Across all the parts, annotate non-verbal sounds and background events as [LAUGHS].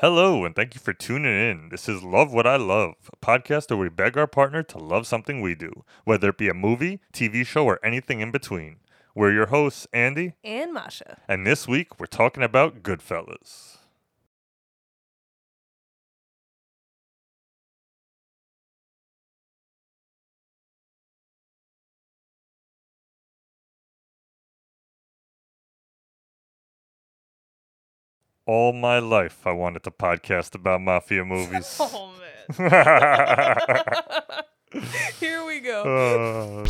Hello, and thank you for tuning in. This is Love What I Love, a podcast where we beg our partner to love something we do, whether it be a movie, TV show, or anything in between. We're your hosts, Andy, and Masha. and this week we're talking about Goodfellas. All my life, I wanted to podcast about mafia movies. [LAUGHS] Oh man. [LAUGHS] Here we go. Uh,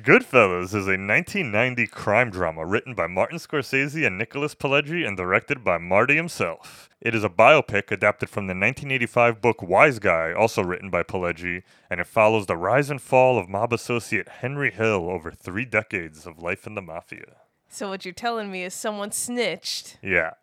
Goodfellas is a 1990 crime drama written by Martin Scorsese and Nicholas Pileggi and directed by Marty himself. It is a biopic adapted from the 1985 book Wise Guy, also written by Pileggi, and it follows the rise and fall of mob associate Henry Hill over three decades of life in the mafia. So what you're telling me is someone snitched Yeah,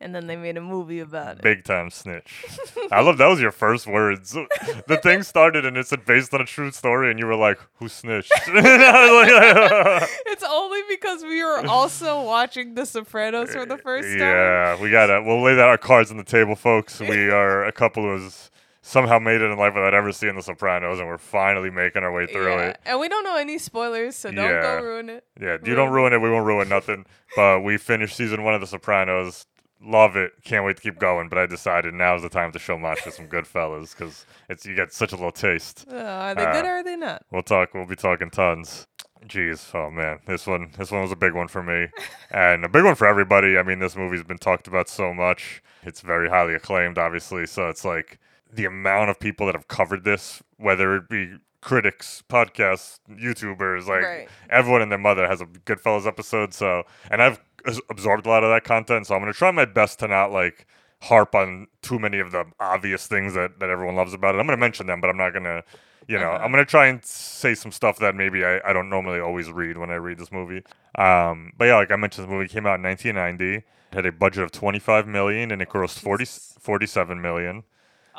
and then they made a movie about it. big time snitch. I love that was your first words. The thing started and it said based on a true story, and you were like, "Who snitched?" [LAUGHS] And I was like, [LAUGHS] It's only because we were also watching The Sopranos for the first time. Yeah, we gotta. We'll lay that our cards on the table, folks. We [LAUGHS] are a couple who's somehow made it in life without ever seeing The Sopranos, and we're finally making our way through Yeah. it. And we don't know any spoilers, so don't Yeah. go ruin it. Yeah, you don't ruin it, we won't ruin nothing. But we finished season one of The Sopranos. Love it. Can't wait to keep going. But I decided now's the time to show Masha some good fellas because it's you get such a little taste. Uh, are they good Uh, or are they not? We'll talk. We'll be talking tons. Jeez, oh man, this one, this one was a big one for me, [LAUGHS] and a big one for everybody. I mean, this movie's been talked about so much. It's very highly acclaimed, obviously. So it's like the amount of people that have covered this, whether it be critics, podcasts, YouTubers, like Right. everyone and their mother has a Goodfellas episode. So, and I've absorbed a lot of that content. So I'm gonna try my best to not like harp on too many of the obvious things that, that everyone loves about it. I'm gonna mention them, but I'm not gonna, you know, Uh-huh. I'm gonna try and say some stuff that maybe I, I don't normally always read when I read this movie. Um, but yeah, like I mentioned, the movie came out in 1990. It had a budget of 25 million and it grossed 40, 47 million.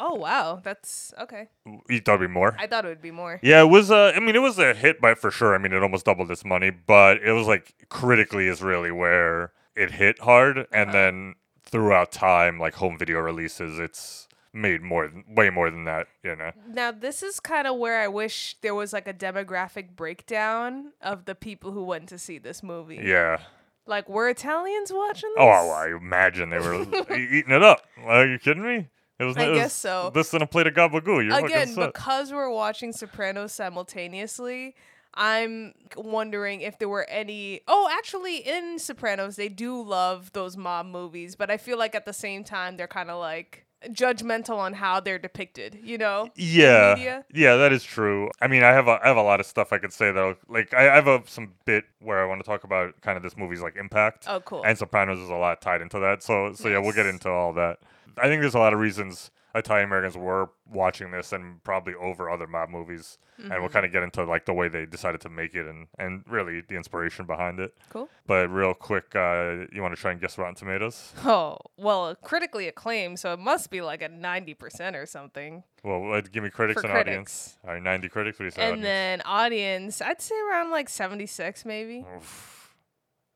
Oh wow, that's okay. You thought it'd be more? I thought it would be more. Yeah, it was. Uh, I mean, it was a hit by for sure. I mean, it almost doubled its money, but it was like critically is really where it hit hard, and Uh-huh. then throughout time, like home video releases, it's made more, than, way more than that. You know. Now, this is kind of where I wish there was like a demographic breakdown of the people who went to see this movie. Yeah. Like, were Italians watching this? Oh, I imagine they were [LAUGHS] eating it up. Are you kidding me? It was. I it was guess so. This and a plate of gabagoo. You're Again, because we're watching Sopranos simultaneously, I'm wondering if there were any. Oh, actually, in Sopranos, they do love those mob movies, but I feel like at the same time, they're kind of like judgmental on how they're depicted, you know? Yeah, yeah, that is true. I mean, I have a, I have a lot of stuff I could say though. Like, I, I have a, some bit where I want to talk about kind of this movie's like impact. Oh, cool. And Sopranos is a lot tied into that. So, so yeah, we'll get into all that. I think there's a lot of reasons Italian Americans were watching this and probably over other mob movies. And Mm-hmm. we'll kind of get into like the way they decided to make it and, and really the inspiration behind it. Cool. But real quick, uh, you want to try and guess Rotten Tomatoes? [LAUGHS] Oh, well, critically acclaimed, so it must be like a 90% or something. Well, uh, give me critics For and audience. All right, 90 critics. What do you say? and audience? then audience, I'd say around like 76 maybe. Oof.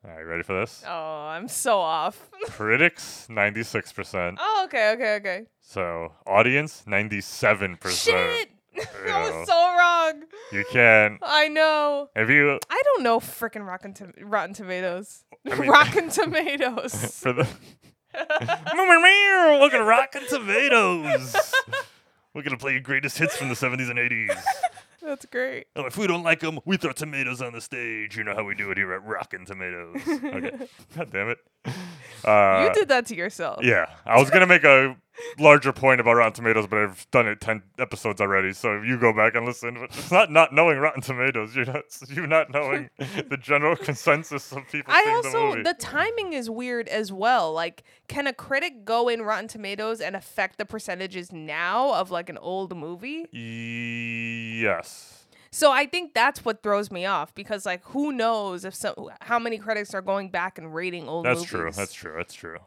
All right, ready for this? Oh, I'm so off. [LAUGHS] Critics, 96%. oh, okay, okay, okay. So, audience, 97%. Shit! [LAUGHS] I Yeah. was so wrong. You can. I know. If you. I don't know freaking Rotten, Tom- Rotten Tomatoes. I mean- Rotten [LAUGHS] Tomatoes. For the. Look at Rotten Tomatoes. We're going to play your greatest hits from the 70s and 80s. That's great. Oh, if we don't like them, we throw tomatoes on the stage. You know how we do it here at Rockin' Tomatoes. Okay. [LAUGHS] God damn it. Uh, you did that to yourself. Yeah, I was gonna make a larger point about Rotten Tomatoes, but I've done it ten episodes already. So if you go back and listen. But [LAUGHS] it's not not knowing Rotten Tomatoes. You're not [LAUGHS] you not knowing [LAUGHS] the general consensus of people. I the also movie. the timing is weird as well. Like, can a critic go in Rotten Tomatoes and affect the percentages now of like an old movie? yes. So I think that's what throws me off because like who knows if so how many critics are going back and rating old That's movies. true. That's true. That's true.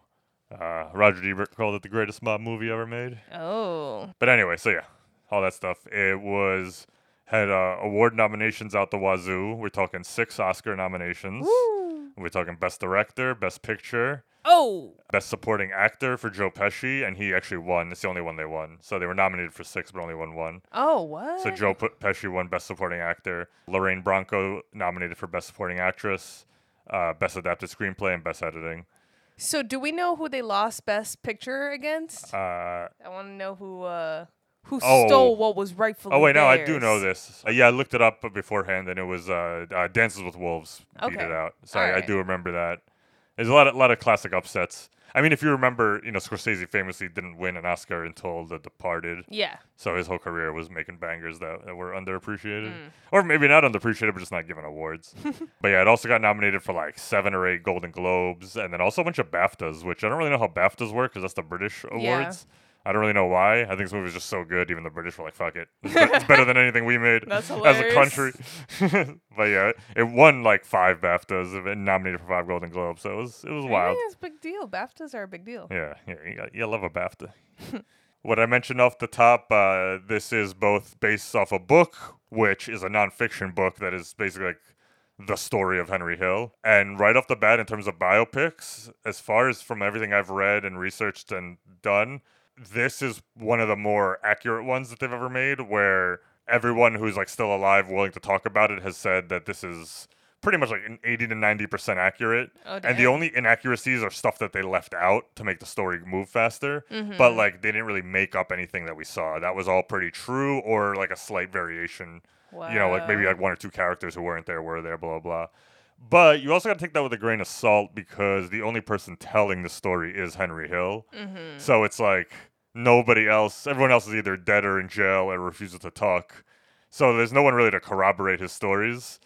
Uh, Roger Ebert called it the greatest mob movie ever made. Oh. But anyway, so yeah, all that stuff. It was had uh, award nominations out the wazoo. We're talking six Oscar nominations. Woo. We're talking Best Director, Best Picture, Oh. Best Supporting Actor for Joe Pesci, and he actually won. It's the only one they won. So they were nominated for six, but only won one. Oh, what? So Joe P- Pesci won Best Supporting Actor. Lorraine Bracco nominated for Best Supporting Actress, uh, Best Adapted Screenplay, and Best Editing. So do we know who they lost Best Picture against? Uh, I want to know who uh who Oh. stole what was rightfully oh wait, no, I do know this. Uh, yeah, I looked it up beforehand, and it was uh, uh, Dances with Wolves beat Okay. it out. Sorry, I, I do remember that. There's a lot of lot of classic upsets. I mean, if you remember, you know, Scorsese famously didn't win an Oscar until The Departed. Yeah. So his whole career was making bangers that, that were underappreciated, Mm. or maybe not underappreciated, but just not given awards. [LAUGHS] but yeah, it also got nominated for like seven or eight Golden Globes, and then also a bunch of BAFTAs, which I don't really know how BAFTAs work because that's the British awards. I don't really know why. I think this movie is just so good. Even the British were like, "Fuck it, it's, [LAUGHS] be- [LAUGHS] it's better than anything we made [LAUGHS] as a country." but yeah, it won like five BAFTAs and nominated for five Golden Globes, so it was it was wild. It's a big deal. BAFTAs are a big deal. Yeah, yeah, you, got, you love a BAFTA. what I mentioned off the top, uh, this is both based off a book, which is a nonfiction book that is basically like the story of Henry Hill. And right off the bat, in terms of biopics, as far as from everything I've read and researched and done, this is one of the more accurate ones that they've ever made, where everyone who's like still alive, willing to talk about it, has said that this is pretty much like an 80 to 90% accurate. Oh, and the only inaccuracies are stuff that they left out to make the story move faster. Mm-hmm. But like they didn't really make up anything that we saw. That was all pretty true or like a slight variation. You know, like maybe like one or two characters who weren't there were there, blah blah blah. But you also got to take that with a grain of salt because the only person telling the story is Henry Hill. Mm-hmm. So it's like nobody else, everyone else is either dead or in jail or refuses to talk. So there's no one really to corroborate his stories.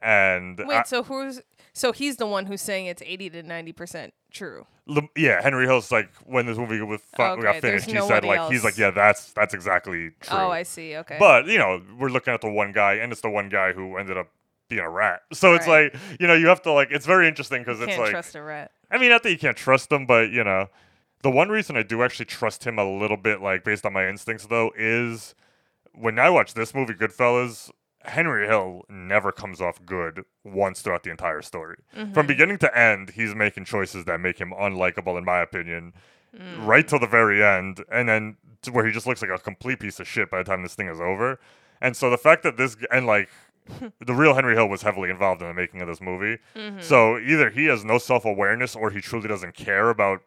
And Wait, I- so who's so he's the one who's saying it's 80 to 90% true. Lem- yeah, Henry Hill's like when this movie was Okay, got finished, he said like he's like yeah, that's that's exactly true. Oh, I see. Okay. But you know, we're looking at the one guy, and it's the one guy who ended up being a rat. [LAUGHS] So it's Right. like you know, you have to like. It's very interesting because it's like trust a rat. I mean, not that you can't trust him, but you know, the one reason I do actually trust him a little bit, like based on my instincts, though, is when I watch this movie, Goodfellas. Henry Hill never comes off good once throughout the entire story. Mm-hmm. From beginning to end, he's making choices that make him unlikable, in my opinion, Mm. right till the very end, and then to where he just looks like a complete piece of shit by the time this thing is over. And so the fact that this and like [LAUGHS] the real Henry Hill was heavily involved in the making of this movie. Mm-hmm. So either he has no self awareness or he truly doesn't care about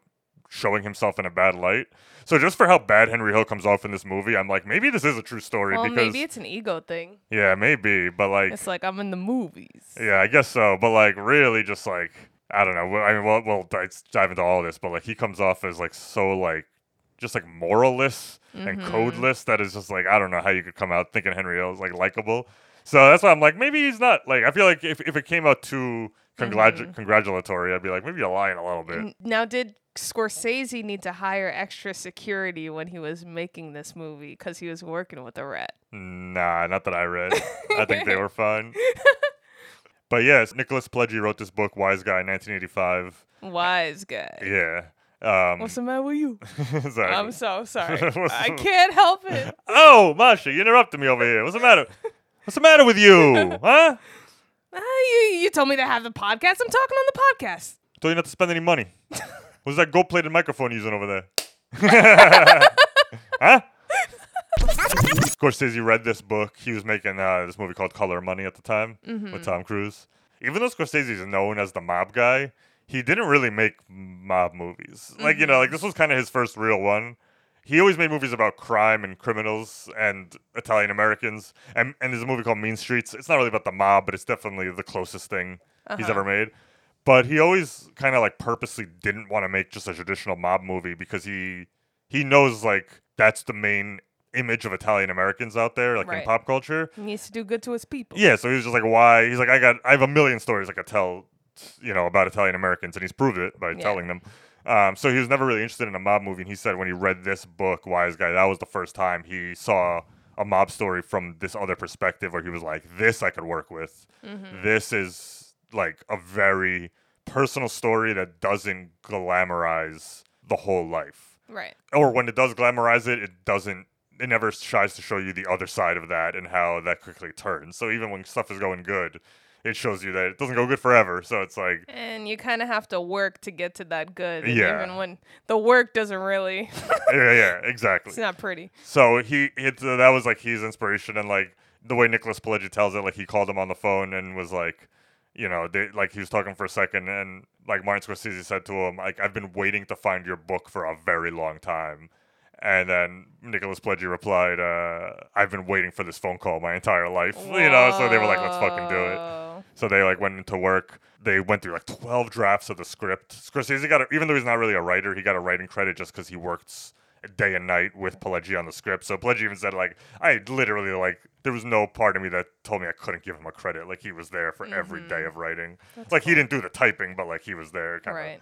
showing himself in a bad light. So just for how bad Henry Hill comes off in this movie, I'm like, maybe this is a true story Well, because maybe it's an ego thing. yeah, maybe, but like It's like I'm in the movies. yeah, I guess so. But like, really, just like I don't know. I mean, we'll, we'll dive into all this, but like, he comes off as like so like just like moralless and Mm-hmm. codeless that is just like I don't know how you could come out thinking Henry Hill is like likable. So that's why I'm like, maybe he's not. Like, I feel like if, if it came out too congratu- Mm-hmm. congratulatory, I'd be like, maybe you're lying a little bit. Now, did Scorsese need to hire extra security when he was making this movie because he was working with a rat? Nah, not that I read. I think they were [LAUGHS] fine. But yes, Nicholas Pileggi wrote this book, Wise Guy, 1985. Wise guy. Yeah. Um, What's the matter with you? [LAUGHS] sorry. I'm so sorry. [LAUGHS] I can't help it. Oh, Masha, you interrupted me over here. What's the matter? What's the matter with you? [LAUGHS] Huh? Ah, you, you told me to have the podcast. I'm talking on the podcast. Told you not to spend any money. [LAUGHS] What's that gold plated microphone using over there? [LAUGHS] huh? Scorsese read this book. He was making uh, this movie called Color of Money at the time with Tom Cruise. Even though Scorsese is known as the mob guy, he didn't really make mob movies. Like, you know, like this was kind of his first real one. He always made movies about crime and criminals and Italian Americans. And, and there's a movie called Mean Streets. It's not really about the mob, but it's definitely the closest thing he's Uh-huh. ever made. But he always kind of like purposely didn't want to make just a traditional mob movie because he he knows like that's the main image of Italian Americans out there, like in pop culture. He needs to do good to his people. Yeah, so he was just like, why? He's like, I got, I have a million stories I could tell, you know, about Italian Americans, and he's proved it by Yeah. telling them. Um, so he was never really interested in a mob movie, and he said when he read this book, Wise Guy, that was the first time he saw a mob story from this other perspective, where he was like, this I could work with. Mm-hmm. This is like a very personal story that doesn't glamorize the whole life Right. or when it does glamorize it, it doesn't. It never tries to show you the other side of that and how that quickly turns. So even when stuff is going good, it shows you that it doesn't go good forever. So it's like, And you kind of have to work to get to that good. Yeah. Even when the work doesn't really, [LAUGHS] yeah, yeah, exactly. it's not pretty. So he, it, uh, that was like his inspiration, and like the way Nicholas Pileggi tells it, like he called him on the phone and was like, you know, they, like he was talking for a second, and like Martin Scorsese said to him, like I've been waiting to find your book for a very long time. And then Nicholas Pileggi replied, uh, "I've been waiting for this phone call my entire life." You know, so they were like, "Let's fucking do it." So they like went into work. They went through like twelve drafts of the script. Scorsese got, a, even though he's not really a writer, he got a writing credit just because he worked day and night with Pileggi on the script. So Pileggi even said like, I literally like, there was no part of me that told me I couldn't give him a credit. Like he was there for every mm-hmm. day of writing. like he didn't do the typing, but like he was there. Kind Right.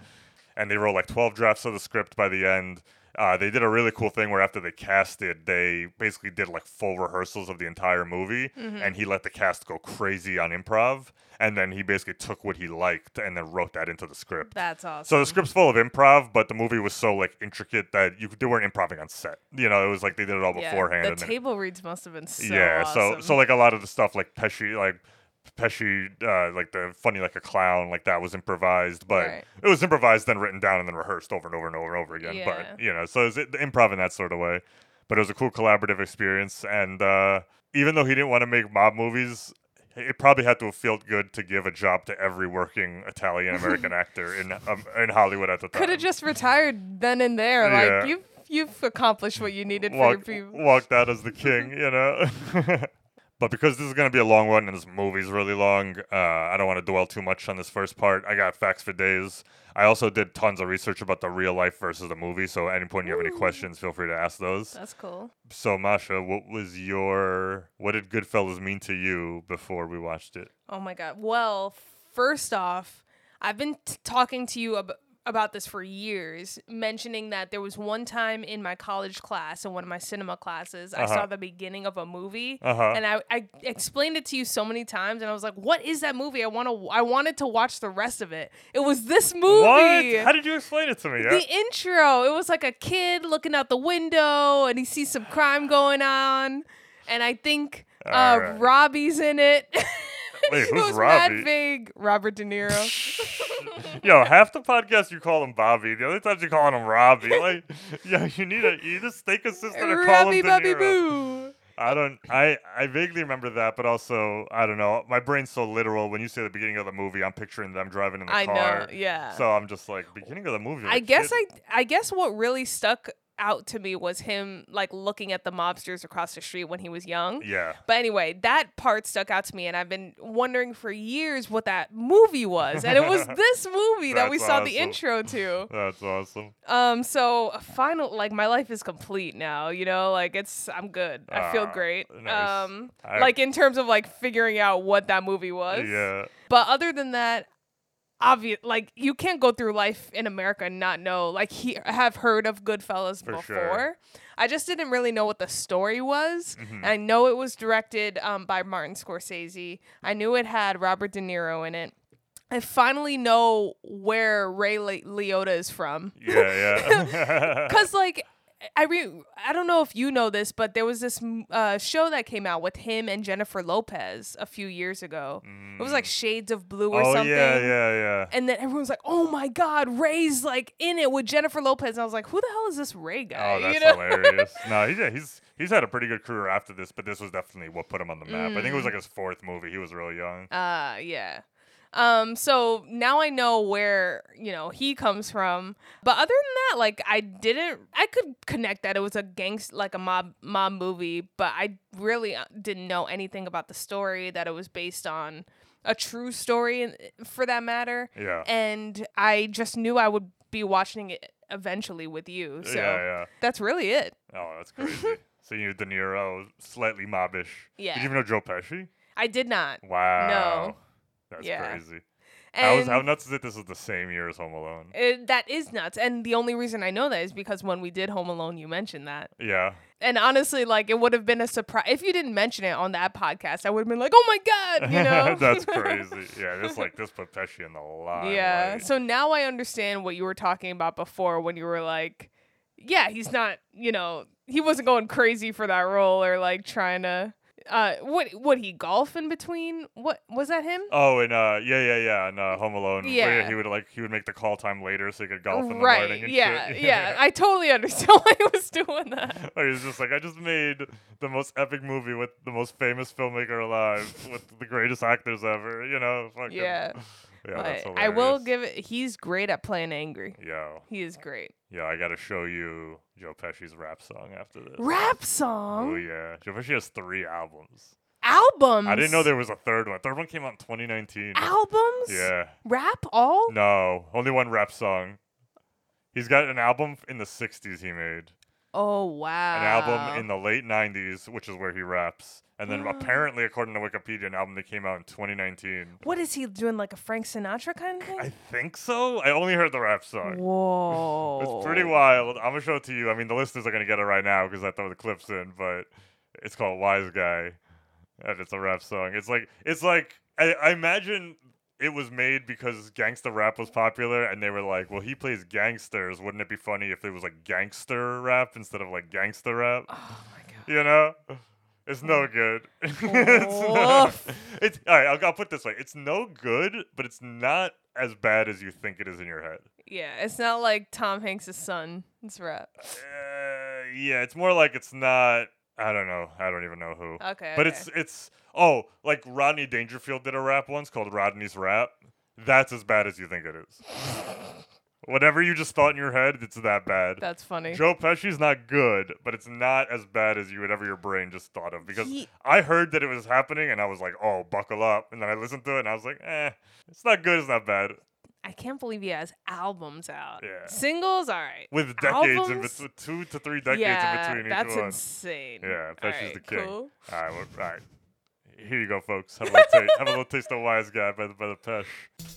and they wrote like 12 drafts of the script by the end. Uh, they did a really cool thing where after they cast it, they basically did like full rehearsals of the entire movie, and he let the cast go crazy on improv, and then he basically took what he liked and then wrote that into the script. That's awesome. So the script's full of improv, but the movie was so like intricate that you they weren't improving on set. You know, it was like they did it all yeah, beforehand. the and then- table reads must have been so yeah, so so like a lot of the stuff like Pesci like Pesci uh, like the funny like a clown like that was improvised, but Right. it was improvised then written down and then rehearsed over and over and over and over again. Yeah. But you know, so it was improv in that sort of way. But it was a cool collaborative experience, and uh, even though he didn't want to make mob movies. It probably had to have felt good to give a job to every working Italian American [LAUGHS] actor in um, in Hollywood at the time. could have just retired then and there. Yeah. Like you've you've accomplished what you needed walk, for your people. walked out as the king, you know. [LAUGHS] but because this is gonna be a long one and this movie's really long, uh, I don't want to dwell too much on this first part. I got facts for days. I also did tons of research about the real life versus the movie. So at any point you have any Ooh. questions, feel free to ask those. That's cool. So Masha, what was your what did Goodfellas mean to you before we watched it? Oh my god. Well, first off, I've been t- talking to you ab- about this for years, mentioning that there was one time in my college class, in one of my cinema classes, I Uh-huh. saw the beginning of a movie, Uh-huh. and I, I explained it to you so many times, and I was like, "What is that movie? I want to. I wanted to watch the rest of it. It was this movie." What? How did you explain it to me? the intro it was like a kid looking out the window and he sees some crime going on and i think uh, Alright. robbie's in it [LAUGHS] [LAUGHS] Wait, it who's was Robbie? mad vague robert de niro [LAUGHS] Yo, half the podcast you call him Bobby. The other times you calling him Robbie. Like, yo, you need a you just stay consistent or call him De bobby Niro. boo I don't. I I vaguely remember that, but also I don't know. My brain's so literal. When you say the beginning of the movie, I'm picturing them driving in the i car. know yeah So I'm just like beginning of the movie. i guess kid- i i guess what really stuck out to me was him like looking at the mobsters across the street when he was young Yeah. But anyway, that part stuck out to me, and I've been wondering for years what that movie was, and it was [LAUGHS] this movie that we saw the intro to. [LAUGHS] That's awesome. Um, so final, like my life is complete now. You know, like it's I'm good. I feel Ah, great. nice. Um, I- like in terms of like figuring out what that movie was. Yeah. But other than that, obvious like you can't go through life in America and not know like he have heard of Goodfellas For before. sure. I just didn't really know what the story was. Mhm. And I know it was directed um, by Martin Scorsese. I knew it had Robert De Niro in it. I finally know where Ray Le- Liotta is from. Yeah. Yeah. [LAUGHS] Cause like I re- I don't know if you know this, but there was this mm, uh, show that came out with him and Jennifer Lopez a few years ago. It was like Shades of Blue or Mm. oh something. yeah, yeah, yeah. And then everyone's like, "Oh my God, Ray's like in it with Jennifer Lopez." And I was like, "Who the hell is this Ray guy?" Oh, [LAUGHS] that's you know? hilarious. No, he's, yeah, he's [LAUGHS] he's had a pretty good career after this, but this was definitely what put him on the map. I think it Mm. was like his fourth movie. He was real young. Uh, yeah. Um, so now I know where, you know, he comes from. But other than that, like I didn't I could connect that it was a gangst like a mob mob movie, but I really uh, didn't know anything about the story that it was based on a true story for that matter. Yeah. And I just knew I would be watching it eventually with you. So yeah, yeah. that's really it. Oh, that's [LAUGHS] crazy. so you De Niro, slightly mobbish. Yeah. Did you even know Joe Pesci? I did not. Wow. That's Yeah. crazy. How, is, how nuts is it? This is the same year as Home Alone. it, that is nuts. And the only reason I know that is because when we did Home Alone, you mentioned that. Yeah. And honestly, like it would have been a surprise if you didn't mention it on that podcast. I would have been like, "Oh my god," you know. [LAUGHS] That's [LAUGHS] crazy. Yeah, this like this put Pesci in the line. yeah. So now I understand what you were talking about before when you were like, "Yeah, he's not," you know, he wasn't going crazy for that role or like trying to. Uh, what would he golf in between? What was that him? Oh, and uh, yeah, yeah, yeah, and uh, Home Alone. where Yeah. he would like he would make the call time later so he could golf in the right. morning. And yeah, shit. yeah. [LAUGHS] I totally understand [LAUGHS] why he was doing that. [LAUGHS] Or was just like, I just made the most epic movie with the most famous filmmaker alive, with the greatest actors ever. You know, fucking, Yeah. Yeah. That's But I will give it. He's great at playing angry. Yo, He is great. yo, I gotta show you Joe Pesci's rap song after this. Rap oh, song. Oh yeah, Joe Pesci has three albums. albums. I didn't know there was a third one. Third one came out in 2019. albums. Yeah. Rap all. No, only one rap song. He's got an album in the 60s he made. Oh wow. An album in the late 90s, which is where he raps. And then hmm. apparently, according to Wikipedia, an album that came out in 2019. What is he doing? Like a Frank Sinatra kind of thing? I think so. I only heard the rap song. Whoa. [LAUGHS] It's pretty wild. I'm gonna show it to you. I mean, the listeners are gonna get it right now because I throw the clips in, but it's called "Wise Guy," and it's a rap song. It's like it's like I, I imagine it was made because gangster rap was popular, and they were like, "Well, he plays gangsters. Wouldn't it be funny if it was like gangster rap instead of like gangster rap?" Oh my god. You know. It's no good. [LAUGHS] it's, not, [LAUGHS] it's all right. I'll, I'll put it this way: it's no good, but it's not as bad as you think it is in your head. Yeah, it's not like Tom Hanks' son. It's rap. Uh, yeah, it's more like it's not. I don't know. I don't even know who. Okay. But okay. it's it's oh, like Rodney Dangerfield did a rap once called Rodney's Rap. That's as bad as you think it is. [LAUGHS] Whatever you just thought in your head, it's that bad. that's funny. Joe Pesci's not good, but it's not as bad as you would ever your brain just thought of. Because He- I heard that it was happening and I was like, oh, buckle up. And then I listened to it and I was like, eh, it's not good, it's not bad. I can't believe he has albums out. Yeah. Singles, all right. With decades in between, two to three decades yeah, in between each that's one. insane. Yeah, All Pesci's right, the king. Cool. All right, well, all right. Here you go, folks. Have a little, ta- have a little taste of Wise Guy by the, by the Pesh.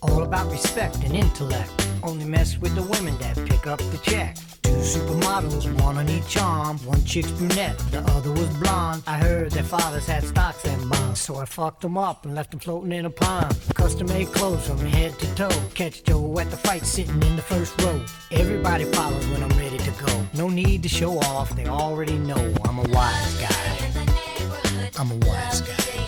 All about respect and intellect. Only mess with the women that pick up the check. Two supermodels, one on each arm. One chick's brunette, the other was blonde. I heard their fathers had stocks and bonds, so I fucked them up and left them floating in a pond. Custom made clothes from head to toe. Catch Joe at the fight sitting in the first row. Everybody follows when I'm ready to go. No need to show off, they already know I'm a wise guy. I'm a wise guy.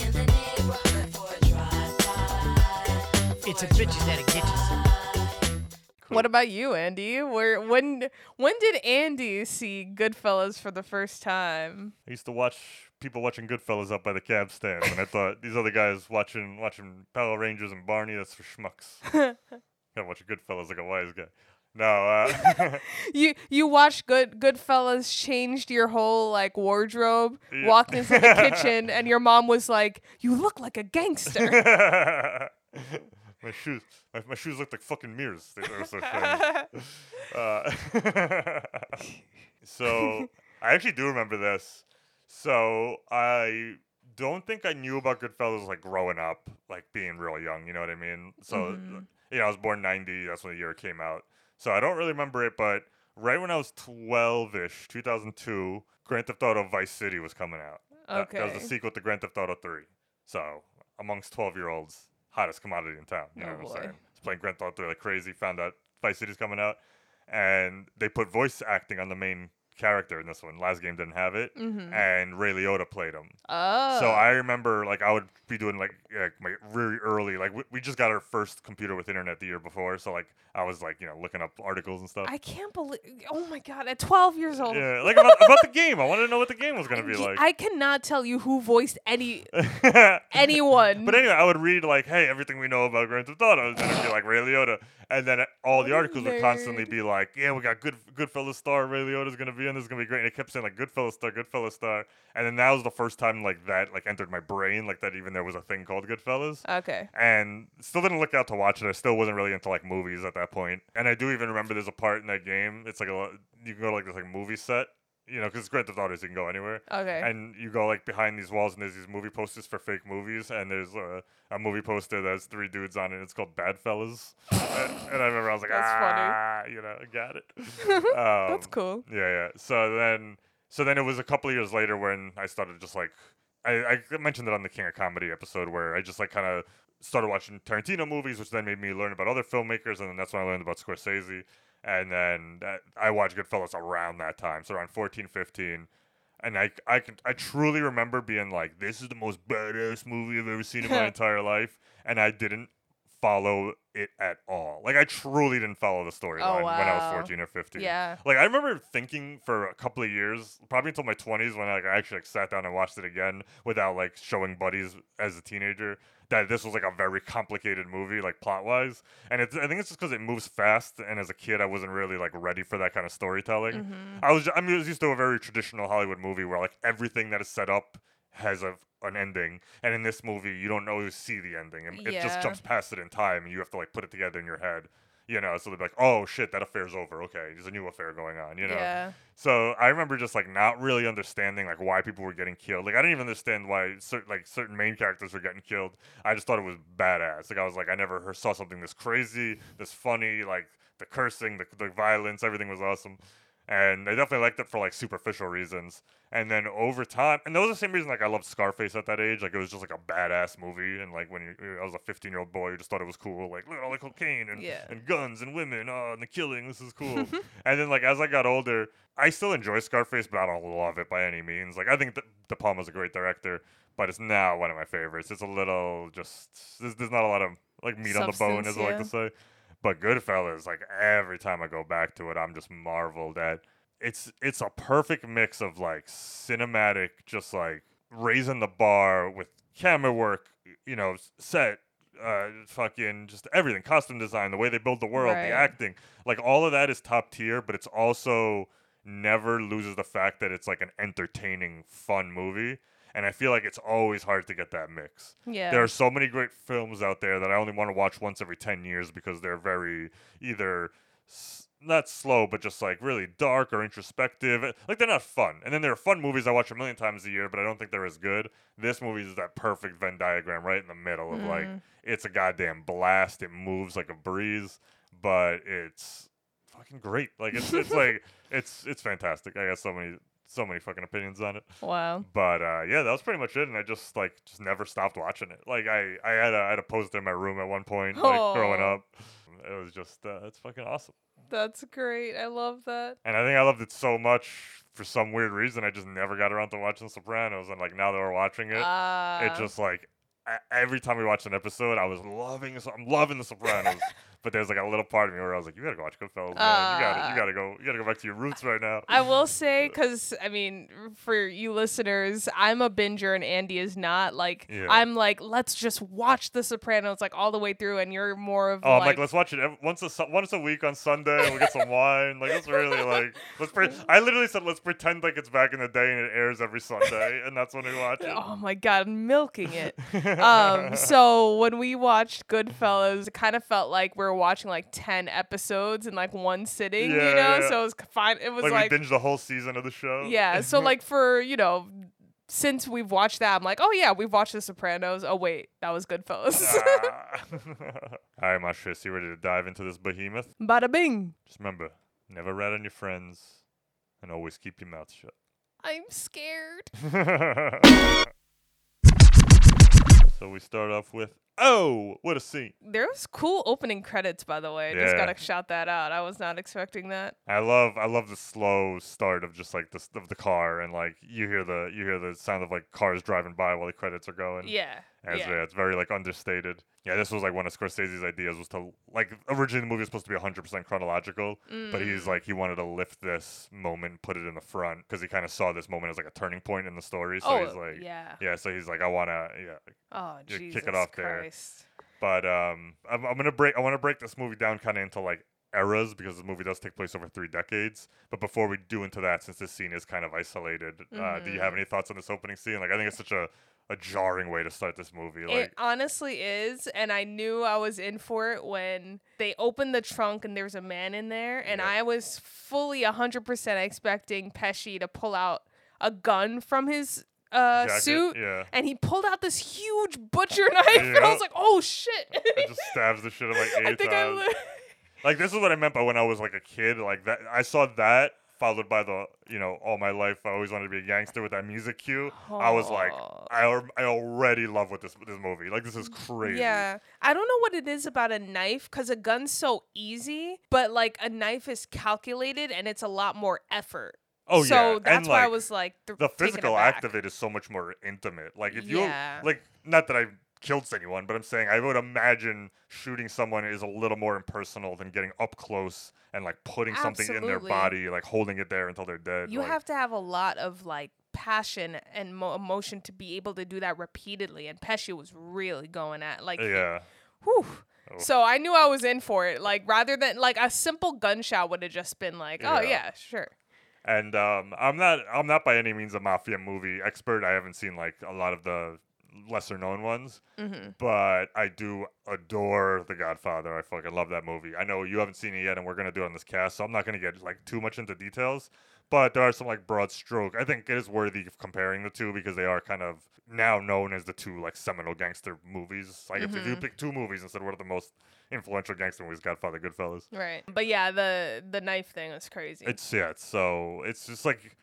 It's a bitches that'll get you. What about you, Andy? Where when when did Andy see Goodfellas for the first time? I used to watch people watching Goodfellas up by the cab stand, and I thought these other guys watching watching Power Rangers and Barney. That's for schmucks. [LAUGHS] Gotta watch Goodfellas like a wise guy. No, uh, [LAUGHS] You you watched Good Goodfellas changed your whole like wardrobe, Yeah. walked into the kitchen, [LAUGHS] and your mom was like, "You look like a gangster." My shoes, my, my shoes looked like fucking mirrors. They were so shiny. [LAUGHS] Uh, [LAUGHS] so I actually do remember this. So I don't think I knew about Goodfellas like growing up, like being real young. You know what I mean? So Mhm. you know, I was born '90. That's when the year it came out. So I don't really remember it, but right when I was 12ish, 2002, Grand Theft Auto Vice City was coming out. That- That, was Okay. the sequel to Grand Theft Auto 3. So amongst 12 year olds, hottest commodity in town. You know Oh, what I'm boy. saying? It's playing Grand Theft Auto like crazy. Found out Vice City's coming out, and they put voice acting on the main character in this one. Last game didn't have it, Mhm. and Ray Liotta played him. Oh. So I remember like I would be doing like, like my really early like we, we just got our first computer with internet the year before, so like I was like you know looking up articles and stuff. I can't believe. Oh my god! At 12 years old. yeah, like about, about the game. I wanted to know what the game was gonna be [LAUGHS] like. I cannot tell you who voiced any [LAUGHS] anyone. But anyway, I would read like, "Hey, everything we know about Grand Theft Auto," and it'd be like Ray Liotta, and then uh, all the articles would constantly be like, "Yeah, we got good Goodfellas star Ray Liotta's gonna be in. This is gonna be great." And it kept saying like Goodfellas star, Goodfellas star, and then that was the first time like that like entered my brain, like that even there was a thing called Goodfellas. okay. And still didn't look out to watch it. I still wasn't really into like movies at that point. And I do even remember there's a part in that game. It's like a you can go to like this like movie set, you know, because Grand Theft Auto, you can go anywhere Okay. and you go like behind these walls and there's these movie posters for fake movies and there's a, a movie poster that has three dudes on it it's called bad fellas [LAUGHS] and, and i remember i was like That's funny. ah you know I got it [LAUGHS] um, That's cool. yeah yeah so then so then it was a couple of years later when i started just like i, I mentioned it on the king of comedy episode where i just like kind of started watching tarantino movies which then made me learn about other filmmakers and then that's when i learned about scorsese and then that, i watched goodfellas around that time so around 14 15 And I, I, can, I truly remember being like, this is the most badass movie I've ever seen in my [LAUGHS] entire life. And I didn't follow it at all. Like, I truly didn't follow the storyline when I was 14 or 15. Yeah. Like, I remember thinking for a couple of years, probably until my 20s, when like, I actually like, sat down and watched it again without like showing buddies as a teenager, that this was like a very complicated movie, like plot wise. And it's, I think it's just because it moves fast. And as a kid, I wasn't really like ready for that kind of storytelling. Mm-hmm. I was, I I was used to a very traditional Hollywood movie where like everything that is set up has a, an ending. And in this movie, you don't always see the ending. And it just jumps past it in time. And you have to like put it together in your head. You know, so they're like, oh shit, that affair's over. Okay, there's a new affair going on. You know, Yeah. so I remember just like not really understanding like why people were getting killed. Like I didn't even understand why certain like certain main characters were getting killed. I just thought it was badass. Like I was like I never heard, saw something this crazy, this funny. Like the cursing, the the violence, everything was awesome. And I definitely liked it for like superficial reasons. And then over time, and that was the same reason like I loved Scarface at that age. Like it was just like a badass movie. And like when you, I was a 15 year old boy, you just thought it was cool. Like look at all the cocaine and Yeah. and guns and women, oh, and the killing. This is [LAUGHS] cool. and then like as I got older, I still enjoy Scarface, but I don't love it by any means. Like I think that De Palma's a great director, but it's not one of my favorites. It's a little just there's, there's not a lot of like meat on the bone, as Substance, I like to say. But Goodfellas, like every time I go back to it, I'm just marveled at. It's it's a perfect mix of like cinematic, just like raising the bar with camera work, you know, set, uh, fucking just everything, costume design, the way they build the world, Right. the acting, like all of that is top tier. But it's also never loses the fact that it's like an entertaining, fun movie. And I feel like it's always hard to get that mix. Yeah. There are so many great films out there that I only want to watch once every 10 years because they're very either s- not slow, but just like really dark or introspective. Like they're not fun. And then there are fun movies I watch a million times a year, but I don't think they're as good. This movie is that perfect Venn diagram right in the middle of like, Mm. it's a goddamn blast. It moves like a breeze, but it's fucking great. Like it's, it's like, [LAUGHS] it's, it's fantastic. I got so many, so many fucking opinions on it Wow. but uh, yeah, that was pretty much it, and I just like just never stopped watching it. Like I, I had a, I had a poster in my room at one point, like growing up. It was just uh, it's fucking awesome, That's great. I love that. and I think I loved it so much for some weird reason. I just never got around to watching the Sopranos, and like now that we're watching it, Uh, it just like every time we watched an episode, I was loving. I'm loving the Sopranos. [LAUGHS] But there's like a little part of me where I was like, "You gotta go watch Goodfellas, man. you gotta, you gotta go, you gotta go back to your roots right now." I will [LAUGHS] say, because I mean, for you listeners, I'm a binger and Andy is not. Like, Yeah. I'm like, let's just watch The Sopranos like all the way through, and you're more of Oh, I'm like, like, let's watch it once a once a week on Sunday. and We get some wine. Like, it's really like let's. Pre- [LAUGHS] I literally said let's pretend like it's back in the day and it airs every Sunday, and that's when we watch it. oh my god, I'm milking it. [LAUGHS] um, so when we watched Goodfellas, it kind of felt like we were watching like ten episodes in like one sitting, Yeah, you know. yeah. So it was fine. It was like, like, we binged the whole season of the show. yeah. So like for you know. Since we've watched that, I'm like, oh yeah, we've watched The Sopranos. Oh wait, that was Goodfellas. Ah. [LAUGHS] All right, Mashris, you ready to dive into this behemoth? Bada bing. Just remember, never rat on your friends, and always keep your mouth shut. I'm scared. [LAUGHS] so we start off with, oh, what a scene! There was cool opening credits, by the way. Just Yeah. gotta shout that out. I was not expecting that. I love I love the slow start of just like the of the car and like you hear the you hear the sound of like cars driving by while the credits are going. Yeah. As yeah. yeah. it's very like understated. Yeah, this was like one of Scorsese's ideas was to like originally the movie was supposed to be 100% chronological, but Mm. he's like he wanted to lift this moment, put it in the front because he kind of saw this moment as like a turning point in the story. So oh, he's like yeah. yeah, so he's like I want to yeah, Oh, Jesus kick it off there. But um, I'm, I'm gonna break. I want to break this movie down kind of into like eras because the movie does take place over three decades. But before we do into that, since this scene is kind of isolated, uh, do you have Mhm. any thoughts on this opening scene? Like, I think it's such a a jarring way to start this movie. It honestly is, and I knew I was in for it when they opened the trunk and there's a man in there, and Yeah. I was fully 100% expecting Pesci to pull out a gun from his uh, jacket, suit, yeah, and he pulled out this huge butcher [LAUGHS] knife, and I was like, "Oh shit!" it just stabs the shit out of like [LAUGHS] eight I think I. Li- like, this is what I meant by when I was like a kid. Like that, I saw that. Followed by the, you know, all my life I always wanted to be a gangster with that music cue. I was like, I, I already love with this this movie. Like this is crazy. Yeah. I don't know what it is about a knife because a gun's so easy, but like a knife is calculated and it's a lot more effort. Oh so yeah, so that's and why I was like th- the physical act of it is so much more intimate. Like if Yeah. you like, not that I killed anyone, but I'm saying I would imagine shooting someone is a little more impersonal than getting up close and like putting something in their body, like holding it there until they're dead. You like, have to have a lot of like passion and mo- emotion to be able to do that repeatedly. And Pesci was really going at like, yeah. whew. Oh. So I knew I was in for it. Like rather than like a simple gunshot would have just been like, oh Yeah. yeah, sure. And um, I'm not I'm not by any means a mafia movie expert. I haven't seen like a lot of the lesser known ones, hmm but I do adore The Godfather. I fucking love that movie. I know you haven't seen it yet, and we're gonna do it on this cast, so I'm not gonna get like too much into details. But there are some like broad stroke. I think it is worthy of comparing the two because they are kind of now known as the two like seminal gangster movies. Like if, if you Mhm. pick two movies instead of one of the most influential gangster movies, Godfather, Goodfellas. Right. But yeah, the the knife thing was crazy. It's yeah. It's so it's just like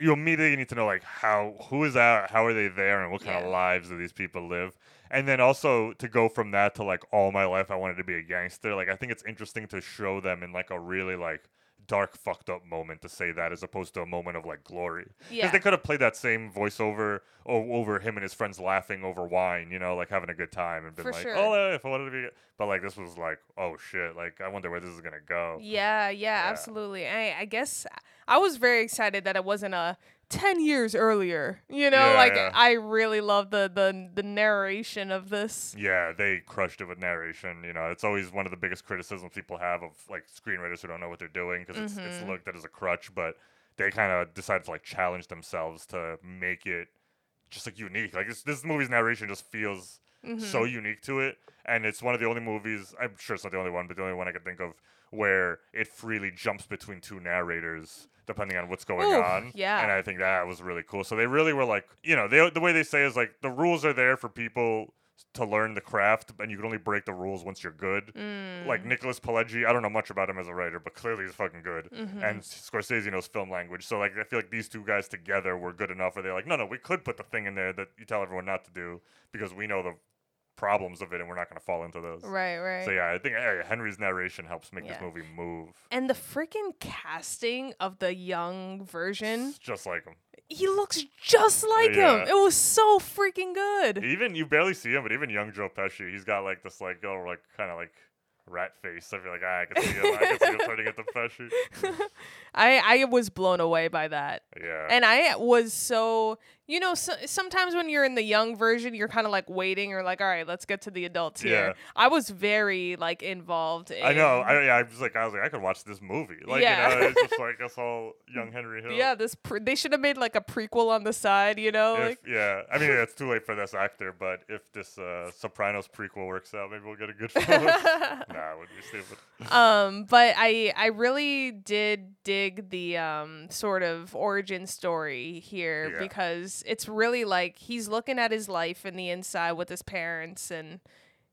you immediately need to know like how who is that, how are they there, and what kind Yeah. of lives do these people live, and then also to go from that to like all my life I wanted to be a gangster. Like I think it's interesting to show them in like a really like dark fucked up moment to say that as opposed to a moment of like glory because yeah. they could have played that same voiceover o- over him and his friends laughing over wine you know like having a good time and been For like sure. oh if i wanted to be but like this was like oh shit like i wonder where this is gonna go Yeah, yeah, Yeah. absolutely. I, I guess I was very excited that it wasn't a ten years earlier. You know, Yeah, like yeah. I really love the the the narration of this. Yeah, they crushed it with narration. You know, it's always one of the biggest criticisms people have of like screenwriters who don't know what they're doing because it's, it's Mhm. looked at as a crutch. But they kind of decided to like challenge themselves to make it just like unique. Like this, this movie's narration just feels Mhm. so unique to it, and it's one of the only movies. I'm sure it's not the only one, but the only one I can think of where it freely jumps between two narrators depending on what's going Ooh, on. yeah. and I think that was really cool. So they really were like, you know, they the way they say is like the rules are there for people to learn the craft, and you can only break the rules once you're good. Mm. Like Nicholas Pileggi, I don't know much about him as a writer, but clearly he's fucking good. Mhm. And Scorsese knows film language, so like I feel like these two guys together were good enough. Where they're like, no, no, we could put the thing in there that you tell everyone not to do because we know the problems of it, and we're not going to fall into those. right, right. So yeah, I think hey, Henry's narration helps make this movie move. And the freaking casting of the young version, It's just like him. he looks just like Yeah. him. It was so freaking good. Even you barely see him, but even young Joe Pesci, he's got like this like oh like kind of like rat face. I feel like ah, I can see him. I can see him turning into Pesci. [LAUGHS] I I was blown away by that. Yeah. And I was so, you know, so, sometimes when you're in the young version, you're kind of like waiting or like, all right, let's get to the adults here. Yeah. I was very like involved. In, I know. I, yeah, I was like, I was like, I could watch this movie. Like, Yeah. you know, it's just [LAUGHS] like it's all young Henry Hill. yeah, this pre- they should have made like a prequel on the side, you know, If, like yeah, I mean it's too late for this actor, but if this uh, Sopranos prequel works out, maybe we'll get a good [LAUGHS] film. nah, it would be stupid. um but i i really did dig the um sort of origin story here Yeah. because it's really like he's looking at his life in the inside with his parents and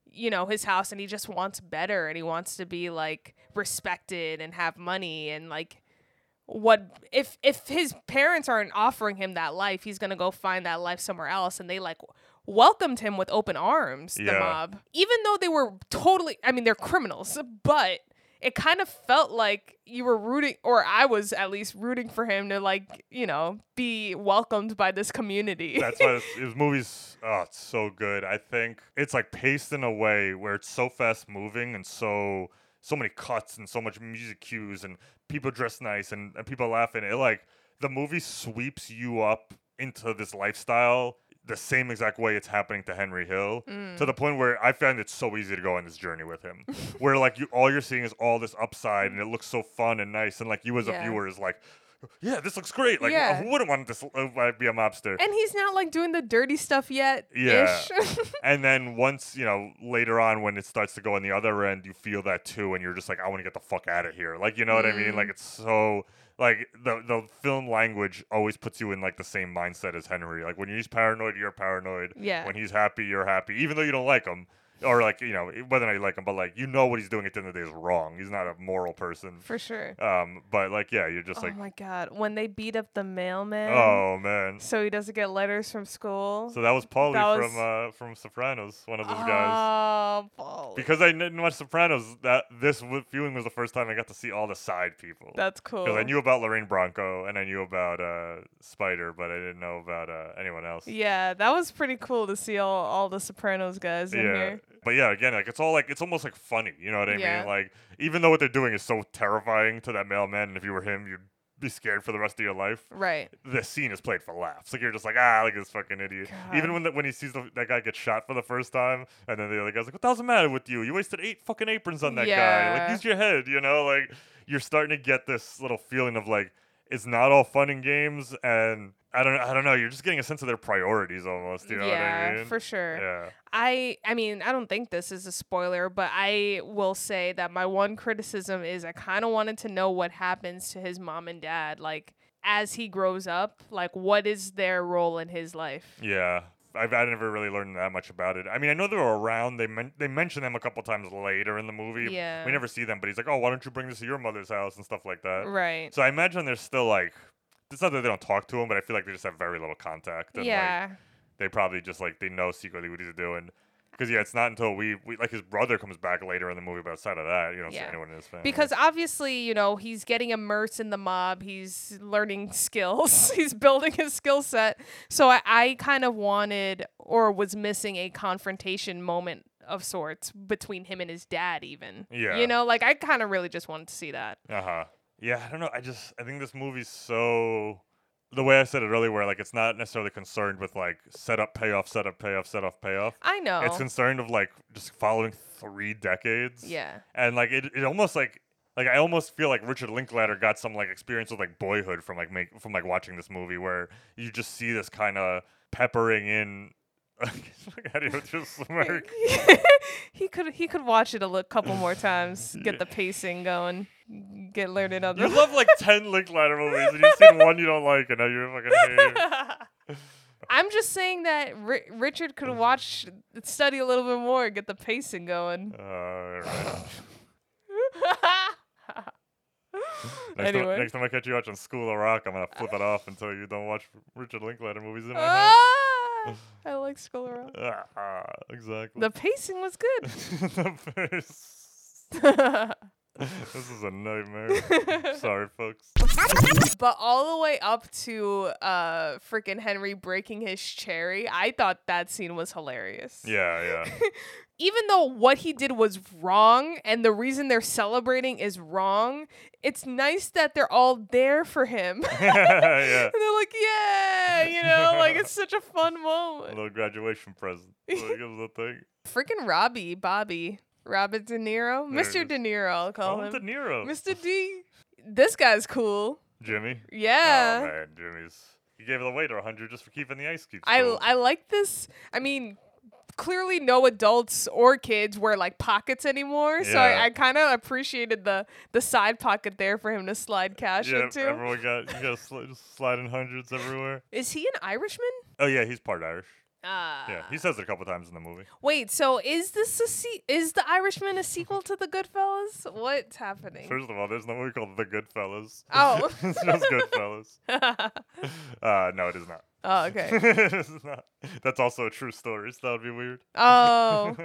you know his house and he just wants better and he wants to be like respected and have money and like what if if his parents aren't offering him that life he's gonna go find that life somewhere else and they like welcomed him with open arms the mob. Even though they were totally i mean they're criminals but it kind of felt like you were rooting or i was at least rooting for him to like you know be welcomed by this community That's why [LAUGHS] this, his movie's oh, it's so good. I think it's like paced in a way where it's so fast moving and so so many cuts and so much music cues and people dress nice and, and people laughing. It like the movie sweeps you up into this lifestyle the same exact way it's happening to Henry Hill Mm. to the point where I find it so easy to go on this journey with him, [LAUGHS] where like you all you're seeing is all this upside and it looks so fun and nice and like you as a viewer is like, yeah, this looks great. Like Yeah. who wouldn't want this uh, be a mobster? and he's not like doing the dirty stuff yet Yeah. [LAUGHS] And then once, you know, later on when it starts to go on the other end, you feel that too and you're just like, I want to get the fuck out of here. Like, you know what I mean? Mm. Like it's so like the the film language always puts you in like the same mindset as Henry. Like when he's paranoid, you're paranoid. Yeah. When he's happy, you're happy. Even though you don't like him, or like you know whether or not you like him, but like you know what he's doing at the end of the day is wrong. He's not a moral person. For sure. Um, but like yeah, you're just oh like oh my god, when they beat up the mailman. oh man. So he doesn't get letters from school. So that was Paulie That from was- uh, from Sopranos, one of those guys. Oh, Paul. Because I didn't watch Sopranos, that this w- viewing was the first time I got to see all the side people. That's cool. Because I knew about Lorraine Bracco and I knew about uh, Spider, but I didn't know about uh, anyone else. Yeah, that was pretty cool to see all, all the Sopranos guys in Yeah. here. But yeah, again, like it's all like it's almost like funny. You know what I Yeah. mean? Like even though what they're doing is so terrifying to that mailman, and if you were him, you'd be scared for the rest of your life. Right. The scene is played for laughs. Like you're just like ah, like this fucking idiot. Even when the, when he sees the, that guy get shot for the first time, and then the other guy's like, "What the hell's the matter with you? You wasted eight fucking aprons on that guy. Like use your head." You know, like you're starting to get this little feeling of like it's not all fun and games, and I don't I don't know. You're just getting a sense of their priorities almost. You know yeah, what I mean? for sure. Yeah. I I mean, I don't think this is a spoiler, but I will say that my one criticism is I kind of wanted to know what happens to his mom and dad like as he grows up, like what is their role in his life? Yeah. I've I never really learned that much about it. I mean, I know they were around. They men- they mention them a couple times later in the movie. Yeah. We never see them, but he's like, "Oh, why don't you bring this to your mother's house and stuff like that." Right. So I imagine there's still like, it's not that they don't talk to him, but I feel like they just have very little contact. And, yeah. Like, they probably just like they know secretly what he's doing. Because yeah, it's not until we, we like his brother comes back later in the movie, but outside of that, you don't Yeah. see anyone in his family. Because obviously, you know, he's getting immersed in the mob. He's learning [LAUGHS] skills. he's building his skill set. So I, I kind of wanted or was missing a confrontation moment of sorts between him and his dad, even. Yeah. You know, like I kind of really just wanted to see that. Uh huh. Yeah, I don't know. I just I think this movie's so the way I said it earlier, where like it's not necessarily concerned with like setup, payoff, setup, payoff, setup, payoff. I know. It's concerned of like just following three decades. yeah. And like it, it almost like like I almost feel like Richard Linklater got some like experience with like Boyhood from like make from like watching this movie where you just see this kind of peppering in. How do you just smirk? [LAUGHS] he could he could watch it a couple more times, get the [LAUGHS] pacing going, get learned You other. love like ten Linklater movies, and you've seen one you don't like, and now you're fucking hating. [LAUGHS] I'm just saying that Ri- Richard could watch, study a little bit more, get the pacing going. Uh. [LAUGHS] Next, anyway. time, next time I catch you watching School of Rock, I'm gonna flip it off until you don't watch Richard Linklater movies in my house. Ah, I like Skull Around. Ah, exactly. The pacing was good. [LAUGHS] The face. This is a nightmare. [LAUGHS] Sorry, folks. but all the way up to uh freaking Henry breaking his cherry, I thought that scene was hilarious. Yeah, yeah. [LAUGHS] Even though what he did was wrong and the reason they're celebrating is wrong, it's nice that they're all there for him. [LAUGHS] yeah. And they're like, yeah, you know, like it's such a fun moment. A little graduation present. Like. Freaking Robbie, Bobby, Robert De Niro, There it Mr. De Niro, I'll call Oh, him. De Niro. Mr. D. This guy's cool. Jimmy. Yeah. Oh man, Jimmy's. He gave it away to 100 just for keeping the ice cubes. I cold. I like this. I mean, clearly no adults or kids wear like pockets anymore, so Yeah. I, I kind of appreciated the the side pocket there for him to slide cash yeah, into. everyone got you got just sliding hundreds everywhere. Is he an Irishman? Oh yeah, he's part Irish. Ah. Yeah, he says it a couple times in the movie. Wait, so is this a se- is the Irishman a sequel to the Goodfellas? What's happening? First of all, there's no movie called The Goodfellas. [LAUGHS] Oh. [LAUGHS] it's just Goodfellas. [LAUGHS] Uh, no, it is not. oh, okay. it is not. That's also a true story, so that would be weird. Oh,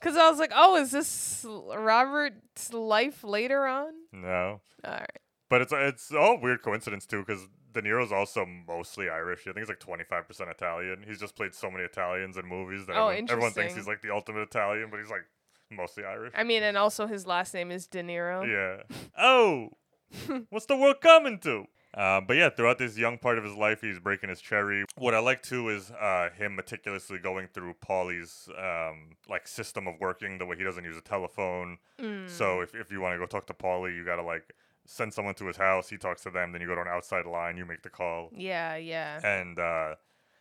because I was like, oh, is this Robert's life later on? no, All right. But it's it's all weird coincidence too, because De Niro's also mostly Irish. I think he's like 25% Italian. He's just played so many Italians in movies that Oh, everyone, everyone thinks he's like the ultimate Italian, but he's like mostly Irish. I mean, and also his last name is De Niro. Yeah. [LAUGHS] Oh, [LAUGHS] what's the world coming to? Uh, but yeah, throughout this young part of his life, he's breaking his cherry. What I like too is uh, him meticulously going through Paulie's um, like system of working, the way he doesn't use a telephone. Mm. So if, if you want to go talk to Paulie, you gotta like send someone to his house. He talks to them, then you go to an outside line, you make the call, Yeah, yeah. and uh,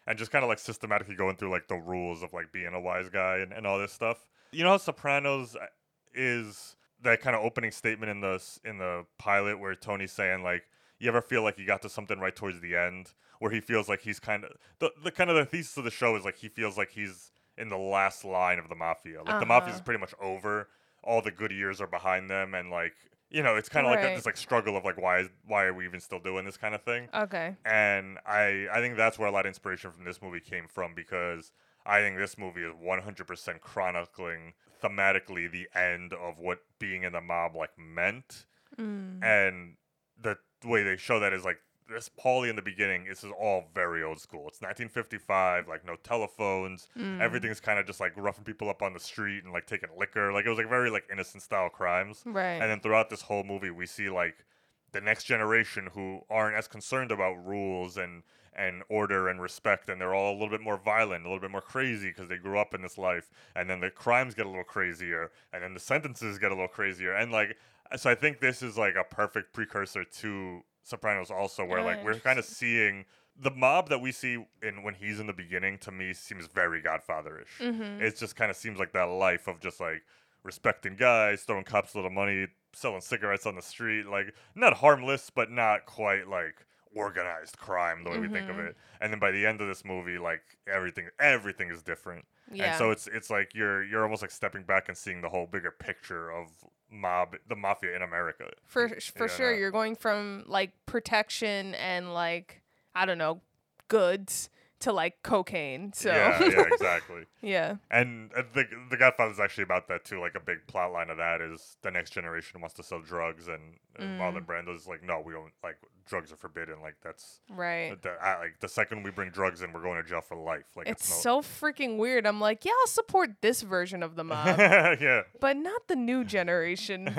and just kind of like systematically going through like the rules of like being a wise guy and, and all this stuff. You know how Sopranos uh, is that kind of opening statement in the in the pilot where Tony's saying like, you ever feel like you got to something right towards the end where he feels like he's kind of the, the kind of the thesis of the show is like he feels like he's in the last line of the mafia. Like the mafia is Uh-huh. pretty much over. All the good years are behind them, and like you know, it's kind of like a, Right. this like struggle of like why is why are we even still doing this kind of thing. Okay. And I I think that's where a lot of inspiration from this movie came from because I think this movie is 100% chronicling thematically the end of what being in the mob like meant Mm. and the way they show that is like this Paulie in the beginning. This is all very old school. It's 1955, like no telephones. Mm. Everything's kind of just like roughing people up on the street and like taking liquor. Like it was like very like innocent style crimes. Right. And then throughout this whole movie, we see like the next generation who aren't as concerned about rules and and order and respect, and they're all a little bit more violent, a little bit more crazy because they grew up in this life. And then the crimes get a little crazier, and then the sentences get a little crazier. And like, so I think this is like a perfect precursor to Sopranos, also, where like we're kind of seeing the mob that we see in when he's in the beginning. To me, seems very Godfatherish. Mhm. It just kind of seems like that life of just like respecting guys, throwing cops a little money, selling cigarettes on the street, like not harmless, but not quite like organized crime the way we think of Mhm. it. And then by the end of this movie, like everything, everything is different. Yeah. And so it's it's like you're you're almost like stepping back and seeing the whole bigger picture of mob, the mafia in America. for for sure you're going from like protection and like i don't know goods to like cocaine so Yeah, yeah, [LAUGHS] exactly. yeah And uh, the the is actually about that too. Like a big plot line of that is the next generation wants to sell drugs, and, and Mm. Marlon Brando's like, no, we don't. Like drugs are forbidden. Like that's right the, I, like the second we bring drugs in, we're going to jail for life. Like it's it's, so freaking weird i'm like yeah i'll support this version of the mob [LAUGHS] yeah. but not the new generation [LAUGHS]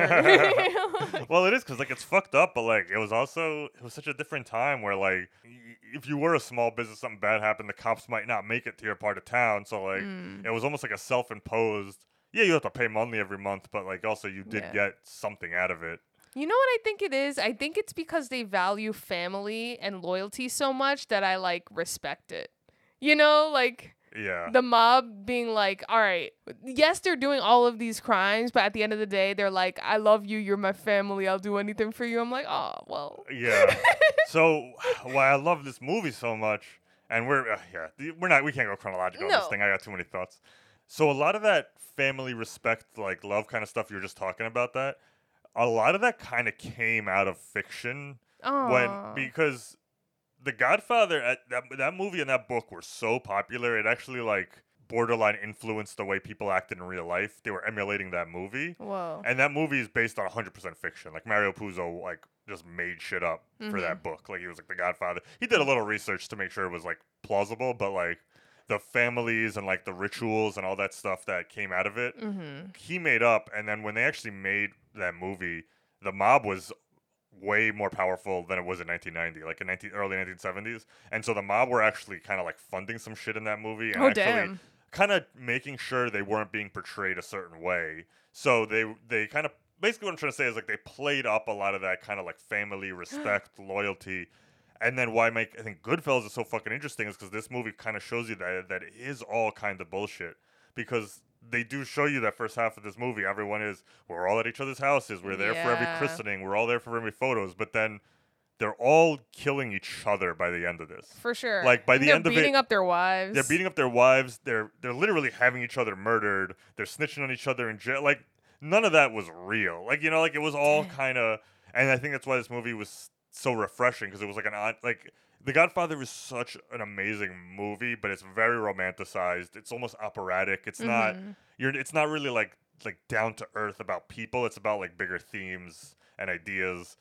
well, it is because like it's fucked up, but like it was also it was such a different time where like if you were a small business, something bad happened, the cops might not make it to your part of town. So like Mm. it was almost like a self-imposed. Yeah, you have to pay monthly every month, but like also you did Yeah. get something out of it. You know what I think it is? I think it's because they value family and loyalty so much that I like respect it. You know, like Yeah. the mob being like, all right, yes, they're doing all of these crimes, but at the end of the day, they're like, I love you, you're my family, I'll do anything for you. I'm like, oh, well. Yeah. [LAUGHS] so why I love this movie so much, and we're uh, yeah, we're not we can't go chronological on this No. thing. I got too many thoughts. So a lot of that family respect, like love kind of stuff you were just talking about that, a lot of that kind of came out of fiction Oh. when because the Godfather at that that movie and that book were so popular, it actually like borderline influenced the way people acted in real life. They were emulating that movie. Whoa. And that movie is based on 100% fiction. Like Mario Puzo, like just made shit up for that book. Like he was like the Godfather. He did a little research to make sure it was like plausible, but like the families and like the rituals and all that stuff that came out of it, Mm-hmm. he made up. And then when they actually made that movie, the mob was way more powerful than it was in 1990, like in 19, early 1970s. And so the mob were actually kind of like funding some shit in that movie. And Oh, actually kind of making sure they weren't being portrayed a certain way. So they they kind of basically what I'm trying to say is like they played up a lot of that kind of like family [GASPS] respect, loyalty. And then why make I think Goodfellas is so fucking interesting is because this movie kind of shows you that that it is all kind of bullshit because they do show you that first half of this movie. Everyone is we're all at each other's houses. We're there for every christening. We're all there for every photos. But then they're all killing each other by the end of this. For sure. Like, by And the end of it, beating up their wives. They're beating up their wives. They're they're literally having each other murdered. They're snitching on each other in jail. Like none of that was real. Like you know, like it was all kind of. And I think that's why this movie was so refreshing because it was like an odd like. The Godfather is such an amazing movie, but it's very romanticized. It's almost operatic. It's not Mhm. you're it's not really like like down to earth about people. It's about like bigger themes and ideas.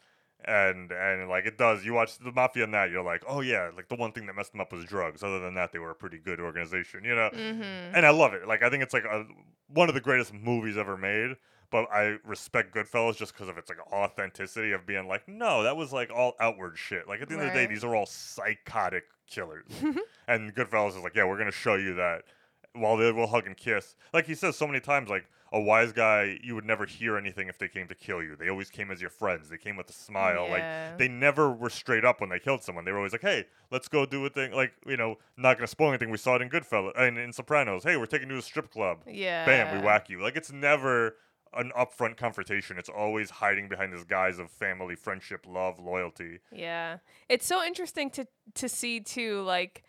And and like it does. You watch the mafia and that, you're like, oh yeah, like the one thing that messed them up was drugs. Other than that, they were a pretty good organization, you know. Mhm. And I love it. Like I think it's like a, one of the greatest movies ever made. But I respect Goodfellas just because of its like authenticity of being like, no, that was like all outward shit. Like at the end of the day, these are all psychotic killers. [LAUGHS] and Goodfellas is like, yeah, we're gonna show you that while they will hug and kiss. Like he says so many times, like a wise guy, you would never hear anything if they came to kill you. They always came as your friends. They came with a smile. Yeah. Like they never were straight up when they killed someone. They were always like, hey, let's go do a thing. Like you know, not gonna spoil anything. We saw it in Goodfellas and in Sopranos. Hey, we're taking you to a strip club. Yeah. Bam, we whack you. Like it's never an upfront confrontation. It's always hiding behind this guise of family, friendship, love, loyalty. Yeah. It's so interesting to to see too like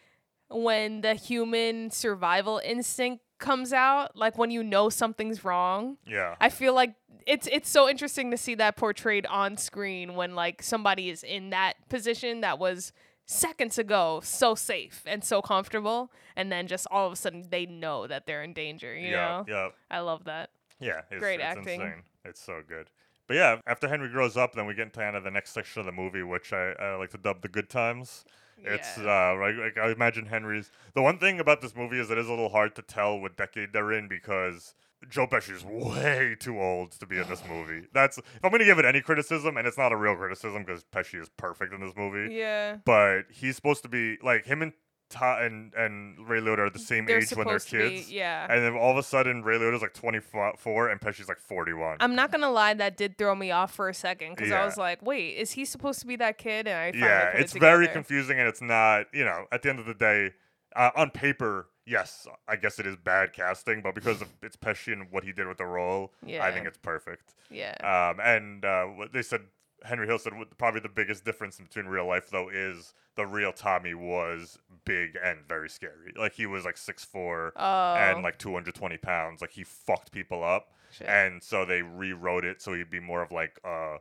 when the human survival instinct comes out, like when you know something's wrong. Yeah. I feel like it's it's so interesting to see that portrayed on screen when like somebody is in that position that was seconds ago so safe and so comfortable and then just all of a sudden they know that they're in danger, you yeah. know? Yeah. I love that. Yeah, it's, Great it's acting. Insane. It's so good. But yeah, after Henry grows up, then we get into kind of the next section of the movie, which I, I like to dub the good times. Yeah. It's uh, like, like I imagine Henry's. The one thing about this movie is it is a little hard to tell what decade they're in because Joe Pesci is way too old to be in this [SIGHS] movie. That's if I'm gonna give it any criticism, and it's not a real criticism because Pesci is perfect in this movie. Yeah. But he's supposed to be like him and Ta- and and Ray Liotta are the same They're age when they're supposed to be- kids. yeah. And then all of a sudden, Ray Liotta's like 24 and Pesci's like 41. I'm not gonna lie, that did throw me off for a second because I was like, "Wait, is he supposed to be that kid?" And I finally yeah, put it it's very together. confusing and it's not, you know, at the end of the day, uh, on paper, yes, I guess it is bad casting, but because of it's Pesci and what he did with the role, I Yeah. think it's perfect. Yeah. Um, and uh, what they said, Henry Hill said, probably the biggest difference between real life though is the real Tommy was big and very scary. Like he was like 6'4", oh. and like 220 pounds. Like he fucked people up. Shit. And so they rewrote it so he'd be more of like uh,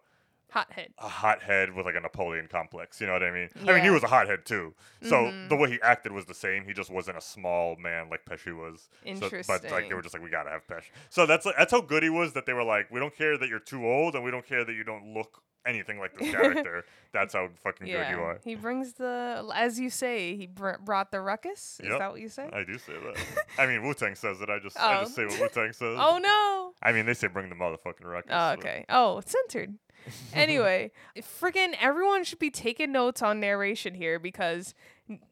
hothead. a hothead with like a Napoleon complex. You know what I mean? I mean, he Mm-hmm. was a hothead too. So the way he acted was the same. He just wasn't a small man like Pesci was. So, but like they were just like, we gotta have Pesci. So that's that's how good he was. That they were like, we don't care that you're too old, and we don't care that you don't look anything like this [LAUGHS] character. that's how fucking good you are. He brings the, as you say, he br- brought the ruckus. Is Yep. that what you say? I do say that. [LAUGHS] I mean, Wu Tang says it. I just I just say Oh. what Wu Tang [LAUGHS] says. oh no. I mean, they say bring the motherfucking records. Oh, okay. Oh, it's censored. [LAUGHS] anyway, freaking everyone should be taking notes on narration here because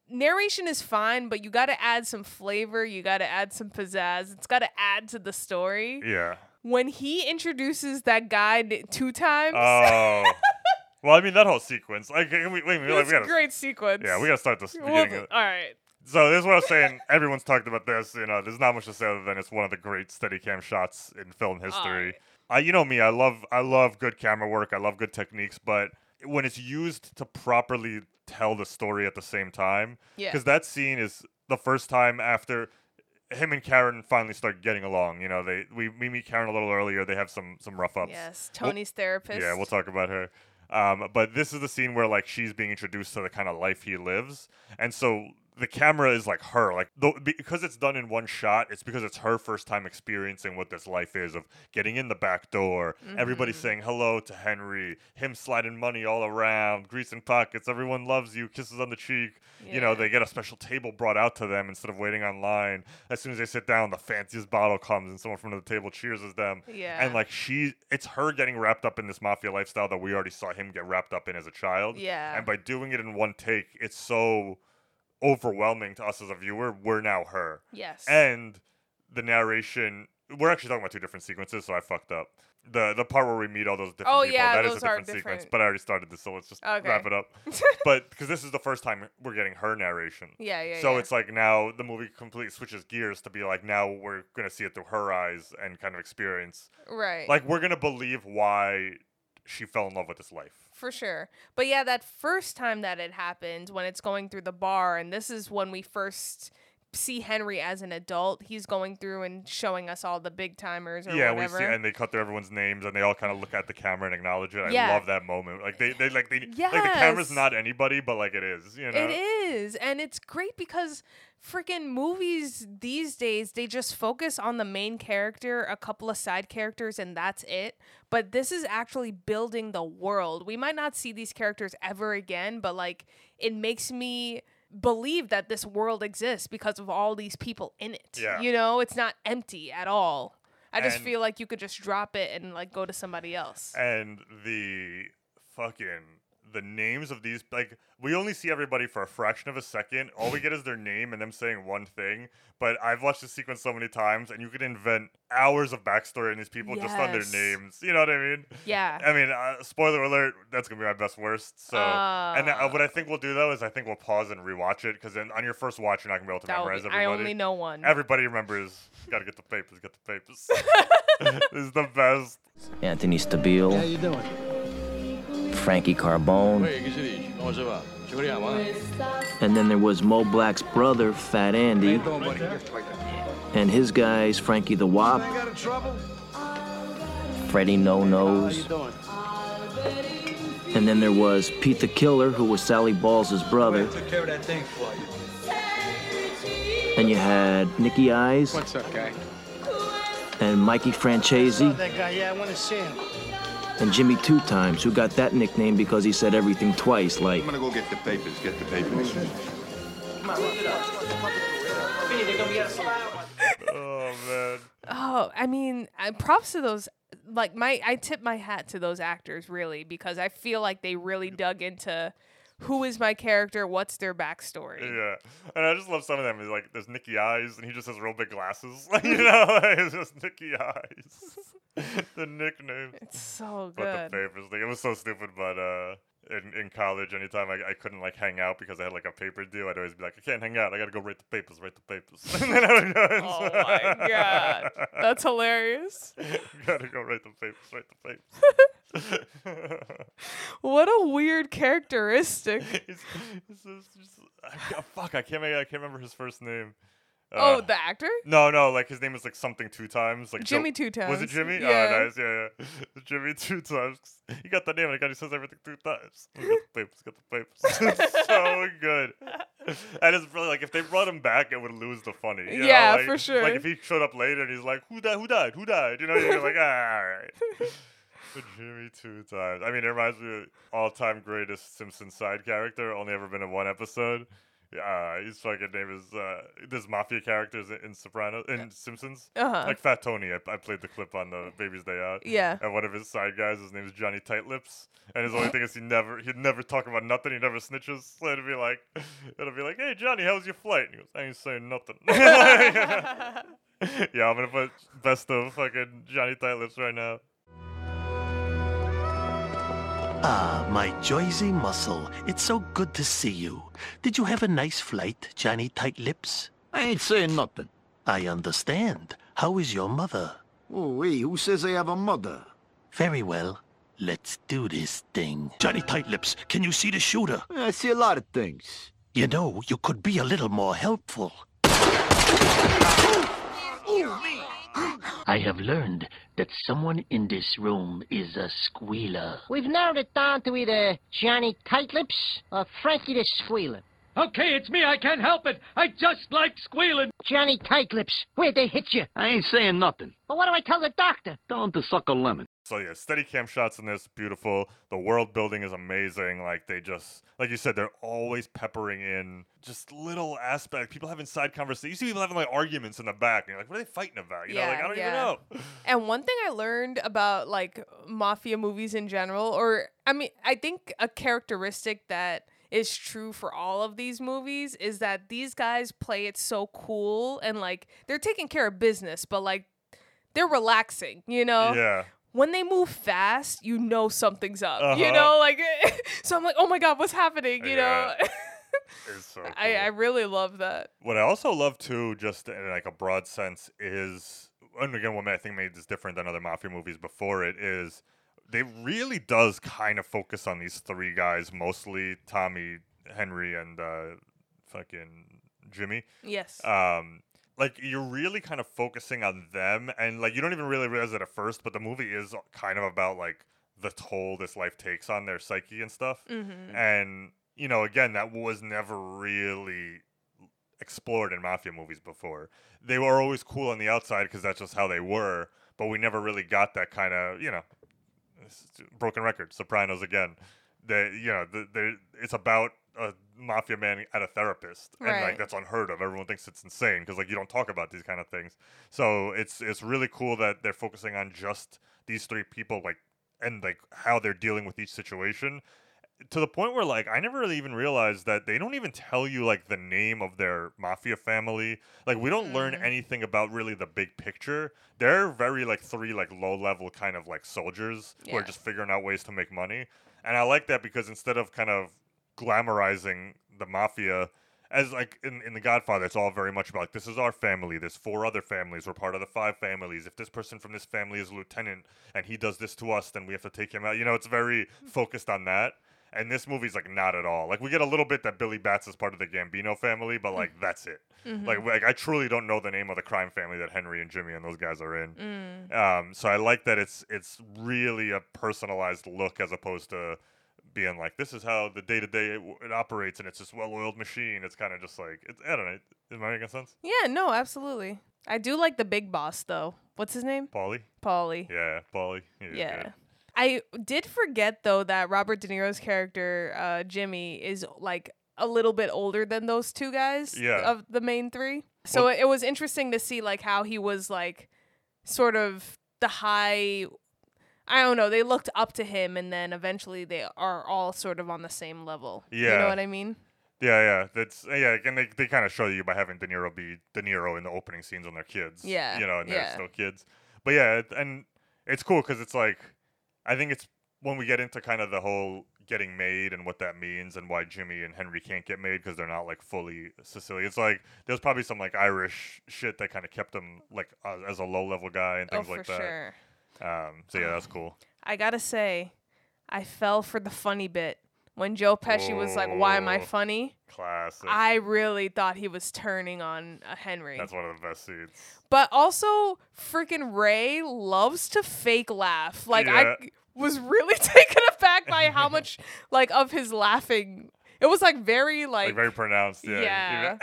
narration is fine, but you got to add some flavor. You got to add some pizzazz. It's got to add to the story. Yeah. When he introduces that guy two times, Oh. [LAUGHS] well, I mean that whole sequence. Like, wait, wait, wait, like, we a gotta, great sequence. yeah, we gotta start this Well, beginning. of- all right. So this is what I was saying. [LAUGHS] Everyone's talked about this. You know, there's not much to say other than it's one of the great Steadicam shots in film history. I, you know me, I love, I love good camera work. I love good techniques, but when it's used to properly tell the story at the same time, Yeah. because that scene is the first time after him and Karen finally start getting along. You know, they we, we meet Karen a little earlier. They have some some rough ups. Yes, We'll- Tony's therapist. Yeah, we'll talk about her. Um, but this is the scene where like she's being introduced to the kind of life he lives, and so the camera is like her, like though because it's done in one shot. It's because it's her first time experiencing what this life is of getting in the back door, everybody mm-hmm. saying hello to Henry, him sliding money all around, greasing pockets, everyone loves you, kisses on the cheek. You know, they get a special table brought out to them instead of waiting online. As soon as they sit down, the fanciest bottle comes, and someone from the table cheers as them. Yeah. And like she, it's her getting wrapped up in this mafia lifestyle that we already saw him get wrapped up in as a child. Yeah. And by doing it in one take, it's so overwhelming to us as a viewer. We're now her. Yes. And the narration, we're actually talking about two different sequences, so I fucked up. The the part where we meet all those different Oh, people, yeah, that is a are different sequence. But I already started this, so let's just Okay. wrap it up. [LAUGHS] but because this is the first time we're getting her narration. yeah, yeah. So yeah. it's like now the movie completely switches gears to be like now we're gonna see it through her eyes and kind of experience right. like we're gonna believe why she fell in love with this life. For sure. But yeah, that first time that it happened, when it's going through the bar, and this is when we first see Henry as an adult, he's going through and showing us all the big timers or yeah, whatever. we see, and they cut through everyone's names, and they all kind of look at the camera and acknowledge it. I Yeah. love that moment. Like they, they like they, like the camera's not anybody, but like it is. You know, It is. And it's great because freaking movies these days, they just focus on the main character, a couple of side characters, and that's it. But this is actually building the world. We might not see these characters ever again, but like it makes me believe that this world exists because of all these people in it. Yeah. You know, it's not empty at all. I just feel like you could just drop it and like go to somebody else. and the fucking the names of these like we only see everybody for a fraction of a second. All we get is their name and them saying one thing. But I've watched this sequence so many times, and you could invent hours of backstory in these people just on their names. You know what I mean? Yeah. I mean, uh, spoiler alert, that's gonna be my best worst. So, and uh, what I think we'll do though is I think we'll pause and rewatch it because then on your first watch you're not gonna be able to That would memorize be- everybody. I only know one. Everybody remembers. Gotta get the papers. Get the papers. [LAUGHS] [LAUGHS] this is the best. Anthony Stabile, How you doing? Frankie Carbone. And then there was Mo Black's brother, Fat Andy. And his guys, Frankie the Wop, Freddie No Nose. And then there was Pete the Killer, who was Sally Balls' brother. And you had Nicky Eyes. What's up, guy? And Mikey guy, yeah, I want to see him. And Jimmy Two Times, who got that nickname because he said everything twice, like. I'm gonna go get the papers. Get the papers. Oh man. Oh, I mean, props to those. Like my, I tip my hat to those actors really because I feel like they really dug into who is my character, what's their backstory. Yeah, and I just love some of them. He's like, there's Nicky Eyes, and he just has real big glasses. Like, [LAUGHS] you know, like, [LAUGHS] it's just Nicky Eyes. [LAUGHS] [LAUGHS] the nickname. It's so good. But the papers thing, it was so stupid. But uh, in in college, anytime I, I couldn't like hang out because I had like a paper due, I'd always be like, I can't hang out. I gotta go write the papers. Write the papers. [LAUGHS] and then I would go Oh my god, that's hilarious. [LAUGHS] gotta go write the papers. Write the papers. What a weird characteristic. It's- it's just- just- I fuck, I can't. make- I can't remember his first name. Oh, Uh, the actor? No, no, like his name is like something two times. Like Jimmy Joe- Two Was it Jimmy? Yeah. Oh, nice. Yeah, yeah. [LAUGHS] Jimmy two times. He got the name. and the guy who says everything two times. He got the [LAUGHS] papers. Got the papers. [LAUGHS] It's so good. And it's really like if they brought him back, it would lose the funny. you know, Yeah, like- for sure. Like if he showed up later and he's like, "Who died? Who died? Who died?" You know, you're like, ah, all right. Jimmy two times. I mean, it reminds me of all-time greatest Simpsons side character. Only ever been in one episode. Uh, his fucking name is uh, there's mafia characters in, in Soprano in Simpsons. Uh-huh. Like Fat Tony, I, I played the clip on the Baby's Day Out. Yeah. And one of his side guys, his name is Johnny Tight Lips, and his only thing is he never he'd never talk about nothing. He never snitches. So it'd be like, [LAUGHS] it'll be like, hey Johnny, how was your flight? And he goes, I ain't saying nothing. [LAUGHS] [LAUGHS] yeah, I'm gonna put best of fucking Johnny Tight Lips right now. Ah, my Jersey muscle. It's so good to see you. Did you have a nice flight, Johnny Tight Lips? I ain't saying nothing. I understand. How is your mother? Oh, hey, who says I have a mother? Very well. Let's do this thing. Johnny Tight Lips, can you see the shooter? I see a lot of things. You know, you could be a little more helpful. I have learned that someone in this room is a squealer. We've narrowed it down to either Johnny Tightlips or Frankie the Squealer. Okay, it's me. I can't help it. I just like squealing. Johnny Tightlips, where'd they hit you? I ain't saying nothing. But what do I tell the doctor? Tell him to suck a lemon. So yeah, steady cam shots in this, beautiful. The world building is amazing. Like they just, like you said, they're always peppering in just little aspect. People having side conversations. You see people having like arguments in the back, and you're like, what are they fighting about? You know, like I don't yeah. even know. And one thing I learned about like mafia movies in general, or I mean, I think a characteristic that is true for all of these movies is that these guys play it so cool and like they're taking care of business, but like they're relaxing, you know? Yeah. When they move fast, you know something's up. You Uh-huh. know, like [LAUGHS] so I'm like, oh my god, what's happening? You Yeah. know? It's [LAUGHS] so I, I really love that. What I also love too, just in like a broad sense, is and again what I think made this different than other mafia movies before it is they really does kind of focus on these three guys, mostly Tommy, Henry, and uh, fucking Jimmy. Yes. Um, like you're really kind of focusing on them, and like you don't even really realize it at first, but the movie is kind of about like the toll this life takes on their psyche and stuff. Mhm. And you know, again, that was never really explored in mafia movies before. They were always cool on the outside because that's just how they were, but we never really got that kind of, you know, broken record. Sopranos again. They, you know, the, they, it's about a mafia man at a therapist, and like that's unheard of. Everyone thinks it's insane because like you don't talk about these kind of things. So it's it's really cool that they're focusing on just these three people, like and like how they're dealing with each situation to the point where like I never really even realized that they don't even tell you like the name of their mafia family. Like we don't learn mm-hmm. anything about really the big picture. They're very like three like low level kind of like soldiers who are just figuring out ways to make money. And I like that because instead of kind of glamorizing the mafia as like in, in the Godfather, it's all very much about like this is our family. There's four other families. We're part of the five families. If this person from this family is a lieutenant and he does this to us, then we have to take him out. You know, it's very mm-hmm. focused on that. And this movie's like not at all. Like we get a little bit that Billy Bats is part of the Gambino family, but like mm. that's it. Mm-hmm. Like like I truly don't know the name of the crime family that Henry and Jimmy and those guys are in. Mm. Um, so I like that it's it's really a personalized look as opposed to being like this is how the day to day it operates and it's this well oiled machine. It's kind of just like it's, I don't know. Am I making sense? Yeah, no, absolutely. I do like the big boss though. What's his name? Paulie. Paulie. Yeah, Paulie. He Yeah. I did forget though that Robert De Niro's character, uh, Jimmy, is like a little bit older than those two guys Yeah. of the main three. So Well- it was interesting to see like how he was like sort of the high I don't know, they looked up to him and then eventually they are all sort of on the same level. Yeah. You know what I mean? Yeah, yeah. That's yeah, and they, they kind of show you by having De Niro be De Niro in the opening scenes on they're kids. Yeah, you know, and they're yeah. still kids. But yeah, and it's cool because it's like, I think it's when we get into kind of the whole getting made and what that means and why Jimmy and Henry can't get made because they're not like fully Sicilian. It's like there's probably some like Irish shit that kind of kept him like uh, as a low level guy and Oh, things for like that. sure. Um, so yeah, that's cool. I gotta say, I fell for the funny bit when Joe Pesci was like, "Why am I Oh. funny?" Classic. I really thought he was turning on uh, Henry. that's one of the best scenes. but also, freaking Ray loves to fake laugh. Like Yeah. I was really [LAUGHS] taken aback by how [LAUGHS] much like of his laughing. It was like very like, Like very pronounced. Yeah. yeah.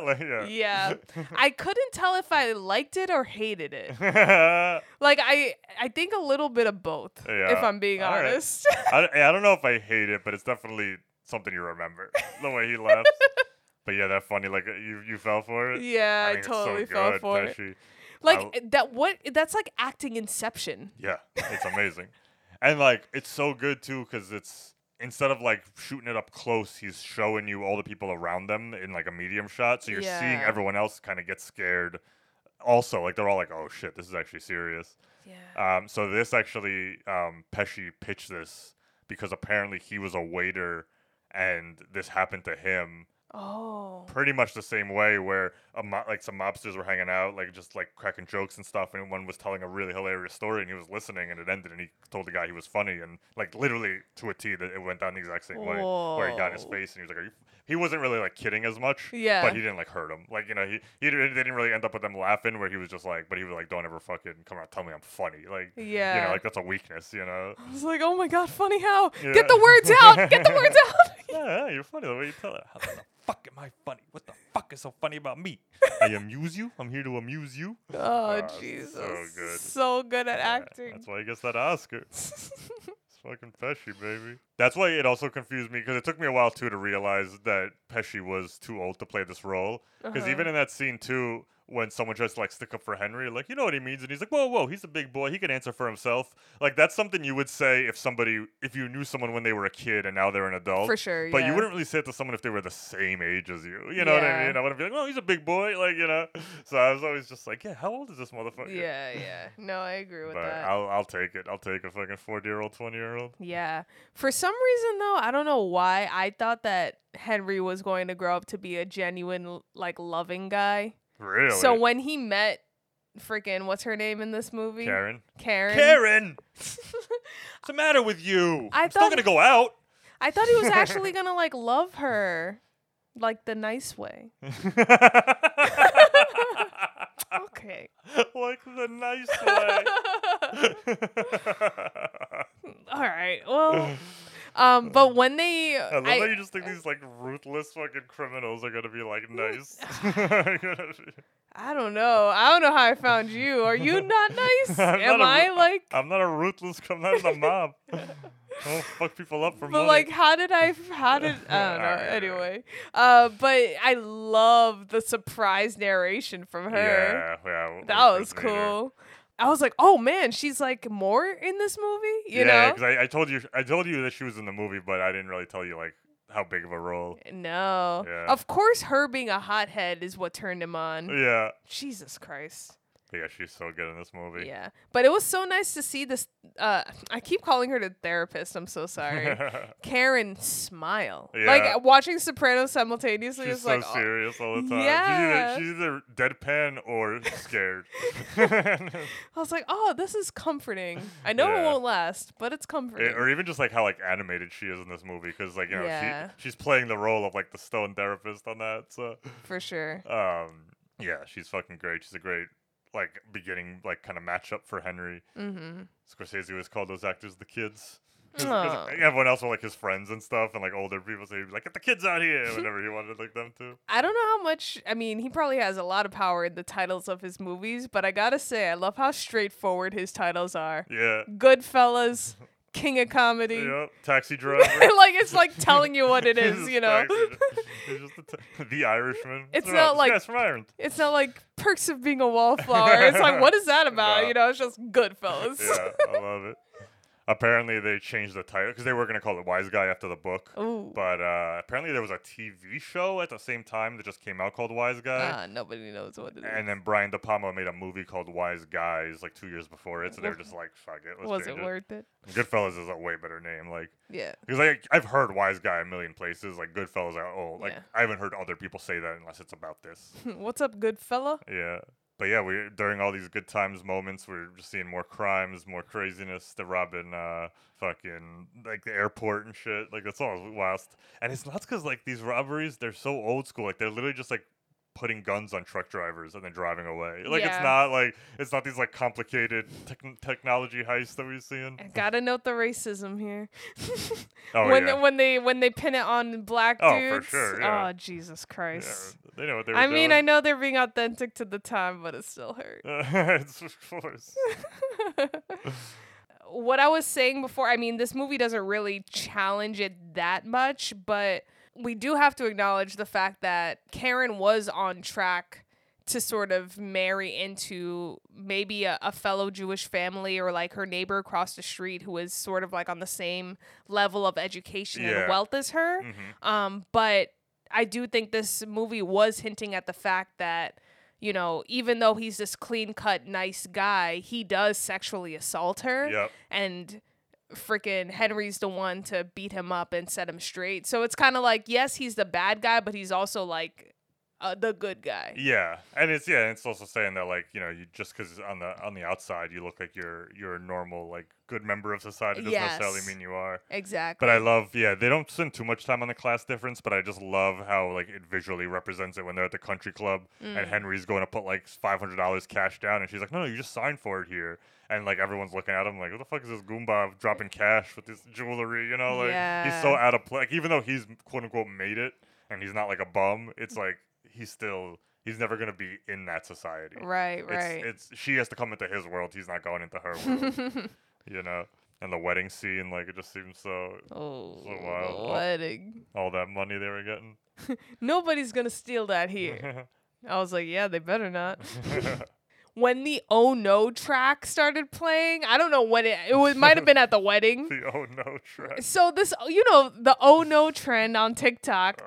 [LAUGHS] Like, yeah. yeah. I couldn't tell if I liked it or hated it. [LAUGHS] Like I I think a little bit of both. If I'm being All right. honest. I, I don't know if I hate it, but it's definitely something you remember. [LAUGHS] the way he laughs. but yeah, that funny. Like you, you fell for it. yeah, I, mean, it's so totally fell good, for it. Like I'll- that what that's like acting inception. Yeah, it's amazing, and like it's so good too because it's instead of like shooting it up close, he's showing you all the people around them in like a medium shot, so you're seeing everyone else kind of get scared. Also, like they're all like, "Oh shit, this is actually serious." Yeah. Um, so this actually, um, Pesci pitched this because apparently he was a waiter, and this happened to him Oh. pretty much the same way where a mo- like some mobsters were hanging out like just like cracking jokes and stuff and one was telling a really hilarious story and he was listening and it ended and he told the guy he was funny and like literally to a T that it went down the exact same way where he got in his face and he was like Are you? He wasn't really like kidding as much Yeah. but he didn't like hurt him like you know he he didn't, they didn't really end up with them laughing where he was just like but he was like don't ever fucking come out tell me I'm funny like yeah you know like that's a weakness you know I was like, oh my god, funny how? Yeah. Get the words [LAUGHS] out! Get the words out! [LAUGHS] yeah, yeah, you're funny the way you tell it. How the [LAUGHS] fuck am I funny? What the fuck is so funny about me? I amuse you. I'm here to amuse you. oh Ah, Jesus. so good. So good at Yeah, acting. That's why he gets that Oscar. Fucking Pesci, baby. That's why it also confused me because it took me a while too to realize that Pesci was too old to play this role. Because Uh-huh. even in that scene too, when someone tries to like stick up for Henry, like you know what he means, and he's like, "Whoa, whoa, he's a big boy. He can answer for himself." Like that's something you would say if somebody, if you knew someone when they were a kid and now they're an adult. For sure, But you wouldn't really say it to someone if they were the same age as you. You know what I mean? I wouldn't be like, "Oh, he's a big boy," like you know. So I was always just like, "Yeah, how old is this motherfucker?" Yeah, yeah. No, I agree with But that. I'll I'll take it. I'll take a fucking forty year old, twenty year old. Yeah. For some reason though, I don't know why, I thought that Henry was going to grow up to be a genuine like loving guy. Really? So when he met freaking what's her name in this movie? Karen. Karen. Karen, [LAUGHS] what's the matter with you? I I'm still thought- gonna go out. I thought he was actually [LAUGHS] to like love her like the nice way. [LAUGHS] Okay. like the nice way. All right. Well, um but when they I love I- how you just think these like ruthless fucking criminals are gonna be like nice. [LAUGHS] [LAUGHS] I don't know. I don't know how I found you. Are you [LAUGHS] not nice? I'm Am not a I ru- like I'm not a ruthless criminal. I'm not a mob. I don't fuck people up for But money. But like, how did I? How did I don't know. Anyway, uh, but I love the surprise narration from her. yeah, yeah. that was first meet her. cool. I was like, oh man, she's like more in this movie. You yeah, know? because I, I told you I told you that she was in the movie, but I didn't really tell you like how big of a role. Eh, no. Yeah. Of course, her being a hothead is what turned him on. Yeah. Jesus Christ. Yeah, she's so good in this movie. Yeah, but it was so nice to see this. Uh, I keep calling her the therapist. I'm so sorry. [LAUGHS] Karen smile. Yeah. Like watching Sopranos simultaneously She's is so like, oh, serious all the time. yeah. She's, either, she's either deadpan or [LAUGHS] scared. [LAUGHS] I was like, oh, this is comforting. I know Yeah. it won't last, but it's comforting. or even just like how like animated she is in this movie, because like you know Yeah. she she's playing the role of like the stone therapist on that. So for sure. um yeah, she's fucking great. She's a great like beginning like kind of matchup for Henry. Mm-hmm. Scorsese always called those actors the kids. 'Cause-. 'cause everyone else were like his friends and stuff, and like older people, so he'd be like, "Get the kids out here!" [LAUGHS] Whenever he wanted like them to. I don't know how much. I mean, he probably has a lot of power in the titles of his movies, but I gotta say, I love how straightforward his titles are. Yeah. Goodfellas, [LAUGHS] King of Comedy. Yeah, taxi [LAUGHS] driver. like it's like telling you what it [LAUGHS] is, you know. [LAUGHS] just the, Irishman. It's Oh, not this like- guy's from Ireland. It's not like perks of being a wallflower. It's like what is that about? No. You know, it's just Goodfellas. Yeah, I love it. Apparently, they changed the title because they were going to call it Wise Guy after the book. Ooh. But uh, apparently, there was a TV show at the same time that just came out called Wise Guy. Ah, nobody knows what it is. and then Brian De Palma made a movie called Wise Guys like two years before it, so they were just like, "Fuck it, was it worth it? Goodfellas is a way better name, like Yeah. because like I've heard Wise Guy a million places, like Goodfellas. Are, oh, like Yeah. I haven't heard other people say that unless it's about this. [LAUGHS] What's up, good fella? Yeah. But yeah, we're during all these good times moments, we're just seeing more crimes, more craziness. They're robbing uh fucking like the airport and shit. Like that's all whilst and it's nuts because like these robberies, they're so old school. Like they're literally just like putting guns on truck drivers and then driving away. Like Yeah. it's not like it's not these like complicated tech- technology heists that we've seen. I gotta note the racism here. [LAUGHS] Oh when yeah. when they when they pin it on black Oh, for dudes. sure, yeah. Oh Jesus Christ. they know what they were I mean. I know they're being authentic to the time, but it still hurt. [LAUGHS] it's of course. [LAUGHS] what I was saying before, I mean, this movie doesn't really challenge it that much, but we do have to acknowledge the fact that Karen was on track to sort of marry into maybe a, a fellow Jewish family or like her neighbor across the street who is sort of like on the same level of education Yeah. and wealth as her. Mhm. Um, but I do think this movie was hinting at the fact that, you know, even though he's this clean cut, nice guy, he does sexually assault her. Yep. And freaking Henry's the one to beat him up and set him straight. So it's kind of like, yes, he's the bad guy, but he's also like uh, the good guy. Yeah, and it's yeah, it's also saying that like you know you just because on the on the outside you look like you're you're a normal like good member of society doesn't necessarily mean you are. Exactly. But I love yeah they don't spend too much time on the class difference, but I just love how like it visually represents it when they're at the country club Mm. and Henry's going to put like five hundred dollars cash down and she's like no no you just signed for it here and like everyone's looking at him like what the fuck is this goomba dropping cash with this jewelry you know like he's so out of place like, even though he's quote unquote made it and he's not like a bum it's like he's still he's never gonna be in that society Right, it's, right. it's she has to come into his world he's not going into her world [LAUGHS] you know and the wedding scene like it just seems so Oh, so wild the All- wedding. all that money they were getting [LAUGHS] Nobody's gonna steal that here. [LAUGHS] I was like, yeah, they better not. when the Oh No track started playing, I don't know when it it was, might have been at the wedding. the oh no track So this, you know, the Oh No trend on TikTok,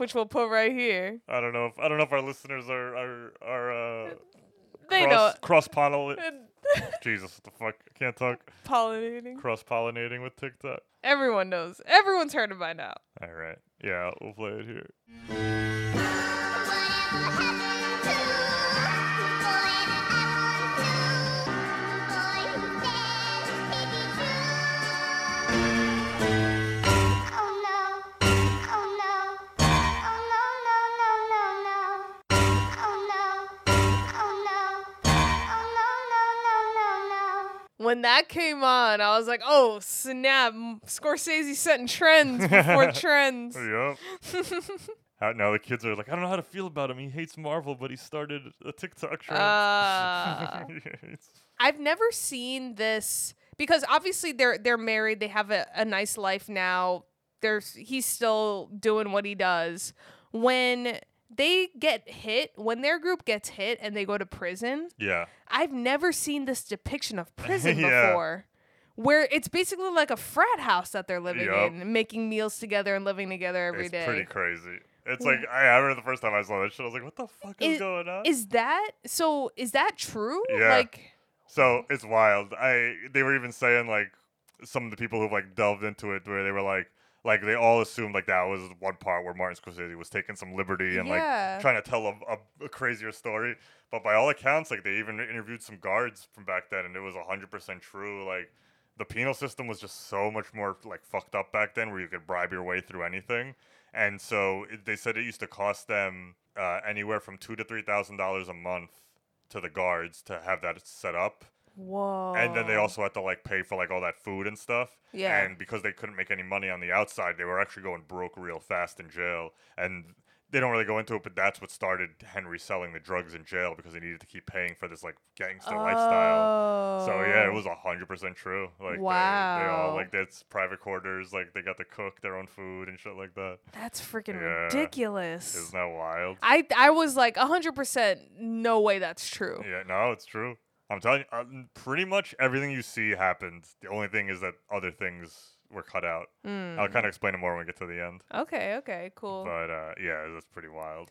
which we'll put right here. I don't know if I don't know if our listeners are are are uh They cross, know cross pollinate [LAUGHS] Jesus what the fuck I can't talk pollinating. cross pollinating with TikTok Everyone knows. Everyone's heard it by now. all right yeah we'll play it here When that came on, I was like, "Oh snap! Scorsese setting trends before [LAUGHS] trends." Yep. [LAUGHS] How, now the kids are like, I don't know how to feel about him. He hates Marvel, but he started a TikTok trend. Uh, [LAUGHS] it's- I've never seen this because obviously they're they're married. They have a, a nice life now. There's he's still doing what he does. When they get hit, when their group gets hit and they go to prison, yeah. I've never seen this depiction of [LAUGHS] prison Yeah. before. Where it's basically like a frat house that they're living Yup. in, making meals together and living together every it's day. pretty crazy. It's like I, I remember the first time I saw that shit. I was like, "What the fuck is, Is- going on?" Is that so? Is that true? Yeah. Like, So it's wild. I they were even saying like some of the people who've like delved into it where they were like like they all assumed like that was one part where Martin Scorsese was taking some liberty and Yeah. like trying to tell a, a, a crazier story. But by all accounts, like they even interviewed some guards from back then, and it was hundred percent true. Like the penal system was just so much more like fucked up back then, where you could bribe your way through anything. And so it, they said it used to cost them uh, anywhere from two to three thousand dollars a month to the guards to have that set up whoa. and then they also had to like pay for like all that food and stuff. Yeah. And because they couldn't make any money on the outside, they were actually going broke real fast in jail. And they don't really go into it, but that's what started Henry selling the drugs in jail because he needed to keep paying for this like gangster lifestyle. So yeah, it Oh. was hundred percent true. Like they, they Wow. all like that's private quarters, like they got to cook their own food and shit like that. That's freaking Yeah. ridiculous. Isn't that wild? I I was like hundred percent. No way, that's true. Yeah, no, it's true. I'm telling you, uh, pretty much everything you see happened. The only thing is that other things were cut out. Mm. I'll kind of explain it more when we get to the end. Okay, okay, cool. But uh, yeah, that's pretty wild.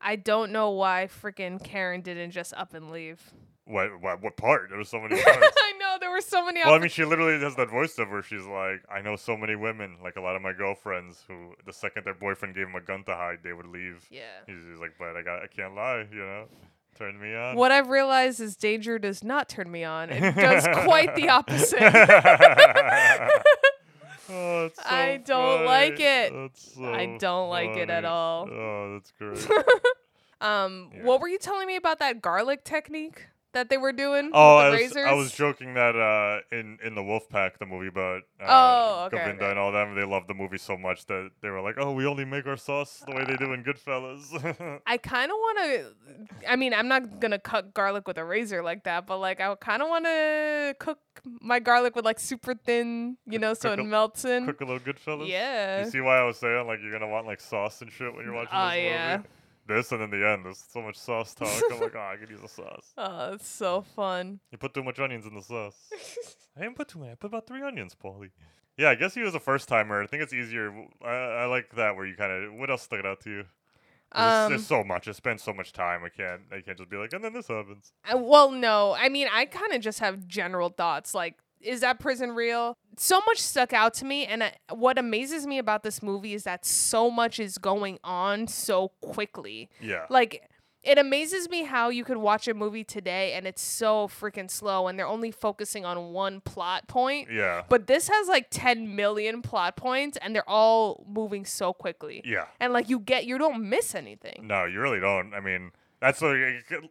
I don't know why freaking Karen didn't just up and leave. What what, what part? There was so many [LAUGHS] parts. I know there were so many. well, I mean, she literally has that voice of where she's like, "I know so many women, like a lot of my girlfriends, who the second their boyfriend gave them a gun to hide, they would leave." yeah. He's, he's like, "But I got, I can't lie, you know, turn me on." What I've realized is danger does not turn me on. It does [LAUGHS] quite the opposite. [LAUGHS] Oh, so I don't like it. That's I don't like it at all. Oh, that's great. [LAUGHS] Um, Yeah. what were you telling me about that garlic technique that they were doing Oh, I was, razors? I was joking that uh, in in the Wolfpack, the movie about uh, Oh, okay, Govinda okay. and all them, they loved the movie so much that they were like, "Oh, we only make our sauce the way they do in Goodfellas." [LAUGHS] I kind of want to. I mean, I'm not gonna cut garlic with a razor like that, but like I would kind of want to cook my garlic with like super thin, you know, so it a- melts in. Cook a little Goodfellas. Yeah. You see why I was saying like you're gonna want like sauce and shit when you're watching Oh, this movie? This and in the end, there's so much sauce talk. I'm like, oh, I could use a sauce. [LAUGHS] Oh, it's so fun. You put too much onions in the sauce. [LAUGHS] I didn't put too many. I put about three onions, Paulie. Yeah, I guess he was a first timer. I think it's easier. I, I like that where you kind of. What else stuck out to you? There's, Um, there's so much. I spent so much time. I can't. I can't just be like, and then this happens. Uh, well, no. I mean, I kind of just have general thoughts like, is that prison real? So much stuck out to me. And uh, what amazes me about this movie is that so much is going on so quickly. Yeah. Like, it amazes me how you could watch a movie today and it's so freaking slow and they're only focusing on one plot point. yeah. But this has like 10 million plot points and they're all moving so quickly. Yeah. And like you get, you don't miss anything. No, you really don't. I mean, that's like,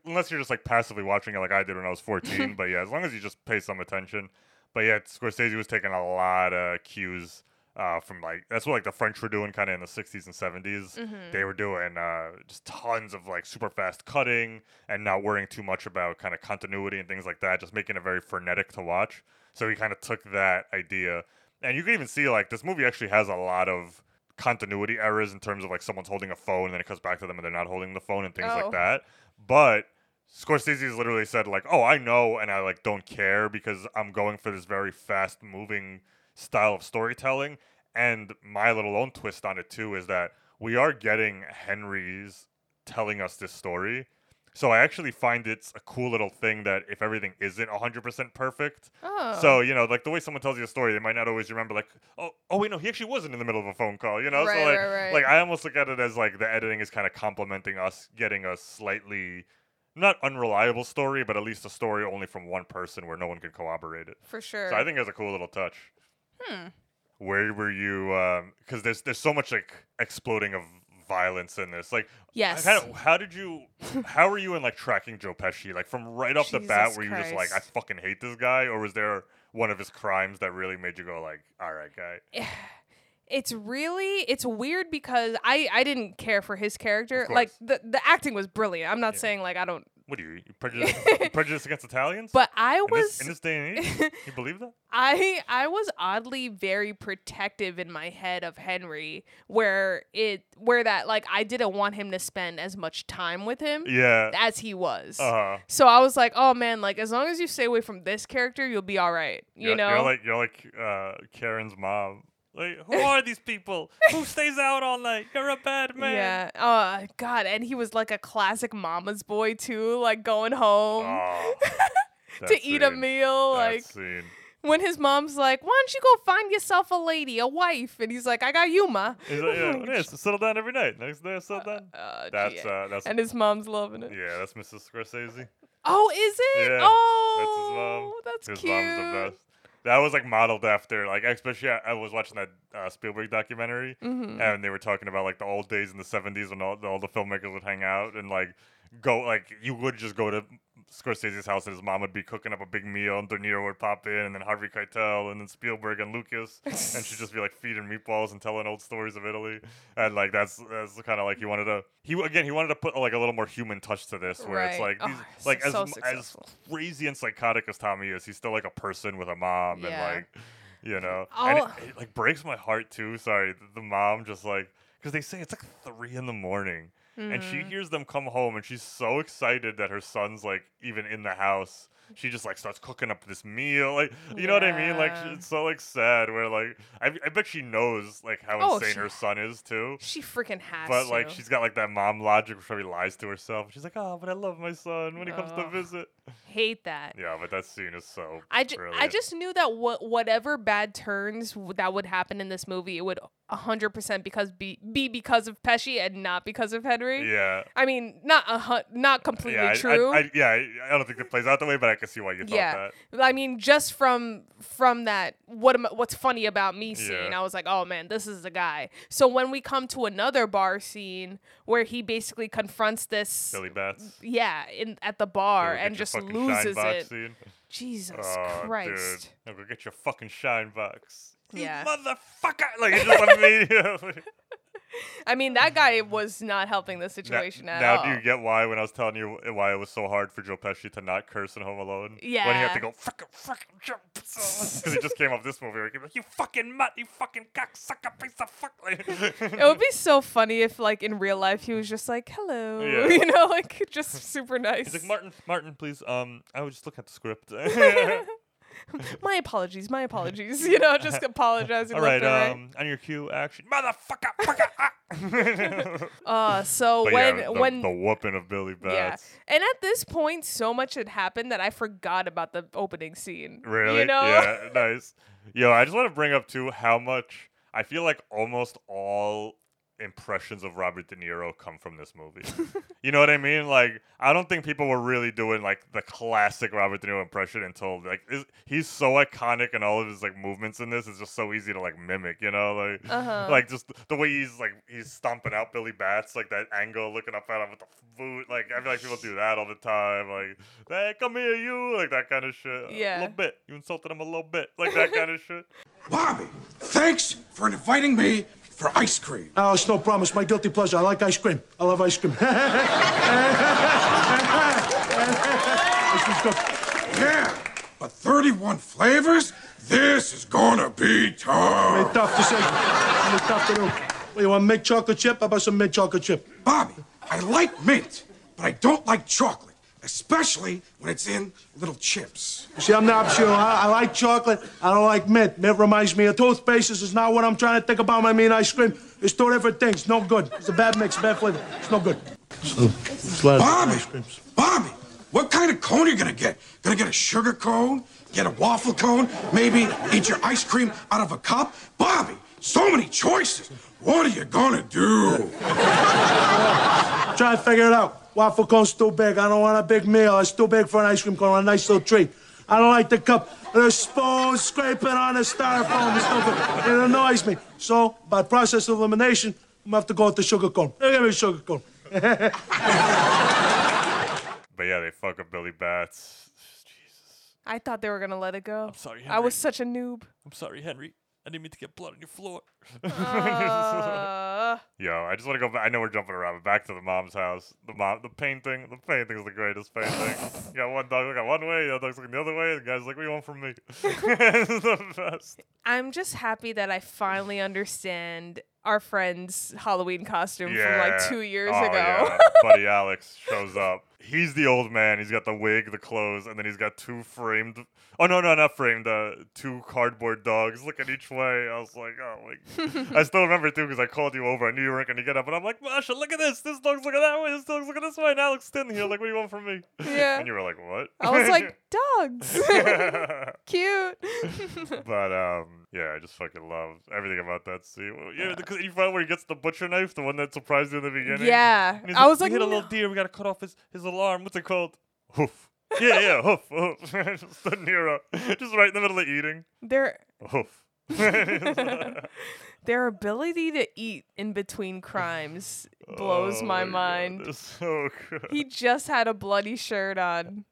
unless you're just like passively watching it like I did when I was 14. [LAUGHS] but yeah, as long as you just pay some attention. But yeah, Scorsese was taking a lot of cues uh, from like that's what like the French were doing kind of in the 60s and 70s. They were doing uh, just tons of like super fast cutting and not worrying too much about kind of continuity and things like that, just making it very frenetic to watch. So he kind of took that idea, and you can even see like this movie actually has a lot of continuity errors in terms of like someone's holding a phone and then it comes back to them and they're not holding the phone and things Oh. like that. But Scorsese's literally said like, "Oh, I know, and I like don't care because I'm going for this very fast moving style of storytelling." And my little own twist on it too is that we are getting Henry's telling us this story. So I actually find it's a cool little thing that if everything isn't 100% perfect, Oh. so you know, like the way someone tells you a story, they might not always remember. Like, oh, oh wait, no, he actually wasn't in the middle of a phone call. You know, Right, so like, right, right. like I almost look at it as like the editing is kind of complementing us getting a slightly not unreliable story, but at least a story only from one person where no one can corroborate it. For sure. So I think it's a cool little touch. Hmm. Where were you? Because there's there's so much like exploding of violence in this. Like, Yes. How, how did you? how were you in like tracking Joe Pesci? Like from right off the bat, Jesus were you just like, I fucking hate this guy, or was there one of his crimes that really made you go like, all right, guy? It's really it's weird because I I didn't care for his character. Like the the acting was brilliant. I'm not Yeah. saying like I don't What do you, prejudice, [LAUGHS] prejudice against Italians? but I in was this, in this day and age, [LAUGHS] you believe that? I I was oddly very protective in my head of Henry where it where that like I didn't want him to spend as much time with him Yeah. as he was. Uh huh. So I was like, "Oh man, like as long as you stay away from this character, you'll be all right." You you're, know? you're like you're like uh, Karen's mom. Like, who are these people? Who [LAUGHS] stays out all night? You're a bad man. Yeah. Oh God, and he was like a classic mama's boy too, like going home Oh, [LAUGHS] to eat a scene. meal. That Like scene. when his mom's like, "Why don't you go find yourself a lady, a wife?" and he's like, "I got you, ma." He's like, yeah, [LAUGHS] it is. Settle down every night. Next day, settle down. Uh, That's yeah. uh, that's and his mom's loving it. yeah, that's Mrs. Scorsese. Oh, is it? Yeah, oh, that's his mom. that's His cute. mom's the best. That was like modeled after like especially I, was watching that uh, Spielberg documentary Mm-hmm. and they were talking about like the old days in the seventies when all, all the filmmakers would hang out and like go like you would just go to Scorsese's house and his mom would be cooking up a big meal and De Niro would pop in and then Harvey Keitel and then Spielberg and Lucas. [LAUGHS] And she'd just be like feeding meatballs and telling old stories of Italy. And like that's that's kind of like he wanted to he again he wanted to put like a little more human touch to this where it's like these, Oh, like as so as successful. crazy and psychotic as Tommy is he's still like a person with a mom Yeah. and like you know? And it, it like breaks my heart too sorry the, the mom just like because they say it's like three in the morning and Mm-hmm. she hears them come home and she's so excited that her son's like even in the house she just like starts cooking up this meal like you know what i mean like she- it's so like sad where like I, I bet she knows like how Oh, insane she- her son is too She freaking has but like to. she's got like that mom logic where she lies to herself she's like oh but i love my son when he comes to visit hate that. yeah but that scene is so I, ju- I just knew that what whatever bad turns that would happen in this movie, it would hundred percent because be be because of Pesci and not because of Henry. yeah I mean, not a hun- not completely yeah, I- I- true. I, yeah, I, I don't think it plays out that way, but I can see why you thought yeah, that. I mean, just from from that, what am, what's funny about me scene, Yeah. I was like, oh man, this is the guy. So when we come to another bar scene where he basically confronts this, Billy Batts. yeah, in at the bar and just loses it. scene. Jesus Oh, Christ. Dude. Now go get your fucking shine box. You Yeah. motherfucker! Like, it's just immediately. [LAUGHS] [LAUGHS] I mean, that guy was not helping the now, situation at now all. do you get why when I was telling you why it was so hard for Joe Pesci to not curse in Home Alone? Yeah. When he had to go, fucking, fucking jump. [LAUGHS] Because he just came off this movie where he like, you fucking mutt, you fucking cocksucker piece of fuck. [LAUGHS] It would be so funny if, like, in real life, he was just like, "Hello," Yeah. you know, like just super nice. He's like, Martin, Martin, please. Um, I was just looking at the script. [LAUGHS] my apologies, my apologies. You know, just [LAUGHS] apologizing All right, um, on your cue, action, motherfucker, fucker. ah. [LAUGHS] Uh, so But when yeah, the, when the whooping of Billy Batts. yeah, and at this point, so much had happened that I forgot about the opening scene. Really? You know? Yeah, nice. Yo, I just want to bring up too how much I feel like almost all impressions of Robert De Niro come from this movie. [LAUGHS] you know what I mean? Like, I don't think people were really doing like the classic Robert De Niro impression until like is- he's so iconic and all of his like movements in this is just so easy to like mimic. You know, like Uh-huh. like just the way he's like he's stomping out Billy Batts, like that angle, looking up at him with the boot. Like I feel like people do that all the time. Like, hey, come here, you, like that kind of shit. Yeah, a little bit. You insulted him a little bit, like that kind of shit. Bobby, thanks for inviting me for ice cream. Oh, it's no problem. It's my guilty pleasure. I like ice cream. I love ice cream. [LAUGHS] Ice cream's good. Yeah, but 31 flavors? This is gonna be tough. Very tough. tough decision. Very tough to do. What, you want mint chocolate chip? How about some mint chocolate chip? Bobby, I like mint, but I don't like chocolate, especially when it's in little chips. You see, I'm not sure. I, I like chocolate. I don't like mint. Mint reminds me of toothpaste. This is not what I'm trying to think about. when I mean ice cream. It's two different things. No good. It's a bad mix, bad flavor. It's no good. So, glad Bobby, ice creams. Bobby, what kind of cone are you gonna get? Gonna get a sugar cone? Get a waffle cone? Maybe eat your ice cream out of a cup? Bobby, so many choices. What are you gonna do? Try to figure it out. Waffle cone's too big. I don't want a big meal. It's too big for an ice cream cone. I a nice little treat. I don't like the cup. The spoon scraping on the styrofoam. It's no good. It annoys me. So, by process of elimination, I'm gonna have to go with the sugar cone. Give me a sugar cone. [LAUGHS] But yeah, they fuck up Billy Batts. Jesus. I thought they were gonna let it go. I'm sorry, Henry. I was such a noob. I'm sorry, Henry. I didn't mean to get blood on your floor. Uh, [LAUGHS] Yo, I just want to go back. I know we're jumping around, but back to the mom's house. The mom, the painting. The painting is the greatest painting. you got one dog looking one way, the other dog's looking the other way. The guy's like, "What do you want from me?" [LAUGHS] the best. I'm just happy that I finally understand our friend's Halloween costume from like two years Oh, ago. yeah. [LAUGHS] Buddy Alex shows up. He's the old man. He's got the wig, the clothes, and then he's got two framed. Oh no, no, not framed. Uh, two cardboard dogs looking each way. I was like, oh my. [LAUGHS] I still remember too because I called you over. I knew you weren't gonna get up, and I'm like, Masha, look at this. This dog's looking that way. This dog's looking this way. And Alex standing here like, what do you want from me? Yeah. And you were like, what? I was like, [LAUGHS] dogs. Cute. but um, yeah, I just fucking love everything about that scene. Yeah, because you find where he gets the butcher knife, the one that surprised you in the beginning. Yeah. I was "We like, hit a little deer. We gotta cut off his his alarm. What's it called? Hoof. Yeah, yeah, hoof, hoof. [LAUGHS] just De Niro, just right in the middle of eating. Their Hoof. [LAUGHS] their ability to eat in between crimes blows Oh my God, mind. so good. He just had a bloody shirt on.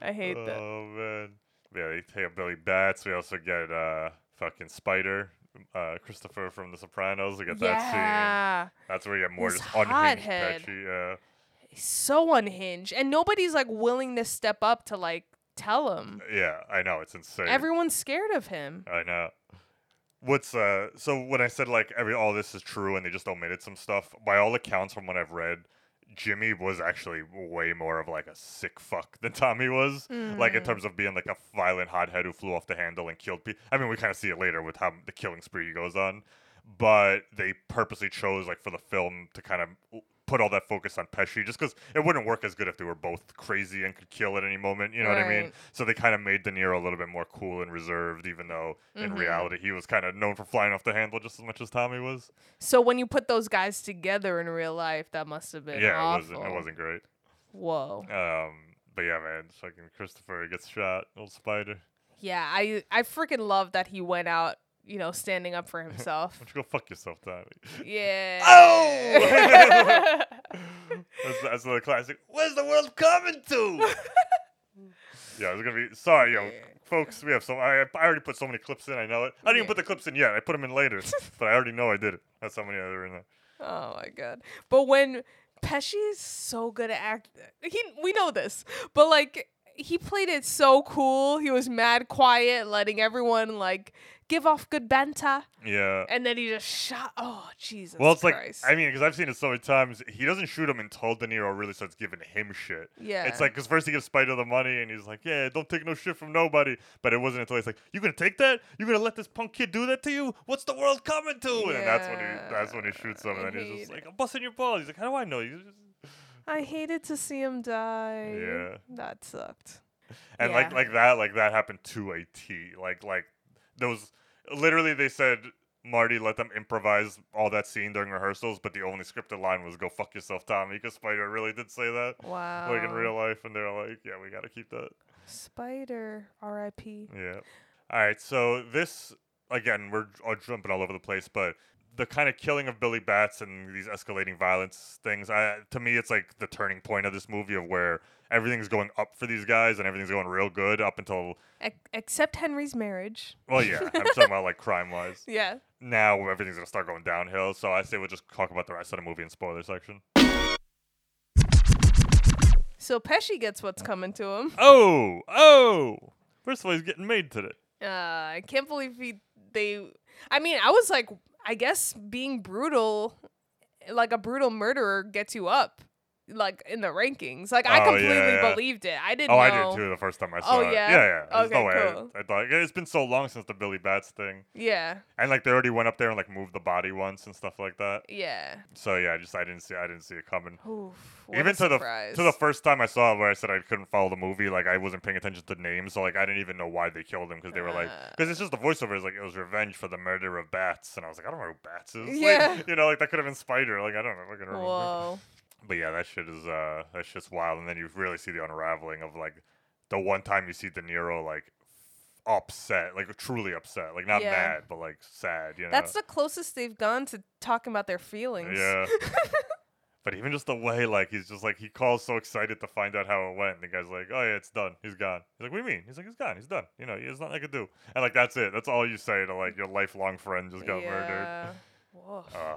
I hate that. Oh man. Yeah, they take Billy Batts. We also get uh fucking Spider. Uh, Christopher from The Sopranos. We get that Yeah. scene. That's where you get more just unhinged hothead. Yeah. He's so unhinged, and nobody's like willing to step up to like tell him. Yeah, I know it's insane. Everyone's scared of him. I know. What's uh? So when I said like every all this is true and they just omitted some stuff, by all accounts from what I've read, Jimmy was actually way more of like a sick fuck [LAUGHS] than Tommy was. Like in Mm. terms of being like a violent hothead who flew off the handle and killed people. I mean, we kind of see it later with how the killing spree goes on, but they purposely chose like for the film to kind of put all that focus on Pesci just because it wouldn't work as good if they were both crazy and could kill at any moment. You know what I mean? So they kind of made De Niro a little bit more cool and reserved, even though in Mhm. reality he was kind of known for flying off the handle just as much as Tommy was. So when you put those guys together in real life, that must have been yeah, it wasn't. It wasn't great. Whoa. Um, but yeah, man, fucking Christopher gets shot, old spider. Yeah, I I freaking love that he went out, you know, standing up for himself. [LAUGHS] Why don't you go fuck yourself, Tommy? yeah. Oh! [LAUGHS] that's, that's another classic. Where's the world coming to? [LAUGHS] yeah, it's gonna be. Sorry, yo, folks. We have so. I, I already put so many clips in. I know it. I didn't even put the clips in yet. I put them in later, but I already know I did it. That's how many are in there. Oh my god. But when Pesci is so good at act he we know this. But like he played it so cool. He was mad quiet, letting everyone like give off good banter. Yeah. And then he just shot oh Jesus Well, it's Christ. like I mean, because I've seen it so many times. He doesn't shoot him until De Niro really starts giving him shit. Yeah. it's like because first he gives Spider the money, and he's like, "Yeah, don't take no shit from nobody." But it wasn't until he's like, "You gonna take that? You gonna let this punk kid do that to you? What's the world coming to?" And that's when he that's when he shoots him, I and he's just hate like, "I'm busting your balls." He's like, "How do I know?" You just... I hated to see him die. Yeah. That sucked. And like like that like that happened to a T. Like like those literally they said. Marty let them improvise all that scene during rehearsals, but the only scripted line was "Go fuck yourself, Tommy," because Spider really did say that. Wow. Like in real life, and they're like, "Yeah, we got to keep that." Spider R.I.P. Yeah. All right. So this again, we're jumping all over the place, but the kind of killing of Billy Batts and these escalating violence things, I, to me, it's like the turning point of this movie of where everything's going up for these guys and everything's going real good up until, except Henry's marriage. well, yeah, I'm talking about like crime wise. [LAUGHS] Yeah. Now everything's gonna start going downhill. So I say we'll just talk about the rest of the movie in spoiler section. So Pesci gets what's coming to him. Oh, oh! First of all, he's getting made today. Uh, I can't believe he they. I mean, I was like, I guess being brutal, like a brutal murderer, gets you up, like in the rankings. Like I Oh, completely yeah, yeah. believed it. I didn't. Oh, know. I did too the first time I saw Oh, it. yeah? yeah, yeah. There's no Okay, way. I- cool. I, thought it's been so long since the Billy Batts thing, Yeah, and like they already went up there and like moved the body once and stuff like that. yeah. So yeah, I just I didn't see I didn't see it coming. Oof, Even to the to the first time I saw it, where I said I couldn't follow the movie, like I wasn't paying attention to names, so like I didn't even know why they killed him because they were like, Uh. because it's just the voiceover is like it was revenge for the murder of Batts, and I was like, I don't know who Batts is. [LAUGHS] Like, Yeah. you know, like that could have been Spider. Like I don't know. I can remember. Whoa. But yeah, that shit is uh that shit's wild, and then you really see the unraveling of like the one time you see De Niro like upset, like truly upset, like not Yeah. mad, but like sad. You know. That's the closest they've gone to talking about their feelings. yeah. [LAUGHS] but even just the way, like he's just like he calls so excited to find out how it went. And the guy's like, "Oh yeah, it's done. He's gone." He's like, "What do you mean?" He's like, "He's gone. He's done. You know, there's nothing I could do." And like that's it. That's all you say to like your lifelong friend just got murdered. Yeah. Woof. Uh,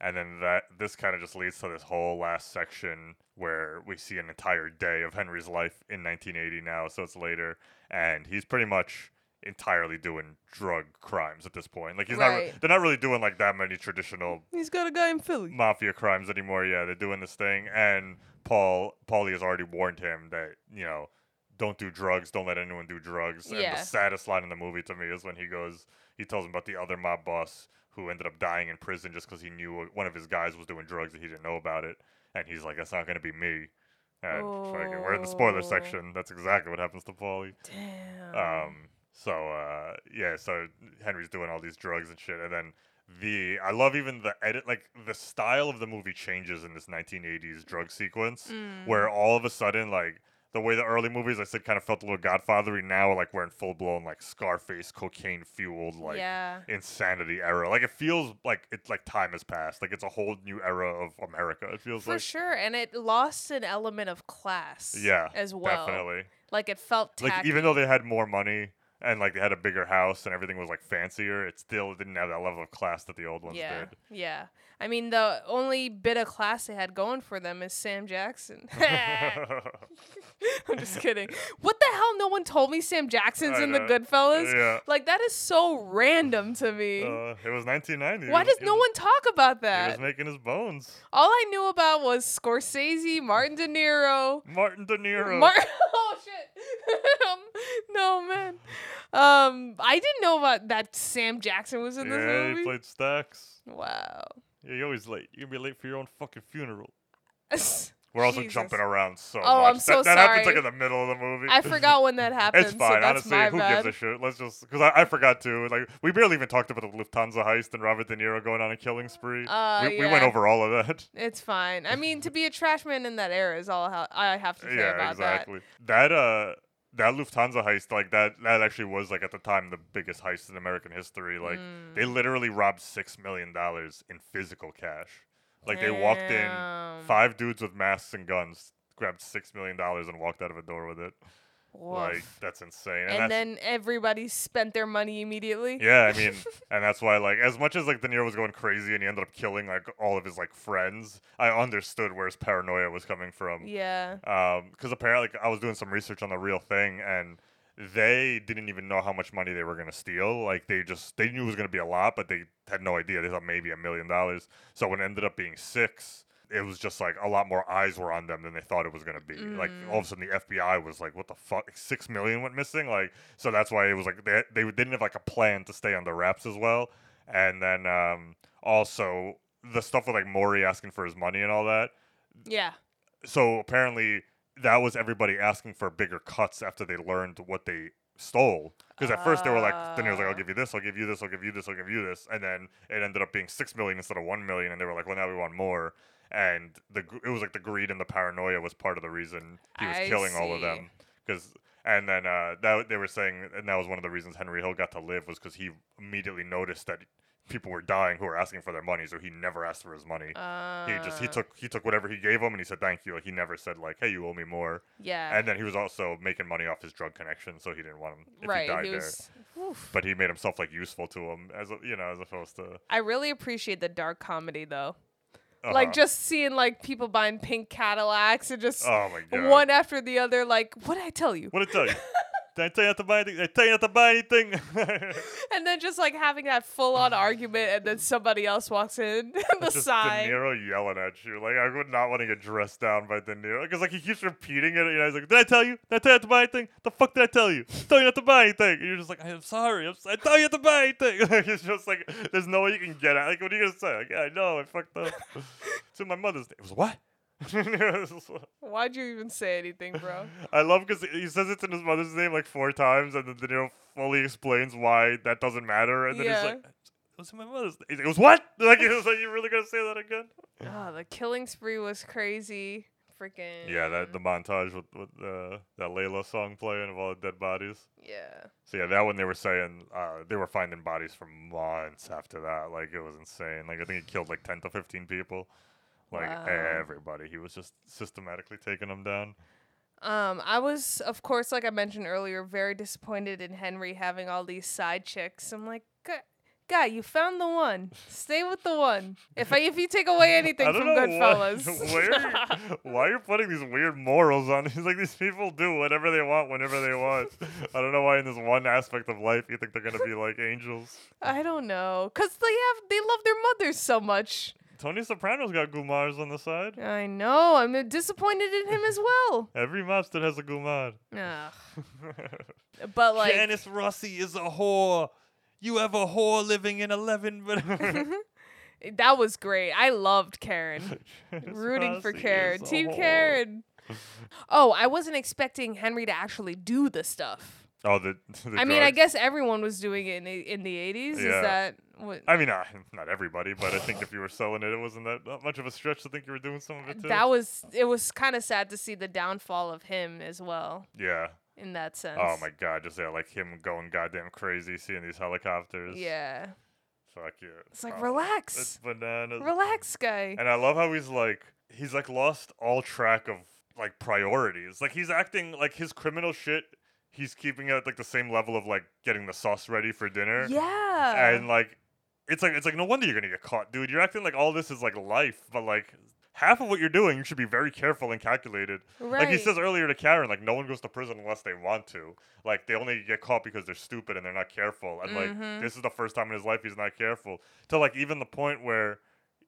and then that this kind of just leads to this whole last section where we see an entire day of Henry's life in 1980 now, so it's later, and he's pretty much entirely doing drug crimes at this point. Like he's Right. not. They're not really doing like that many traditional He's got a guy in Philly. mafia crimes anymore. Yeah, they're doing this thing, and Paul Paulie has already warned him that you know, don't do drugs, don't let anyone do drugs. And Yeah. the saddest line in the movie to me is when he goes, he tells him about the other mob boss who ended up dying in prison just because he knew one of his guys was doing drugs and he didn't know about it, and he's like, that's not gonna be me. And fucking, we're in the spoiler Oh. section. That's exactly what happens to Paulie. Damn. Um. So uh, yeah. So Henry's doing all these drugs and shit, and then the I love even the edit. Like the style of the movie changes in this 1980s drug sequence, where Mm. all of a sudden like. The way the early movies I said kind of felt a little Godfathery. Now, like we're in full blown like Scarface, cocaine fueled like yeah. insanity era. Like it feels like it's like time has passed. Like it's a whole new era of America. It feels For like sure, and it lost an element of class. yeah, as well. definitely. Like it felt tacky. like even though they had more money and like they had a bigger house and everything was like fancier, it still didn't have that level of class that the old ones yeah, did. yeah. I mean, the only bit of class they had going for them is Sam Jackson. [LAUGHS] [LAUGHS] I'm just kidding. What the hell? No one told me Sam Jackson's I in the know. Goodfellas. Yeah. Like that is so random to me. Uh, it was 1990. Why does no one talk about that? He was making his bones. All I knew about was Scorsese, Martin De Niro. Martin De Niro. Mar- [LAUGHS] oh no man. Um, I didn't know about that. Sam Jackson was in this yeah, movie. he played Stacks. wow. Yeah, you're always late. You're gonna be late for your own fucking funeral. [LAUGHS] We're also Jesus. jumping around so Oh, much. I'm so that, that happens like in the middle of the movie. I forgot when that [LAUGHS] happened. It's fine, so that's honestly. Who bad. gives a shit? Let's just because I, I forgot to. Like, we barely even talked about the Lufthansa heist and Robert De Niro going on a killing spree. Uh, we, we went over all of that. [LAUGHS] It's fine. I mean, to be a trash man in that era is all I have to say yeah, about exactly. That. uh, that Lufthansa heist, like that, that actually was like at the time the biggest heist in American history. Like they Mm. literally robbed six million dollars in physical cash. Like they walked in, five dudes with masks and guns, grabbed six million dollars and walked out of a door with it. That. Like that's insane. And, that's, then everybody spent their money immediately. Yeah, I mean, [LAUGHS] and that's why, like, as much as like De Niro was going crazy and he ended up killing like all of his like friends, I understood where his paranoia was coming from. Yeah. Um, because apparently, like, I was doing some research on the real thing, and they didn't even know how much money they were gonna steal. Like, they just they knew it was gonna be a lot, but they had no idea. They thought maybe a million dollars. So when it ended up being six. It was just like a lot more eyes were on them than they thought it was gonna be. Like all of a sudden, the FBI was like, "What the fuck? Six million went missing!" Like, so that's why it was like they they didn't have like a plan to stay under wraps as well. And then um, also the stuff with like Maury asking for his money and all that. Yeah. So apparently that was everybody asking for bigger cuts after they learned what they stole. Because at first they were like, De Niro's like, I'll give you this, I'll give you this, I'll give you this, I'll give you this, and then it ended up being six million instead of one million, and they were like, well now we want more. And the it was like the greed and the paranoia was part of the reason he was I killing all of them. Because and then uh, that they were saying, and that was one of the reasons Henry Hill got to live was because he immediately noticed that people were dying who were asking for their money, so he never asked for his money. he just he Uh, took he took whatever he gave him and he said thank you. Like he never said like, hey, you owe me more. Yeah. And then he was also making money off his drug connection, so he didn't want him if right. he died he there. oof. But he made himself like useful to him as a, you know as opposed to I really appreciate the dark comedy though. Uh Like just seeing like people buying pink Cadillacs and just oh my god one after the other. Like, what did I tell you? What did I tell you? [LAUGHS] Did I tell you not to buy anything? Did I tell you not to buy anything? [LAUGHS] And then just like having that full on argument, and then somebody else walks in [LAUGHS] the just side. De Niro yelling at you. Like I would not want to get dressed down by De Niro because like he keeps repeating it. You know, he's like, "Did I tell you? Did I tell you not to buy anything? The fuck did I tell you? I tell you not to buy anything." And you're just like, "I'm sorry. I'm, s- I tell you not to buy anything." [LAUGHS] Like, it's just like there's no way you can get at. Like what are you gonna say? Like, yeah, I know. I fucked up. in my mother's. Day. It was what? [LAUGHS] Why'd you even say anything, bro? [LAUGHS] I love because he says it's in his mother's name like four times, and then De Niro fully explains why that doesn't matter, and then Yeah. he's like, "It was in my mother's name." Like, It was what? [LAUGHS] Like, he was like, "You really gonna say that again?" oh, the killing spree was crazy. Freaking. Yeah, that the montage with, with uh, that Layla song playing of all the dead bodies. Yeah. So yeah, that one they were saying uh, they were finding bodies for months after that. Like it was insane. Like I think he killed like ten to fifteen people. Like Wow. everybody, he was just systematically taking them down. Um, I was, of course, like I mentioned earlier, very disappointed in Henry having all these side chicks. I'm like, "Gu- guy, you found the one. Stay with the one. If I, if you take away [LAUGHS] anything from Goodfellas, [LAUGHS] Why, where, why are you putting these weird morals on? [LAUGHS] He's like these people do whatever they want whenever they want. I don't know why in this one aspect of life you think they're gonna be like angels. I don't know, cause they have they love their mothers so much. Tony Soprano's got Gumars on the side. I know. I'm disappointed in him as [LAUGHS] well. Every mobster has a Gumar. Ugh. [LAUGHS] But like, Janice Rossi is a whore. You have a whore living in eleven. [LAUGHS] that was great. I loved Karen. Rooting for Rossi Karen. Team whore. Karen. Oh, I wasn't expecting Henry to actually do the stuff. oh, the. the I mean, I guess everyone was doing it in the, in the 80s. Is that what? I mean, uh, [LAUGHS] not everybody, but I think if you were selling it, it wasn't that not much of a stretch to think you were doing some of it too. That was it was kind of sad to see the downfall of him as well yeah. in that sense. Oh my god, just yeah, like him going goddamn crazy, seeing these helicopters. Yeah. Fuck you. It's like Oh, relax. It's bananas. Relax, guy. And I love how he's like he's like lost all track of like priorities. Like he's acting like his criminal shit. He's keeping it at like the same level of like getting the sauce ready for dinner. Yeah. And like, it's like it's like no wonder you're gonna get caught, dude. You're acting like all this is like life, but like half of what you're doing, you should be very careful and calculated. Like he says earlier to Karen, like no one goes to prison unless they want to. Like they only get caught because they're stupid and they're not careful. And like Mhm. this is the first time in his life he's not careful. To like even the point where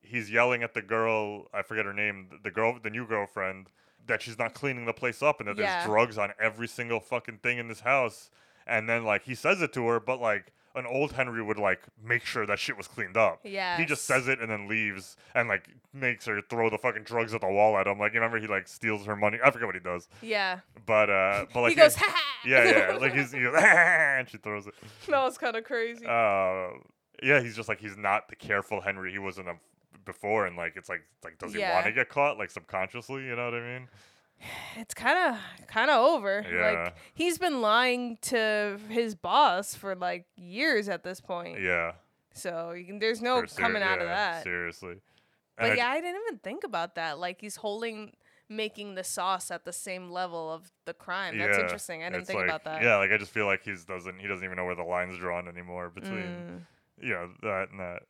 he's yelling at the girl, I forget her name, the girl, the new girlfriend, that she's not cleaning the place up and that Yeah. there's drugs on every single fucking thing in this house. And then like he says it to her, but like an old Henry would like make sure that shit was cleaned up. Yeah. He just says it and then leaves and like makes her throw the fucking drugs at the wall at him. Like you remember he like steals her money. I forget what he does. yeah. But uh [LAUGHS] but like he goes, yeah- ha. Yeah, yeah. [LAUGHS] Like he's he goes, and she throws it. that was kind of crazy. Uh yeah, he's just like he's not the careful Henry he was in a, before and like it's like like does he want to get caught like subconsciously, you know what I mean? It's kind of kind of over. Yeah. Like he's been lying to his boss for like years at this point. Yeah. So can, there's no ser- coming out of that. Seriously. But And I- yeah, I didn't even think about that. Like he's holding making the sauce at the same level of the crime. That's yeah, interesting. I didn't think like- about that. Yeah, like I just feel like he's doesn't he doesn't even know where the line's drawn anymore between Mm. you know that and that.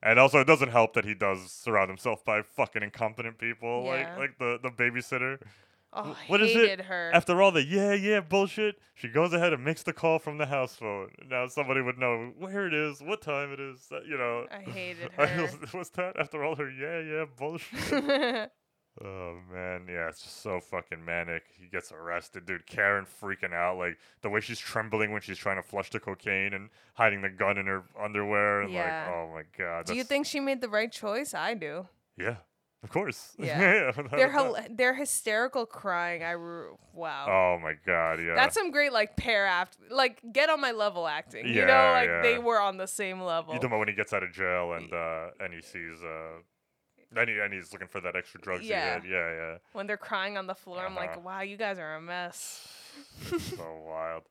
And also, it doesn't help that he does surround himself by fucking incompetent people, Yeah. like like the the babysitter. Oh, Wh- what is it? her. After all the yeah yeah bullshit, she goes ahead and makes the call from the house phone. Now somebody would know where it is, what time it is. that- You know. I hated [LAUGHS] her. was- [LAUGHS] What's that? After all her yeah yeah bullshit. [LAUGHS] Oh man, yeah, it's just so fucking manic. He gets arrested, dude. Karen freaking out, like the way she's trembling when she's trying to flush the cocaine and hiding the gun in her underwear, and Yeah. like, oh my god. do you think she made the right choice? I do. Yeah, of course. [LAUGHS] Yeah. they're they're hysterical crying. I re- wow. Oh my god, yeah. That's some great like pair act like get on my level acting. you know, Yeah, like they were on the same level. You talking about when he gets out of jail and uh and he sees uh and, he, and he's looking for that extra drugs Yeah. he had. Yeah, yeah. when they're crying on the floor, I'm Uh-huh. like, wow, you guys are a mess. so wild.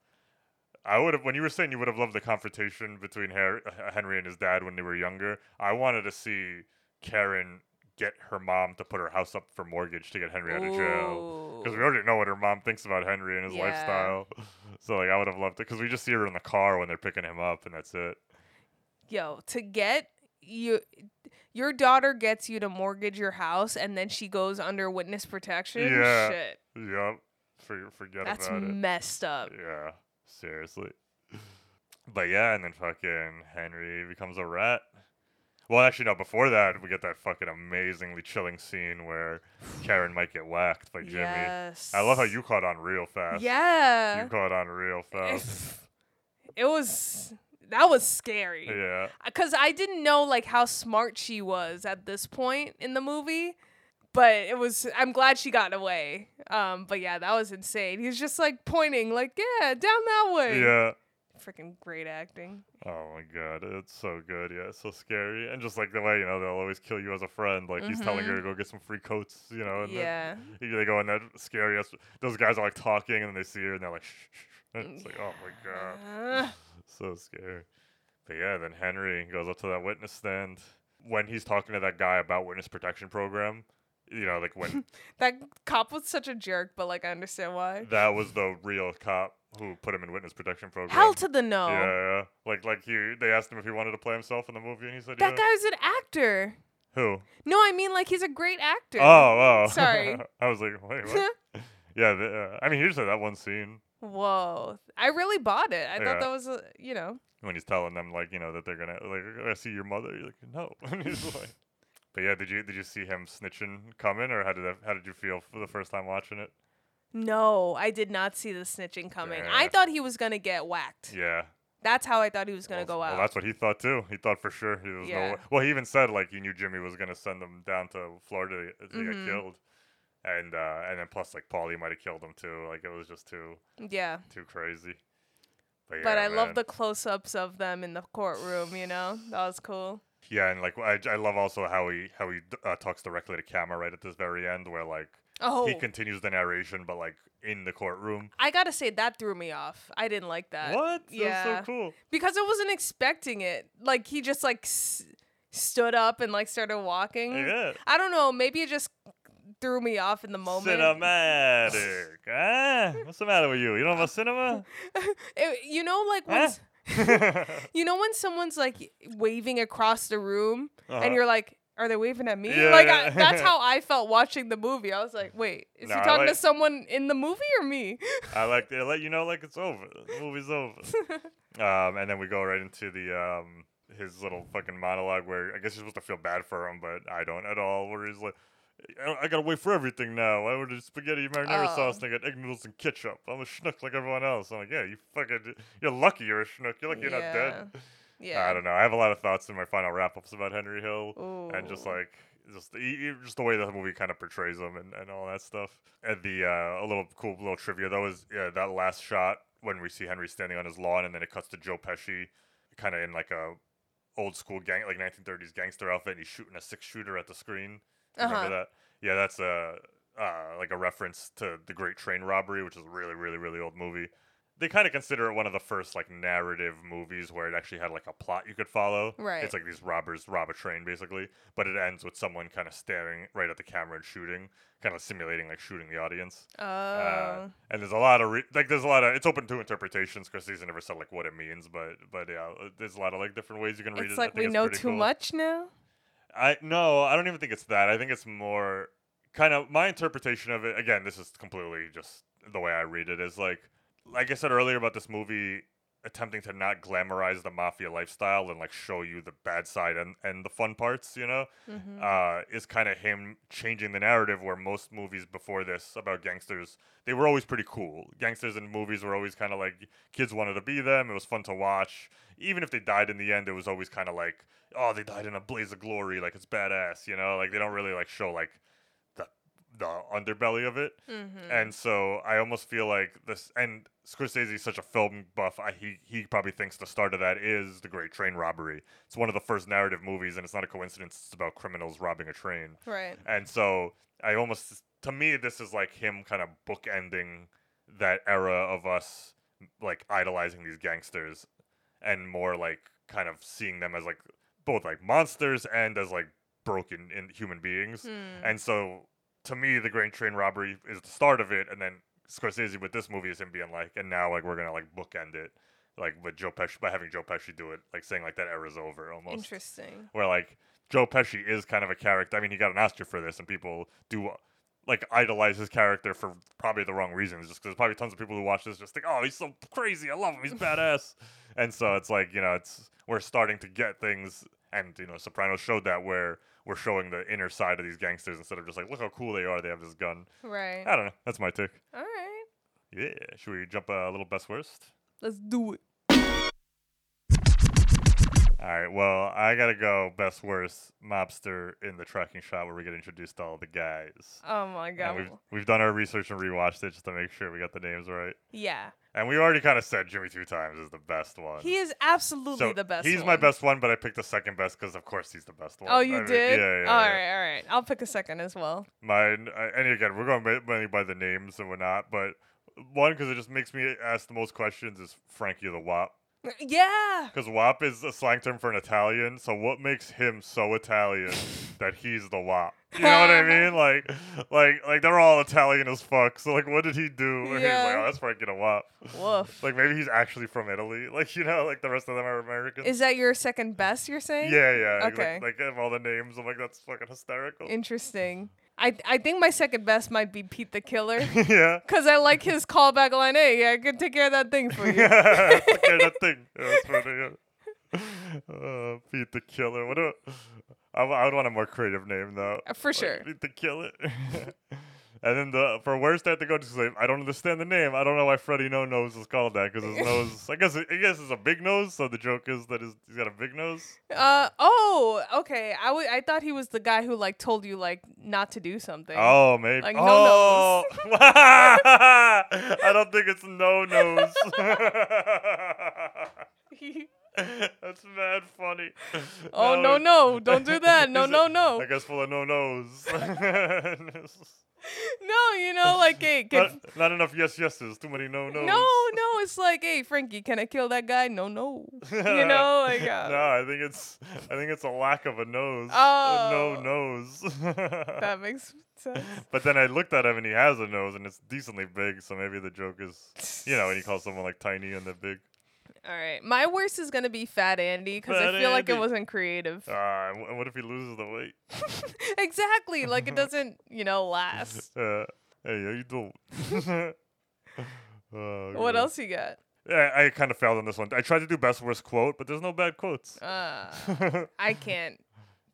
I would have when you were saying you would have loved the confrontation between Har- uh, Henry and his dad when they were younger. I wanted to see Karen get her mom to put her house up for mortgage to get Henry out of jail because we already know what her mom thinks about Henry and his Yeah. lifestyle. [LAUGHS] So like I would have loved it because we just see her in the car when they're picking him up and that's it. Yo, to get you, your daughter gets you to mortgage your house, and then she goes under witness protection. Yeah. Shit, Yep. For, forget that's about it. That's messed up. Yeah, seriously. [LAUGHS] But yeah, and then fucking Henry becomes a rat. Well, actually, no. Before that, we get that fucking amazingly chilling scene where Karen might get whacked by Jimmy. Yes. I love how you caught on real fast. Yeah. You caught on real [LAUGHS] fast. It was that was scary. yeah. because I didn't know like how smart she was at this point in the movie. But it was. I'm glad she got away. Um. But yeah, that was insane. He's just like pointing, like yeah, down that way. Yeah. Freaking great acting. Oh my god, it's so good. Yeah, it's so scary. And just like the way, you know, they'll always kill you as a friend. Like he's telling mm-hmm. her to go get some free coats, you know. And Yeah. he- they go in that scary. Those guys are like talking and then they see her and they're like, [LAUGHS] shh, shh. It's like, oh my god. [LAUGHS] So scary. But yeah, then Henry goes up to that witness stand when he's talking to that guy about witness protection program. You know, like when [LAUGHS] that cop was such a jerk, but like I understand why. that was the real cop. Who put him in witness protection program. Hell to the no. Yeah, yeah. Like like he they asked him if he wanted to play himself in the movie and he said That yeah. guy's an actor. Who? No, I mean like he's a great actor. Oh, oh. [LAUGHS] Sorry. I was like, wait, what? [LAUGHS] yeah, the, uh, I mean, he just had that one scene Whoa. I really bought it. I Yeah. thought that was a, you know. when he's telling them like, you know, that they're gonna like, I see your mother. You're like, no. [LAUGHS] and he's like, but yeah, did you did you see him snitching coming, or how did that, how did you feel for the first time watching it? No, I did not see the snitching coming. I thought he was going to get whacked. Yeah. That's how I thought he was going to go Well, out. that's what he thought too. He thought for sure he was no. Yeah. way- Well, he even said like he knew Jimmy was gonna send him down to Florida to Mhm. get killed, and uh, and then plus like Paulie might have killed him too. Like it was just too yeah. too crazy. But, But yeah, I love the close-ups of them in the courtroom, you know? That was cool. Yeah, and like I, I love also how he how he uh, talks directly to camera right at this very end, where like Oh. he continues the narration, but like in the courtroom. I got to say that threw me off. I didn't like that. What? That was so cool. Because I wasn't expecting it. Like he just like s- stood up and like started walking. Yeah. I don't know, maybe it just threw me off in the moment. Cinematic. ah, [LAUGHS] what's the matter with you? You don't have a cinema? [LAUGHS] It- you know like when Huh? [LAUGHS] you know when someone's like waving across the room Uh-huh. and you're like are they waving at me? Yeah, like yeah. I, that's how [LAUGHS] I felt watching the movie. I was like, "Wait, is Nah, he talking to someone in the movie or me?" I like to let you know like it's over. The movie's over. [LAUGHS] um, and then we go right into the um his little fucking monologue where I guess you're supposed to feel bad for him, but I don't at all. Where he's like. I I gotta wait for everything now. I ordered spaghetti marinara Oh. sauce and I got egg noodles and ketchup. I'm a schnook like everyone else. I'm like, yeah, you fucking, you're lucky you're a schnook. You're lucky you're not dead. Yeah. I don't know. I have a lot of thoughts in my final wrap ups about Henry Hill and just like just the, just the way the movie kind of portrays him and, and all that stuff. And the uh, a little cool little trivia though is yeah, that last shot when we see Henry standing on his lawn and then it cuts to Joe Pesci, kind of in like a old school gang like 1930s gangster outfit. And he's shooting a six shooter at the screen. Uh-huh. Remember that? Yeah, that's a uh, like a reference to the Great Train Robbery, which is a really really really old movie they kind of consider it one of the first like narrative movies where it actually had like a plot you could follow. Right. It's like these robbers rob a train basically, but it ends with someone kind of staring right at the camera and shooting, kind of simulating like shooting the audience. Oh. Uh, and there's a lot of re- like there's a lot of it's open to interpretations. Scorsese never said like what it means, but but yeah, uh, there's a lot of like different ways you can read it. it's like we know too cool. much now. I no, I don't even think it's that. I think it's more kind of my interpretation of it. Again, this is completely just the way I read it. Is like, like I said earlier about this movie attempting to not glamorize the mafia lifestyle and like show you the bad side and, and the fun parts, you know, Mhm. uh, is kind of him changing the narrative where most movies before this about gangsters, they were always pretty cool. Gangsters in movies were always kind of like kids wanted to be them. It was fun to watch. Even if they died in the end, it was always kind of like, oh, they died in a blaze of glory. Like it's badass, you know, like they don't really like show like the underbelly of it. Mhm. And so I almost feel like this, and Scorsese is such a film buff. I, he he probably thinks the start of that is the Great Train Robbery. It's one of the first narrative movies, and it's not a coincidence. It's about criminals robbing a train. Right. And so I almost, to me, this is like him kind of bookending that era of us like idolizing these gangsters, and more like kind of seeing them as like both like monsters and as like broken in human beings. Hmm. And so to me, the Great Train Robbery is the start of it, and then Scorsese with this movie is him being like, and now like we're gonna like bookend it, like with Joe Pesci by having Joe Pesci do it, like saying like that era's over almost. Interesting. Where like Joe Pesci is kind of a character. I mean, he got an Oscar for this, and people do like idolize his character for probably the wrong reasons. Just because probably tons of people who watch this just think, oh, he's so crazy. I love him. He's [LAUGHS] badass. and so it's like you know, it's we're starting to get things, and you know, Sopranos showed that where we're showing the inner side of these gangsters instead of just like, look how cool they are. They have this gun. Right. I don't know. That's my take. All right. Yeah. Should we jump uh, a little best worst? Let's do it. All right. Well, I gotta go best worst mobster in the tracking shot where we get introduced to all the guys. Oh my And god. we've we've done our research and rewatched it just to make sure we got the names right. Yeah. And we already kind of said Jimmy Two Times is the best one. He is absolutely so the best. He's one. my best one, but I picked the second best because of course he's the best one. Oh, I you mean, did? Yeah, yeah. All yeah. right, all right. I'll pick a second as well. Mine, uh, and again, we're going ma- mainly by the names and whatnot, but one because it just makes me ask the most questions is Frankie the Wop. Yeah. Because Wop is a slang term for an Italian. So what makes him so Italian [LAUGHS] that he's the Wop? You know what I mean? Like, like, like they're all Italian as fuck. So like, what did he do? And [LAUGHS] he's like, Yeah. oh, that's Frankie the Wop. Woof. Like maybe he's actually from Italy. [LAUGHS] Like you know, like the rest of them are American. Is that your second best? You're saying? yeah, yeah. like- Okay. Like, of all the names, I'm like, that's fucking hysterical. Interesting. I I think my second best might be Pete the Killer. [LAUGHS] yeah. Cause I like his callback line. Hey, yeah, I can take care of that thing for you. [LAUGHS] Take care of that [LAUGHS] thing. Yeah, that's funny. Yeah. Uh, Pete the Killer. What a, I, I would want a more creative name though. Uh, for Like, sure. Pete the Killer. And then the for worst have to go to sleep. I don't understand the name. I don't know why Freddie No Nose is called that because his nose. I guess I guess it's a big nose. So the joke is that he's got a big nose. Uh oh, okay. I w- I thought he was the guy who like told you like not to do something. Oh, maybe. Like no oh, [LAUGHS] I don't think it's no nose. [LAUGHS] That's mad funny. Oh no no! Don't do that! No [LAUGHS] no no! I guess full of no nose. [LAUGHS] No, you know like hey, [LAUGHS] can, not, not enough yes yeses. Too many no no No, [LAUGHS] no. It's like hey Frankie, can I kill that guy? No no. You know like uh, no, I think it's I think it's a lack of a nose. Oh. A no nose. that makes sense. But then I looked at him and he has a nose and it's decently big, so maybe the joke is, you know, when you call someone like tiny and they're big. All right, my worst is gonna be Fat Andy because I feel like it wasn't creative. Ah, and what if he loses the weight? [LAUGHS] exactly, like it [LAUGHS] doesn't you know last. [LAUGHS] Uh, hey, how you doing? Oh, What else you got? Yeah, I kind of failed on this one. I tried to do best worst quote, but there's no bad quotes. Uh, I can't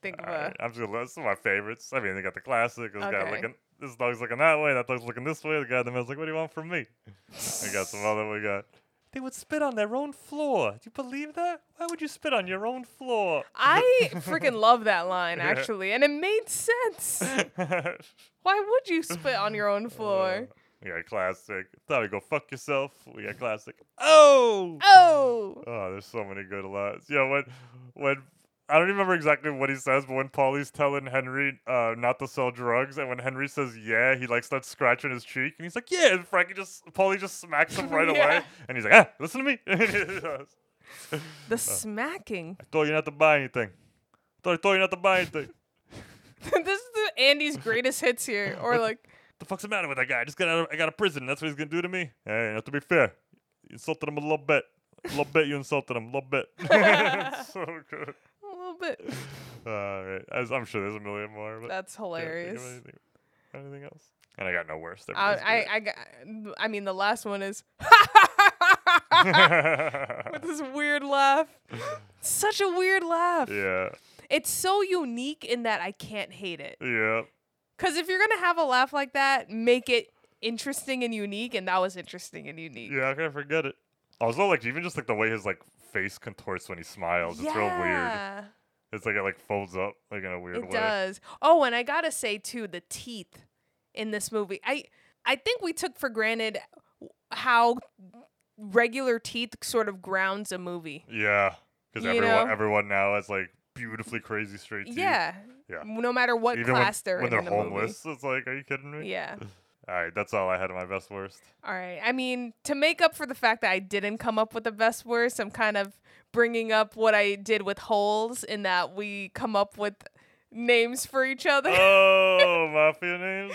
think of a. Alright, I'm just gonna list some of my favorites. I mean, they got the classic. This guy Okay. looking, this dog's looking that way. That dog's looking this way. The guy in the middle's like, "What do you want from me?" I got some other. We got. They would spit on their own floor. Do you believe that? Why would you spit on your own floor? I [LAUGHS] freaking love that line actually, and it made sense. [LAUGHS] Why would you spit on your own floor? Uh, we got classic. Thought we go fuck yourself. We got classic. Oh. Oh. Oh, there's so many good lines. Yeah, when when I don't remember exactly what he says, but when Paulie's telling Henry uh, not to sell drugs, and when Henry says yeah, he like starts scratching his cheek, and he's like yeah, and Frankie just Paulie just smacks him right [LAUGHS] Yeah. away, and he's like ah, listen to me. I [LAUGHS] The smacking. I told you not to buy anything. I told you not to buy anything. [LAUGHS] this is the Andy's greatest hits here, or like the fuck's the matter with that guy? I just got out of, I got out of prison. That's what he's gonna do to me. Hey, you have to be fair. You insulted him a little bit. A little bit. You insulted him a little bit. so good. Little bit. [LAUGHS] All right. As I'm sure there's a million more. But That's can't think of hilarious. Anything, anything else? And I got no worse. I, Everything's I, I, got, I mean, the last one is [LAUGHS] [LAUGHS] with this weird laugh. Such a weird laugh. yeah. It's so unique in that I can't hate it. Yeah. Because if you're gonna have a laugh like that, make it interesting and unique, and that was interesting and unique. Yeah. I can't forget it. Also, like even just like the way his like face contorts when he smiles, Yeah. it's real weird. It's like it like folds up like in a weird It way. It does. Oh, and I gotta say too, the teeth in this movie. I I think we took for granted how regular teeth sort of grounds a movie. Yeah. Because everyone know? everyone now has like beautifully crazy straight teeth. Yeah. Yeah. No matter what Even class when, they're when in they're in the movie. homeless, it's like, are you kidding me? Yeah. [LAUGHS] All right, that's all I had in my best worst. All right. I mean, to make up for the fact that I didn't come up with the best worst, I'm kind of bringing up what I did with holes in that we come up with names for each other. Oh, [LAUGHS] mafia names.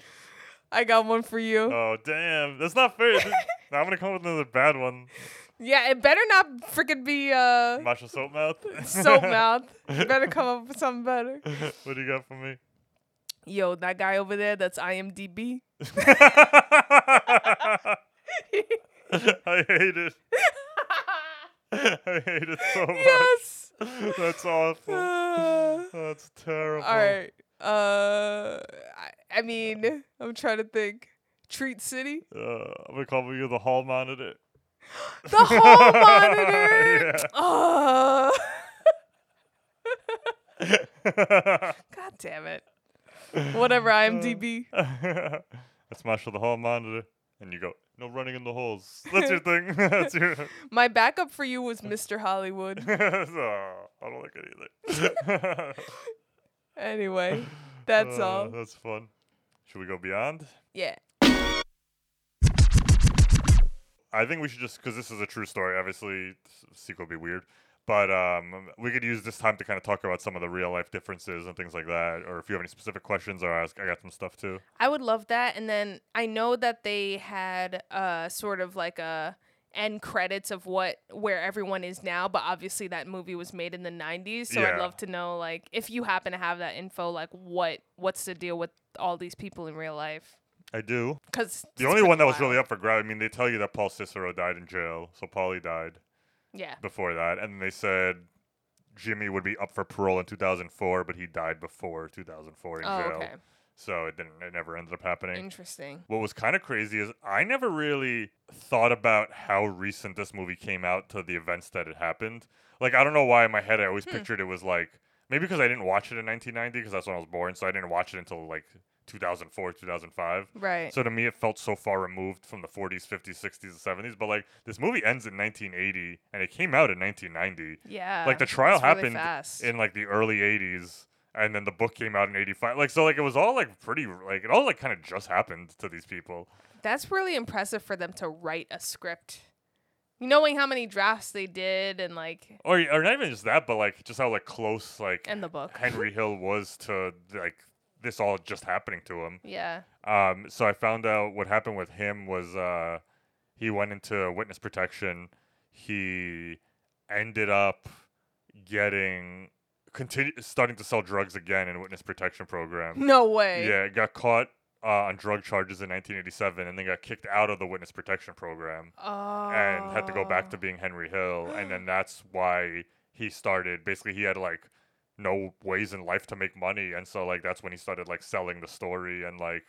[LAUGHS] I got one for you. Oh, damn, that's not fair. This- [LAUGHS] I'm gonna come up with another bad one. Yeah, it better not freaking be uh Masha soap mouth. soap mouth. You better come up with something better. what do you got for me? Yo, that guy over there, that's IMDb. [LAUGHS] I hate it. I hate it so [LAUGHS] much. Yes. That's awful. Uh, [SIGHS] That's terrible. all right. Uh, I, I mean, I'm trying to think. Treat City. Uh, I'm gonna call you the hall monitor. The hall [LAUGHS] monitor. Yeah. Uh, God damn it. Whatever, [LAUGHS] IMDb. That's [LAUGHS] Marshall the hall monitor. And you go, no running in the holes. That's your thing. [LAUGHS] That's your. My backup for you was Mr. Hollywood. oh, I don't like it either. Anyway, that's Uh, all. That's fun. Should we go beyond? Yeah. I think we should just because this is a true story. Obviously, s- sequel would be weird, but um, we could use this time to kind of talk about some of the real life differences and things like that. Or if you have any specific questions, or ask, I got some stuff too. I would love that. And then I know that they had uh sort of like a end credits of what where everyone is now, but obviously that movie was made in the 90s, so Yeah. I'd love to know like if you happen to have that info like what what's the deal with all these people in real life? I do. Because the only one that was really up for grab. I mean, they tell you that Paul Cicero died in jail, so Paulie died Yeah. before that, and they said Jimmy would be up for parole in 2004, but he died before 2004 in Oh, jail. okay. So it didn't. It never ended up happening. Interesting. What was kind of crazy is I never really thought about how recent this movie came out to the events that it happened. Like I don't know why in my head I always Hmm. pictured it was like maybe because I didn't watch it in 1990 because that's when I was born, so I didn't watch it until like 2004, 2005. Right. So to me, it felt so far removed from the 40s, 50s, 60s, and 70s. But like this movie ends in 1980, and it came out in 1990. Yeah, Like the trial it's really happened in like the early 80s, and then the book came out in 85. Like so, like it was all like pretty like it all like kind of just happened to these people. That's really impressive for them to write a script. Knowing how many drafts they did and like Or, or not even just that, but like just how like close like And the book. Henry Hill was to like this all just happening to him. Yeah. Um. So I found out what happened with him was uh, he went into witness protection. He ended up getting continue starting to sell drugs again in witness protection program. No way. Yeah, got caught uh, on drug charges in 1987, and then got kicked out of the witness protection program oh. and had to go back to being Henry Hill. [GASPS] And then that's why he started. Basically, he had like no ways in life to make money, and so like that's when he started like selling the story and like,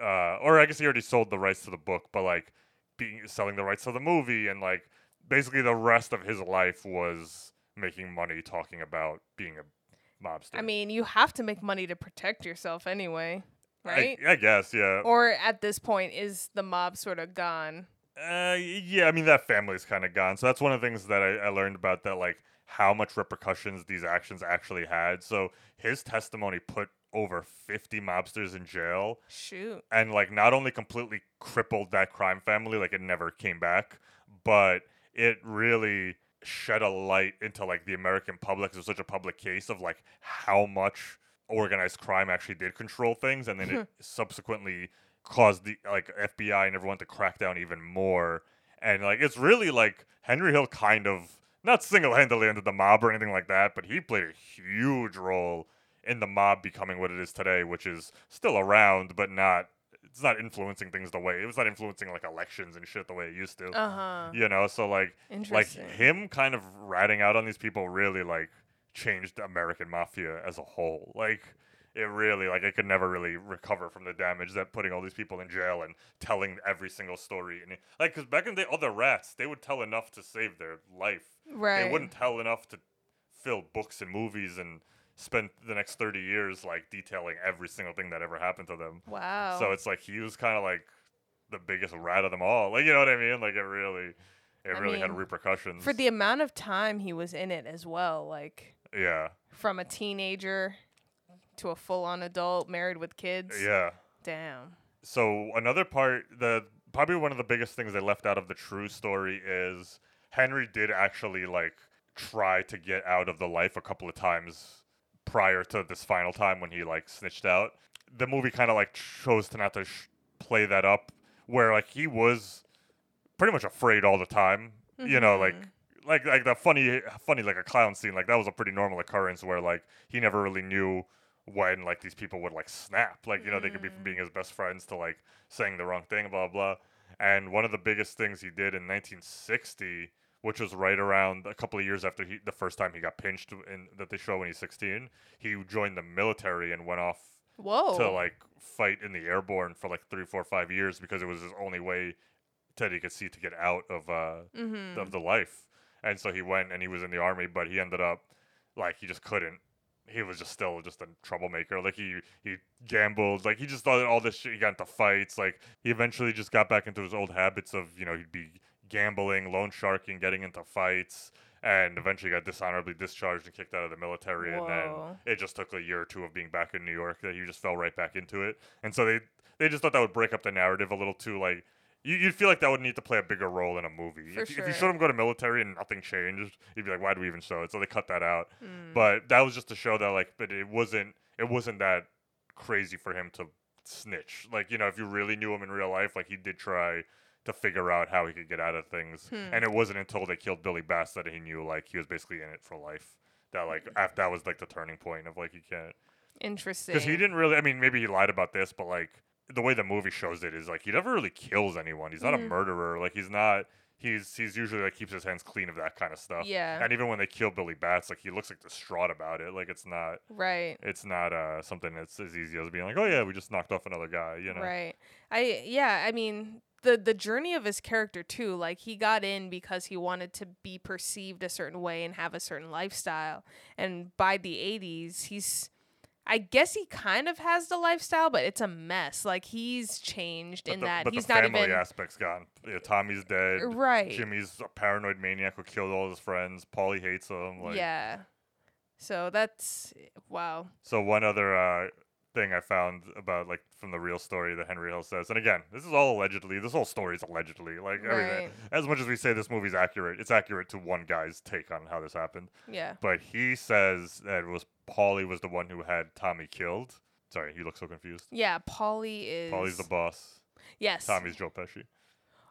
uh, or I guess he already sold the rights to the book, but like being selling the rights to the movie and like basically the rest of his life was making money talking about being a mobster. I mean, you have to make money to protect yourself anyway, I- right? I, guess, yeah. Or at this point, is the mob sort of gone? Uh, yeah, I mean that family's kind of gone. So that's one of the things that I, I learned about that, like how much repercussions these actions actually had. So his testimony put over 50 mobsters in jail, Shoot. and like not only completely crippled that crime family, like it never came back, but it really shed a light into like the American public. It was such a public case of like how much organized crime actually did control things, and then it hmm. subsequently caused the like FBI and everyone to crack down even more. And like it's really like Henry Hill kind of not single-handedly ended the mob or anything like that, but he played a huge role in the mob becoming what it is today, which is still around, but not. It's not influencing things the way it was not influencing like elections and shit the way it used to. Uh-huh. You know, so like like him kind of ratting out on these people really like changed American mafia as a whole. Like it really like it could never really recover from the damage that putting all these people in jail and telling every single story and like because back in the day, other rats they would tell enough to save their life. Right they wouldn't tell enough to fill books and movies and spend the next 30 years like detailing every single thing that ever happened to them. Wow. So it's like he was kind of like the biggest rat of them all. Like you know what I mean? Like it really it I really had repercussions. For the amount of time he was in it as well, like yeah. from a teenager to a full-on adult, married with kids. Yeah. Damn. So another part, the probably one of the biggest things they left out of the true story is Henry did actually like try to get out of the life a couple of times prior to this final time when he like snitched out. The movie kind of like chose to not to sh- play that up, where like he was pretty much afraid all the time. You know, mm-hmm. like like like the funny funny like a clown scene like that was a pretty normal occurrence where like he never really knew when like these people would like snap. Like you know they could be from being his best friends to like saying the wrong thing blah blah and one of the biggest things he did in 1960 which was right around a couple of years after he the first time he got pinched in that they show when he's 16 he joined the military and went off Whoa. to like fight in the airborne for like three four five years because it was his only way teddy could see to get out of uh Mhm. of the life. And so he went and he was in the army but he ended up like he just couldn't he was just still just a troublemaker. Like he he gambled. Like he just thought all this shit he got into fights. Like he eventually just got back into his old habits of you know he'd be gambling loan sharking getting into fights and eventually got dishonorably discharged and kicked out of the military. And then it just took a year or two of being back in New York that he just fell right back into it. And so they they just thought that would break up the narrative a little too. Like You, you'd feel like that would need to play a bigger role in a movie. For if, if you showed him go to military and nothing changed, you'd be like, why do we even show it? So they cut that out. Hmm. But that was just to show that like, but it wasn't it wasn't that crazy for him to snitch. Like you know, if you really knew him in real life, like he did try to figure out how he could get out of things. Hmm. And it wasn't until they killed Billy Batts that he knew like he was basically in it for life. That like after that was like the turning point of like you can't Interesting. because he didn't really. I mean, maybe he lied about this, but like the way the movie shows it is like he never really kills anyone. He's not Mhm. a murderer. Like he's not. He's he's usually like keeps his hands clean of that kind of stuff. Yeah. And even when they kill Billy Batts, like he looks like distraught about it. Like it's not. Right. It's not uh something that's as easy as being like, oh yeah, we just knocked off another guy. You know. Right. I yeah, I mean the the journey of his character too, like he got in because he wanted to be perceived a certain way and have a certain lifestyle. And by the 80s, he's I guess he kind of has the lifestyle, but it's a mess. Like he's changed But in the, that but he's the not family even aspect's gone. Yeah, Tommy's dead. Right. Jimmy's a paranoid maniac who killed all his friends. Paulie hates him. Like, Yeah. So that's wow. So one other uh, thing I found about like from the real story that Henry Hill says, and again, this is all allegedly. This whole story is allegedly. Like everything. As much as we say this movie's accurate, it's accurate to one guy's take on how this happened. Yeah. But he says that it was Paulie was the one who had Tommy killed. Sorry, you look so confused. Yeah, Paulie is Paulie's the boss. Yes. Tommy's Joe Pesci.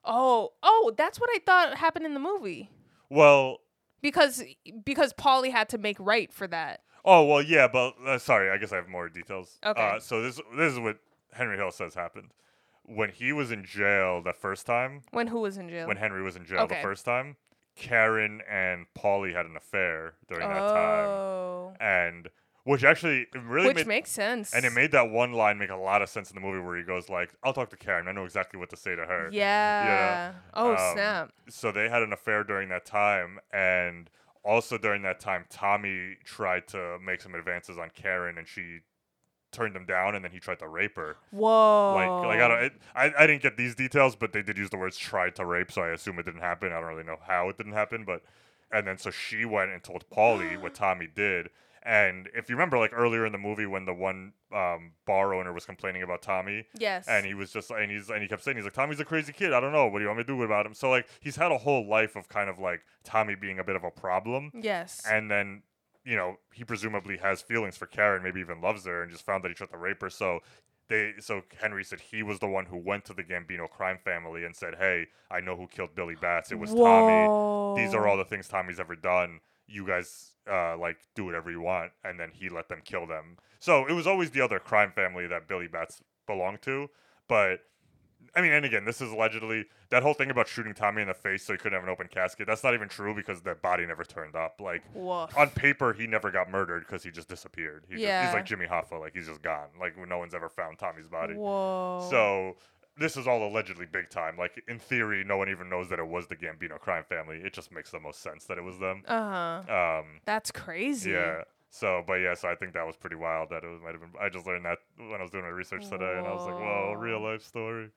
Oh, oh, that's what I thought happened in the movie. Well, Because because Paulie had to make right for that. Oh well, yeah, but uh, sorry, I guess I have more details. Okay. Uh, so this this is what Henry Hill says happened when he was in jail the first time. When who was in jail? When Henry was in jail Okay. the first time, Karen and Paulie had an affair during that Oh. time, and which actually really Which made, makes sense. And it made that one line make a lot of sense in the movie where he goes like, "I'll talk to Karen. I know exactly what to say to her." Know? Yeah. Oh, Um, snap. So they had an affair during that time, and also during that time, Tommy tried to make some advances on Karen, and she turned him down, and then he tried to rape her. Whoa. Like, like I don't, it, I, I didn't get these details, but they did use the words "tried to rape," so I assume it didn't happen. I don't really know how it didn't happen, but and then so she went and told Paulie what Tommy did. And if you remember, like earlier in the movie, when the one um, bar owner was complaining about Tommy, Yes. and he was just and he's and he kept saying he's like Tommy's a crazy kid. I don't know what do you want me to do about him. So like he's had a whole life of kind of like Tommy being a bit of a problem. Yes. And then you know he presumably has feelings for Karen, maybe even loves her, and just found that he tried to rape her. So they so Henry said he was the one who went to the Gambino crime family and said, "Hey, I know who killed Billy Batts. It was Tommy. These are all the things Tommy's ever done. You guys uh, like do whatever you want." And then he let them kill them. So it was always the other crime family that Billy Batts belonged to, but. I mean, and again, this is allegedly that whole thing about shooting Tommy in the face so he couldn't have an open casket. That's not even true because the body never turned up. Like Woof. on paper, he never got murdered because he just disappeared. He just, Yeah. he's like Jimmy Hoffa, like he's just gone. Like no one's ever found Tommy's body. Whoa. So this is all allegedly big time. Like in theory, no one even knows that it was the Gambino crime family. It just makes the most sense that it was them. Uh huh. Um, That's crazy. yeah. So, but yeah, so I think that was pretty wild. That it might have been. I just learned that when I was doing my research today, and I was like, "Whoa, real life story."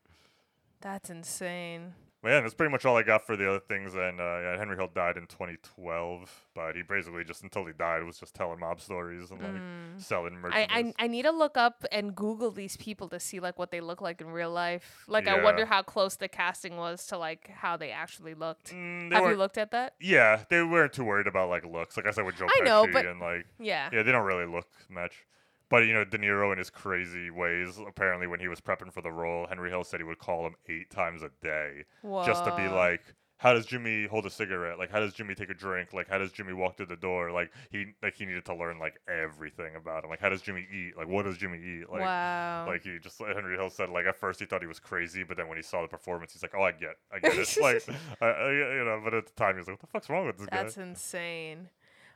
That's insane. But yeah, that's pretty much all I got for the other things. And uh, yeah, Henry Hill died in 2012, but he basically just until he died was just telling mob stories and like selling I, merchandise. I I need to look up and Google these people to see like what they look like in real life. Like I wonder how close the casting was to like how they actually looked. Mm, they Have you looked at that? Yeah, they weren't too worried about like looks. Like I said with Joe I Pesci know, but- and like Yeah. yeah, they don't really look much. But you know, De Niro in his crazy ways. Apparently, when he was prepping for the role, Henry Hill said he would call him eight times a day just to be like, "How does Jimmy hold a cigarette? Like, how does Jimmy take a drink? Like, how does Jimmy walk through the door? Like, he like he needed to learn like everything about him. Like, how does Jimmy eat? Like, what does Jimmy eat? Like, Wow. like he just Henry Hill said like at first he thought he was crazy, but then when he saw the performance, he's like, "Oh, I get, I get [LAUGHS] it." like, I, I, you know, but at the time he was like, "What the fuck's wrong with this That's guy?" That's insane.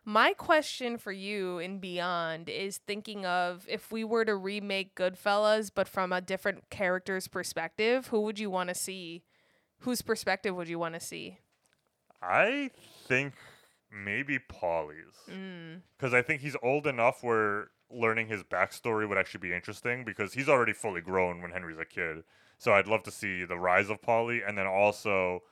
My question for you and beyond is thinking of if we were to remake Goodfellas, but from a different character's perspective, who would you want to see? Whose perspective would you want to see? I think maybe Paulie's. Mm. Because I think he's old enough where learning his backstory would actually be interesting because he's already fully grown when Henry's a kid. So I'd love to see the rise of Paulie. And then also,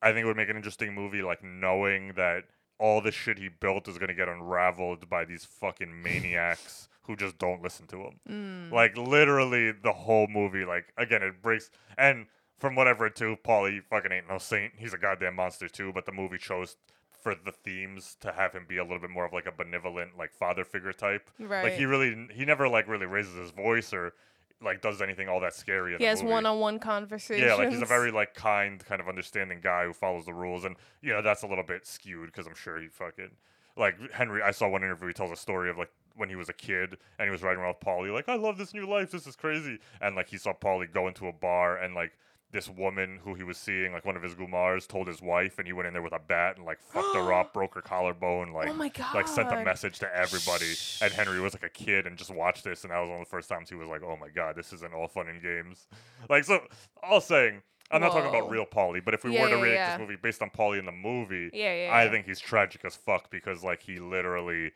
I think it would make an interesting movie, like knowing that all the shit he built is going to get unraveled by these fucking maniacs who just don't listen to him. Mm. Like, literally, the whole movie, like, again, it breaks. And from what I've read too, Paulie fucking ain't no saint. He's a goddamn monster too. But the movie chose for the themes to have him be a little bit more of like a benevolent, like father figure type. Like he really, he never like really raises his voice or like does anything all that scary. He has one-on-one conversations. Yeah, like he's a very like kind, kind of understanding guy who follows the rules, and you know that's a little bit skewed because I'm sure he fucking like Henry. I saw one interview. He tells a story of like when he was a kid and he was riding around with Paulie, like I love this new life. This is crazy, and like he saw Paulie go into a bar and like. This woman who he was seeing, like one of his gumars, told his wife, and he went in there with a bat and like fucked her up, [GASPS] broke her collarbone, like Oh like sent a message to everybody. And Henry was like a kid and just watched this, and that was one of the first times he was like, "Oh my god, this isn't all fun and games." [LAUGHS] Like so, all saying, I'm not talking about real Paulie, but if we Yeah, were to yeah, react yeah. this movie based on Paulie in the movie, Yeah, yeah, I think he's tragic as fuck because like he literally.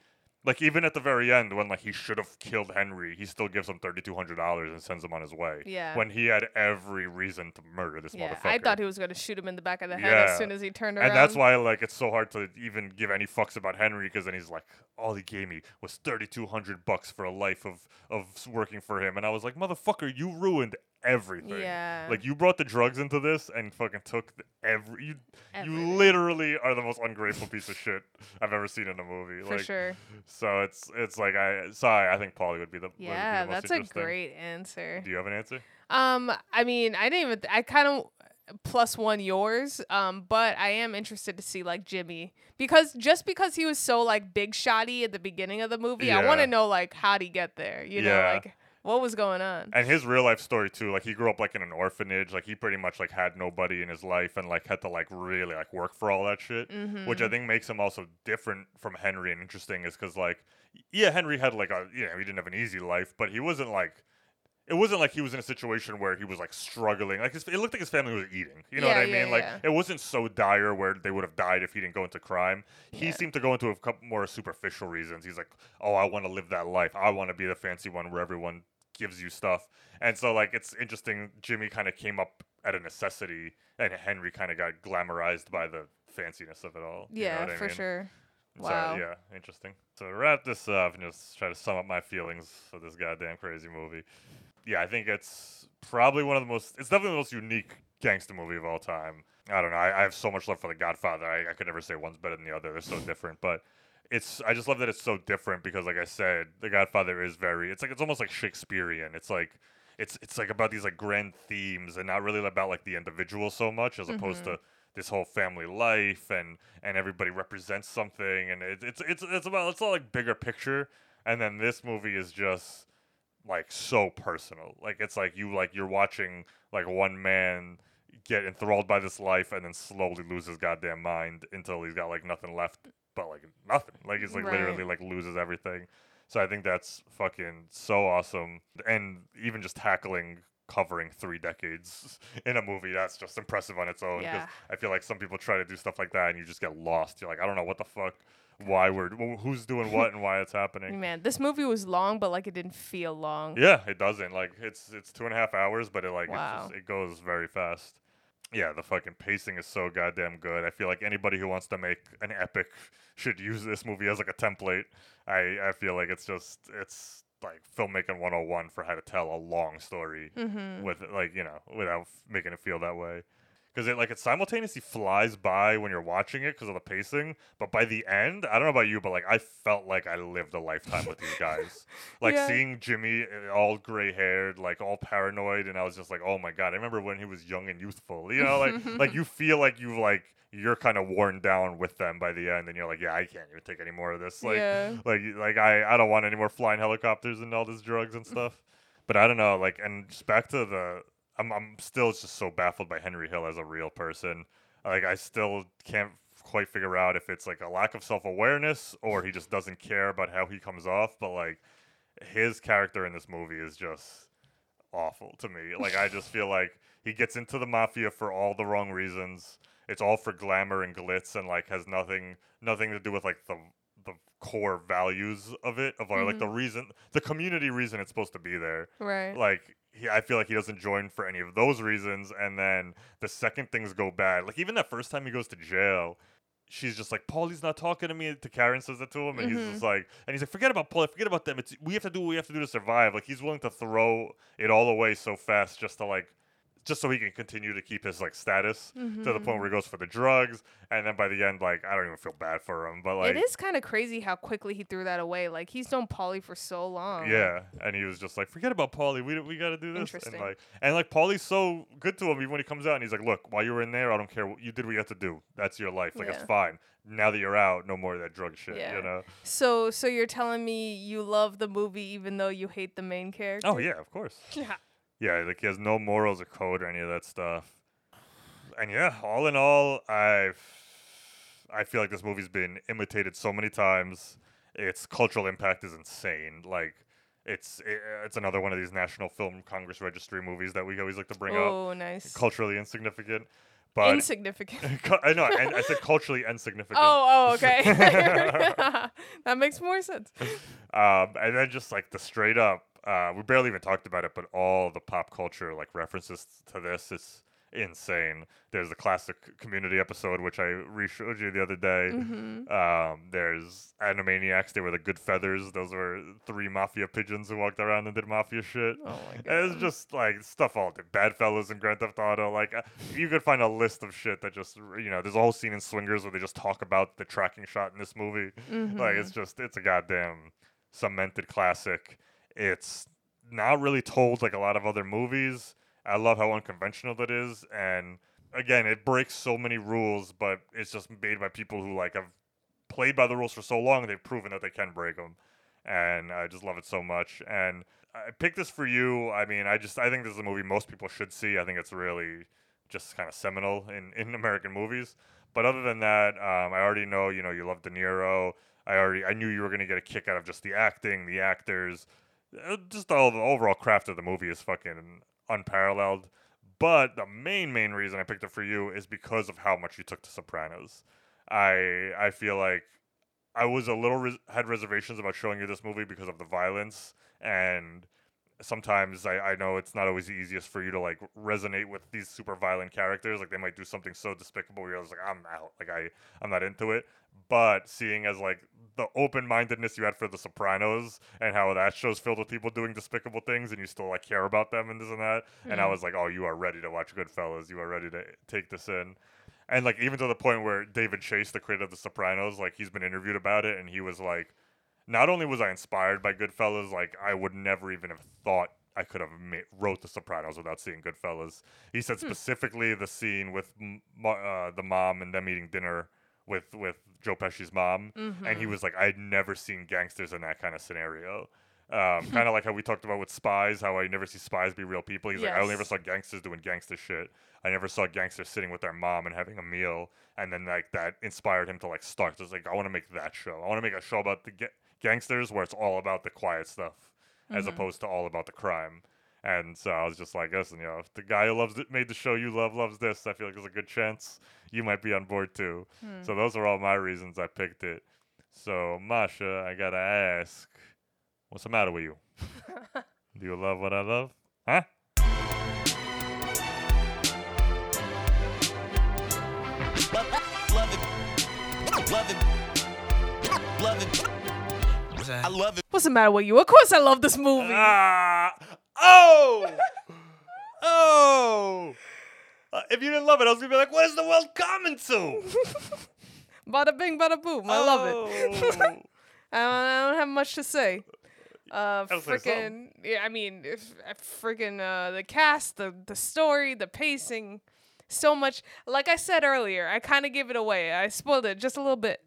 Like even at the very end, when like he should have killed Henry, he still gives him thirty two hundred dollars and sends him on his way. Yeah. When he had every reason to murder this Yeah, motherfucker. I thought he was gonna shoot him in the back of the head Yeah. as soon as he turned around. And that's why like it's so hard to even give any fucks about Henry because then he's like, all he gave me was thirty two hundred bucks for a life of of working for him, and I was like, motherfucker, you ruined everything. Yeah. Like you brought the drugs into this and fucking took the every. You, you literally are the most ungrateful piece of shit I've ever seen in a movie. For like, sure. So it's it's like I sorry, I think Paulie would be the would be the Yeah, that's a great answer. Do you have an answer? Um, I mean, I didn't even. I kind of plus one yours. Um, but I am interested to see like Jimmy because just because he was so like big shotty at the beginning of the movie, I want to know like how'd he get there? You know, like what was going on? and his real life story too like he grew up like in an orphanage like he pretty much like had nobody in his life and like had to like really like work for all that shit which i Mhm. think makes him also different from henry and interesting is because like yeah henry had like a you know he didn't have an easy life but he wasn't like it wasn't like he was in a situation where he was like struggling. Like his, it looked like his family was eating. You know what I yeah, mean? Like yeah. it wasn't so dire where they would have died if he didn't go into crime. He Yeah. seemed to go into a couple more superficial reasons. He's like, "Oh, I want to live that life. I want to be the fancy one where everyone gives you stuff." And so like it's interesting. Jimmy kind of came up at a necessity, and Henry kind of got glamorized by the fanciness of it all. You know yeah, I for mean? sure. So, Wow. yeah, interesting. So to wrap this up and just try to sum up my feelings for this goddamn crazy movie. Yeah, I think it's probably one of the most. It's definitely the most unique gangster movie of all time. I don't know. I, I have so much love for The Godfather. I, I could never say one's better than the other. They're so different, but. It's I just love that it's so different because like I said, The Godfather is very it's like it's almost like Shakespearean. It's like it's it's like about these like grand themes and not really about like the individual so much as opposed Mhm. to this whole family life and and everybody represents something and it, it's it's it's about it's all like bigger picture and then this movie is just like so personal. Like it's like you like you're watching like one man get enthralled by this life and then slowly lose his goddamn mind until he's got like nothing left but like nothing. Like he's like literally like loses everything. So i think that's fucking so awesome. And even just tackling covering three decades [LAUGHS] in a movie that's just impressive on its own 'cause Yeah. I feel like some people try to do stuff like that and you just get lost. You're like, I don't know what the fuck, why we're, who's doing what and why it's happening. [LAUGHS] Man, this movie was long, but like it didn't feel long. Yeah, it doesn't. Like it's it's two and a half hours, but it like Wow. it, just, it goes very fast. Yeah, the fucking pacing is so goddamn good. I feel like anybody who wants to make an epic [LAUGHS] should use this movie as like a template. I I feel like it's just it's like filmmaking 101 for how to tell a long story Mhm. with like you know without f- making it feel that way because it like it simultaneously flies by when you're watching it because of the pacing but by the end i don't know about you but like i felt like i lived a lifetime with these guys [LAUGHS] like Yeah. seeing jimmy uh, all gray haired like all paranoid and i was just like oh my god i remember when he was young and youthful you know like [LAUGHS] like you feel like you've like you're kind of worn down with them by the end and you're like yeah i can't even take any more of this like Yeah. like like I I don't want any more flying helicopters and all this drugs and stuff. But I don't know, like, and just back to the, I'm I'm still just so baffled by Henry Hill as a real person. Like, I still can't quite figure out if it's like a lack of self awareness or he just doesn't care about how he comes off. But like, his character in this movie is just awful to me. Like, I just feel like he gets into the mafia for all the wrong reasons. It's all for glamour and glitz, and like has nothing nothing to do with like the the core values of it of uh, like the reason the community reason it's supposed to be there Right. like he, i feel like he doesn't join for any of those reasons and then the second things go bad like even that first time he goes to jail she's just like paulie's not talking to me to karen says that to him and he's Mhm. just like and he's like forget about paulie forget about them it's we have to do what we have to do to survive like he's willing to throw it all away so fast just to like just so he can continue to keep his like status to the point where he mm-hmm. goes for the drugs, and then by the end, like I don't even feel bad for him, but like it is kind of crazy how quickly he threw that away. Like he's known Paulie for so long. Yeah, and he was just like, "Forget about Paulie. We we got to do this." Interesting. And like, and like Paulie's so good to him even when he comes out, and he's like, "Look, while you were in there, I don't care. what You did what you had to do. That's your life. Like it's fine. Now that you're out, no more of that drug shit. Yeah. You know." So so you're telling me you love the movie even though you hate the main character? Oh yeah, of course. [LAUGHS] Yeah. Like he has no morals or code or any of that stuff. And yeah, all in all, I I feel like this movie's been imitated so many times. Its cultural impact is insane. Like it's it's another one of these National Film Congress Registry movies that we always like to bring up. Oh, nice. Culturally insignificant, but Insignificant. [LAUGHS] I know, and I said culturally insignificant. Oh, oh, okay. [LAUGHS] [LAUGHS] that makes more sense. um, and then just like the straight up, uh, we barely even talked about it, but all the pop culture like references to this is insane. There's the classic Community episode, which I re-showed you the other day. Mhm. Um, there's Animaniacs. They were the Good Feathers. Those were three mafia pigeons who walked around and did mafia shit. Oh my And It's just like stuff all the Bad Fellas and Grand Theft Auto. Like uh, you could find a list of shit that just you know. There's a whole scene in Swingers where they just talk about the tracking shot in this movie. Like it's just it's a goddamn cemented classic. It's not really told like a lot of other movies. I love how unconventional that is, and again, it breaks so many rules, but it's just made by people who like have played by the rules for so long. They've proven that they can break them, and I just love it so much. And I picked this for you. I mean, I just I think this is a movie most people should see. I think it's really just kind of seminal in, [LAUGHS] in American movies. But other than that, um, I already know you know you love De Niro. I already I knew you were gonna get a kick out of just the acting, the actors, Uh, just all the overall craft of the movie is fucking unparalleled. But the main main reason I picked it for you is because of how much you took to Sopranos. I I feel like I was a little res- had reservations about showing you this movie because of the violence and sometimes I, I know it's not always the easiest for you to like resonate with these super violent characters like they might do something so despicable you're just like i'm out. Like i i'm not into it. But seeing as like the open-mindedness you had for the sopranos and how that show's filled with people doing despicable things and you still like care about them and this and that and i Mhm. was like oh you are ready to watch goodfellas. You are ready to take this in. And like even to the point where david chase the creator of the sopranos like he's been interviewed about it and he was like not only was I inspired by Goodfellas, like I would never even have thought I could have ma- wrote The Sopranos without seeing Goodfellas. He said Hmm. specifically the scene with m- uh, the mom and them eating dinner with with Joe Pesci's mom, and he Mhm. was like, I'd never seen gangsters in that kind of scenario. Um, [LAUGHS] kind of like how we talked about with spies, how I never see spies be real people. He's like, I only ever saw gangsters doing gangster shit. I never saw gangsters sitting with their mom and having a meal, and then like that inspired him to like start. Just like I want to make that show. I want to make a show about the ga- gangsters where it's all about the quiet stuff, as Mhm. opposed to all about the crime. And so I was just like, listen, you know, if the guy who loves it, made the show you love loves this, I feel like there's a good chance you might be on board too. Hmm. So those are all my reasons I picked it. So Masha, I gotta ask, what's the matter with you? [LAUGHS] Do you love what I love? Huh? Love it. Love it. Love it. I love it. What's the matter with you? Of course I love this movie. Ah! Oh! [LAUGHS] oh! Uh, if you didn't love it, I was gonna be like, "What is the world coming to?" [LAUGHS] bada bing, bada boom. I love it. Oh. [LAUGHS] I, don't, I don't have much to say. Uh, I'll freaking, yeah, I mean, if, freaking, uh, the cast, the the story, the pacing, so much. Like I said earlier, I kind of gave it away. I spoiled it just a little bit.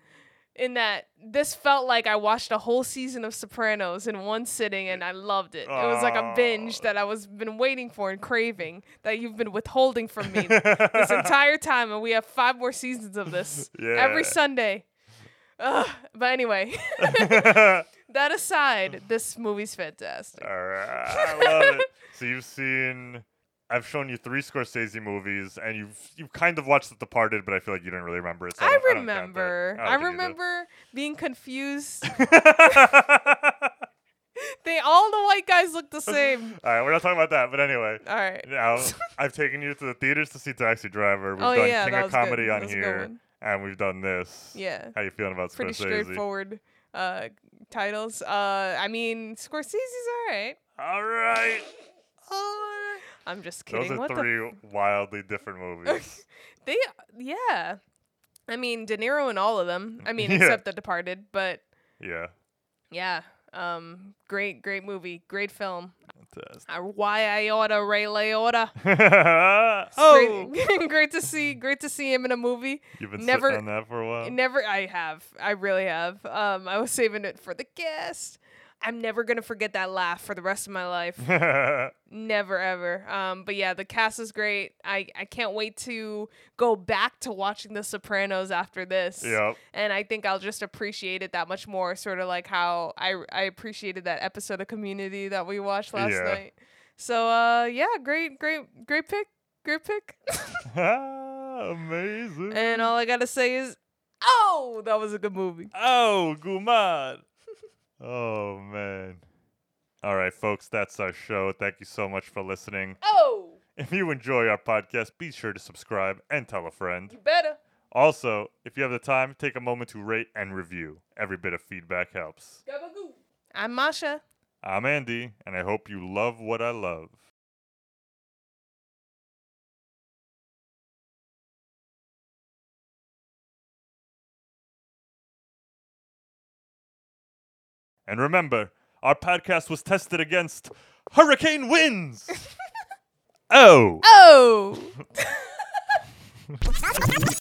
In that this felt like I watched a whole season of Sopranos in one sitting, and I loved it. It was like a binge that I was been waiting for and craving that you've been withholding from me this [LAUGHS] entire time, and we have five more seasons of this Yeah. every Sunday. Ugh. But anyway, [LAUGHS] that aside, this movie's fantastic. All right, I love it. So you've seen, I've shown you three Scorsese movies, and you've you've kind of watched The Departed, but I feel like you don't really remember it. So I, I don't- don't count that. remember. I, do. remember being confused. [LAUGHS] [LAUGHS] they all the white guys look the [LAUGHS] same. All right, we're not talking about that, but anyway. All right. Now I've taken you to the theaters to see Taxi Driver. We've Oh, done yeah, King of was good. Comedy on was a good here, and we've done this. Yeah. How you feeling about Pretty Scorsese? Pretty straightforward uh, titles. Uh, I mean, Scorsese's all right. All right. I'm just kidding. Those are what the three wildly different movies. [LAUGHS] They, yeah. I mean, De Niro in all of them. I mean, [LAUGHS] Yeah. except The Departed, but yeah. yeah. Um, great, great movie, great film. Fantastic. Uh, why I order Ray Liotta. [LAUGHS] oh, Great, great to see, great to see him in a movie. you've been never, sitting on that for a while. never. I have. I really have. Um, I was saving it for the guest. I'm never gonna forget that laugh for the rest of my life. [LAUGHS] [LAUGHS] Never ever. Um, but yeah, the cast is great. I, I can't wait to go back to watching The Sopranos after this. Yep. And I think I'll just appreciate it that much more, sort of like how I I appreciated that episode of Community that we watched last Yeah. night. So uh yeah, great, great, great pick. Great pick. [LAUGHS] Amazing. and all I gotta say is, oh, that was a good movie. Oh, Gumad. Oh, man. All right, folks, that's our show. Thank you so much for listening. Oh, If you enjoy our podcast, be sure to subscribe and tell a friend. you better. Also, if you have the time, take a moment to rate and review. Every bit of feedback helps. Gabagoo. I'm Masha. I'm Andy, and I hope you love what I love. And remember, our podcast was tested against hurricane winds. [LAUGHS] oh. Oh. [LAUGHS]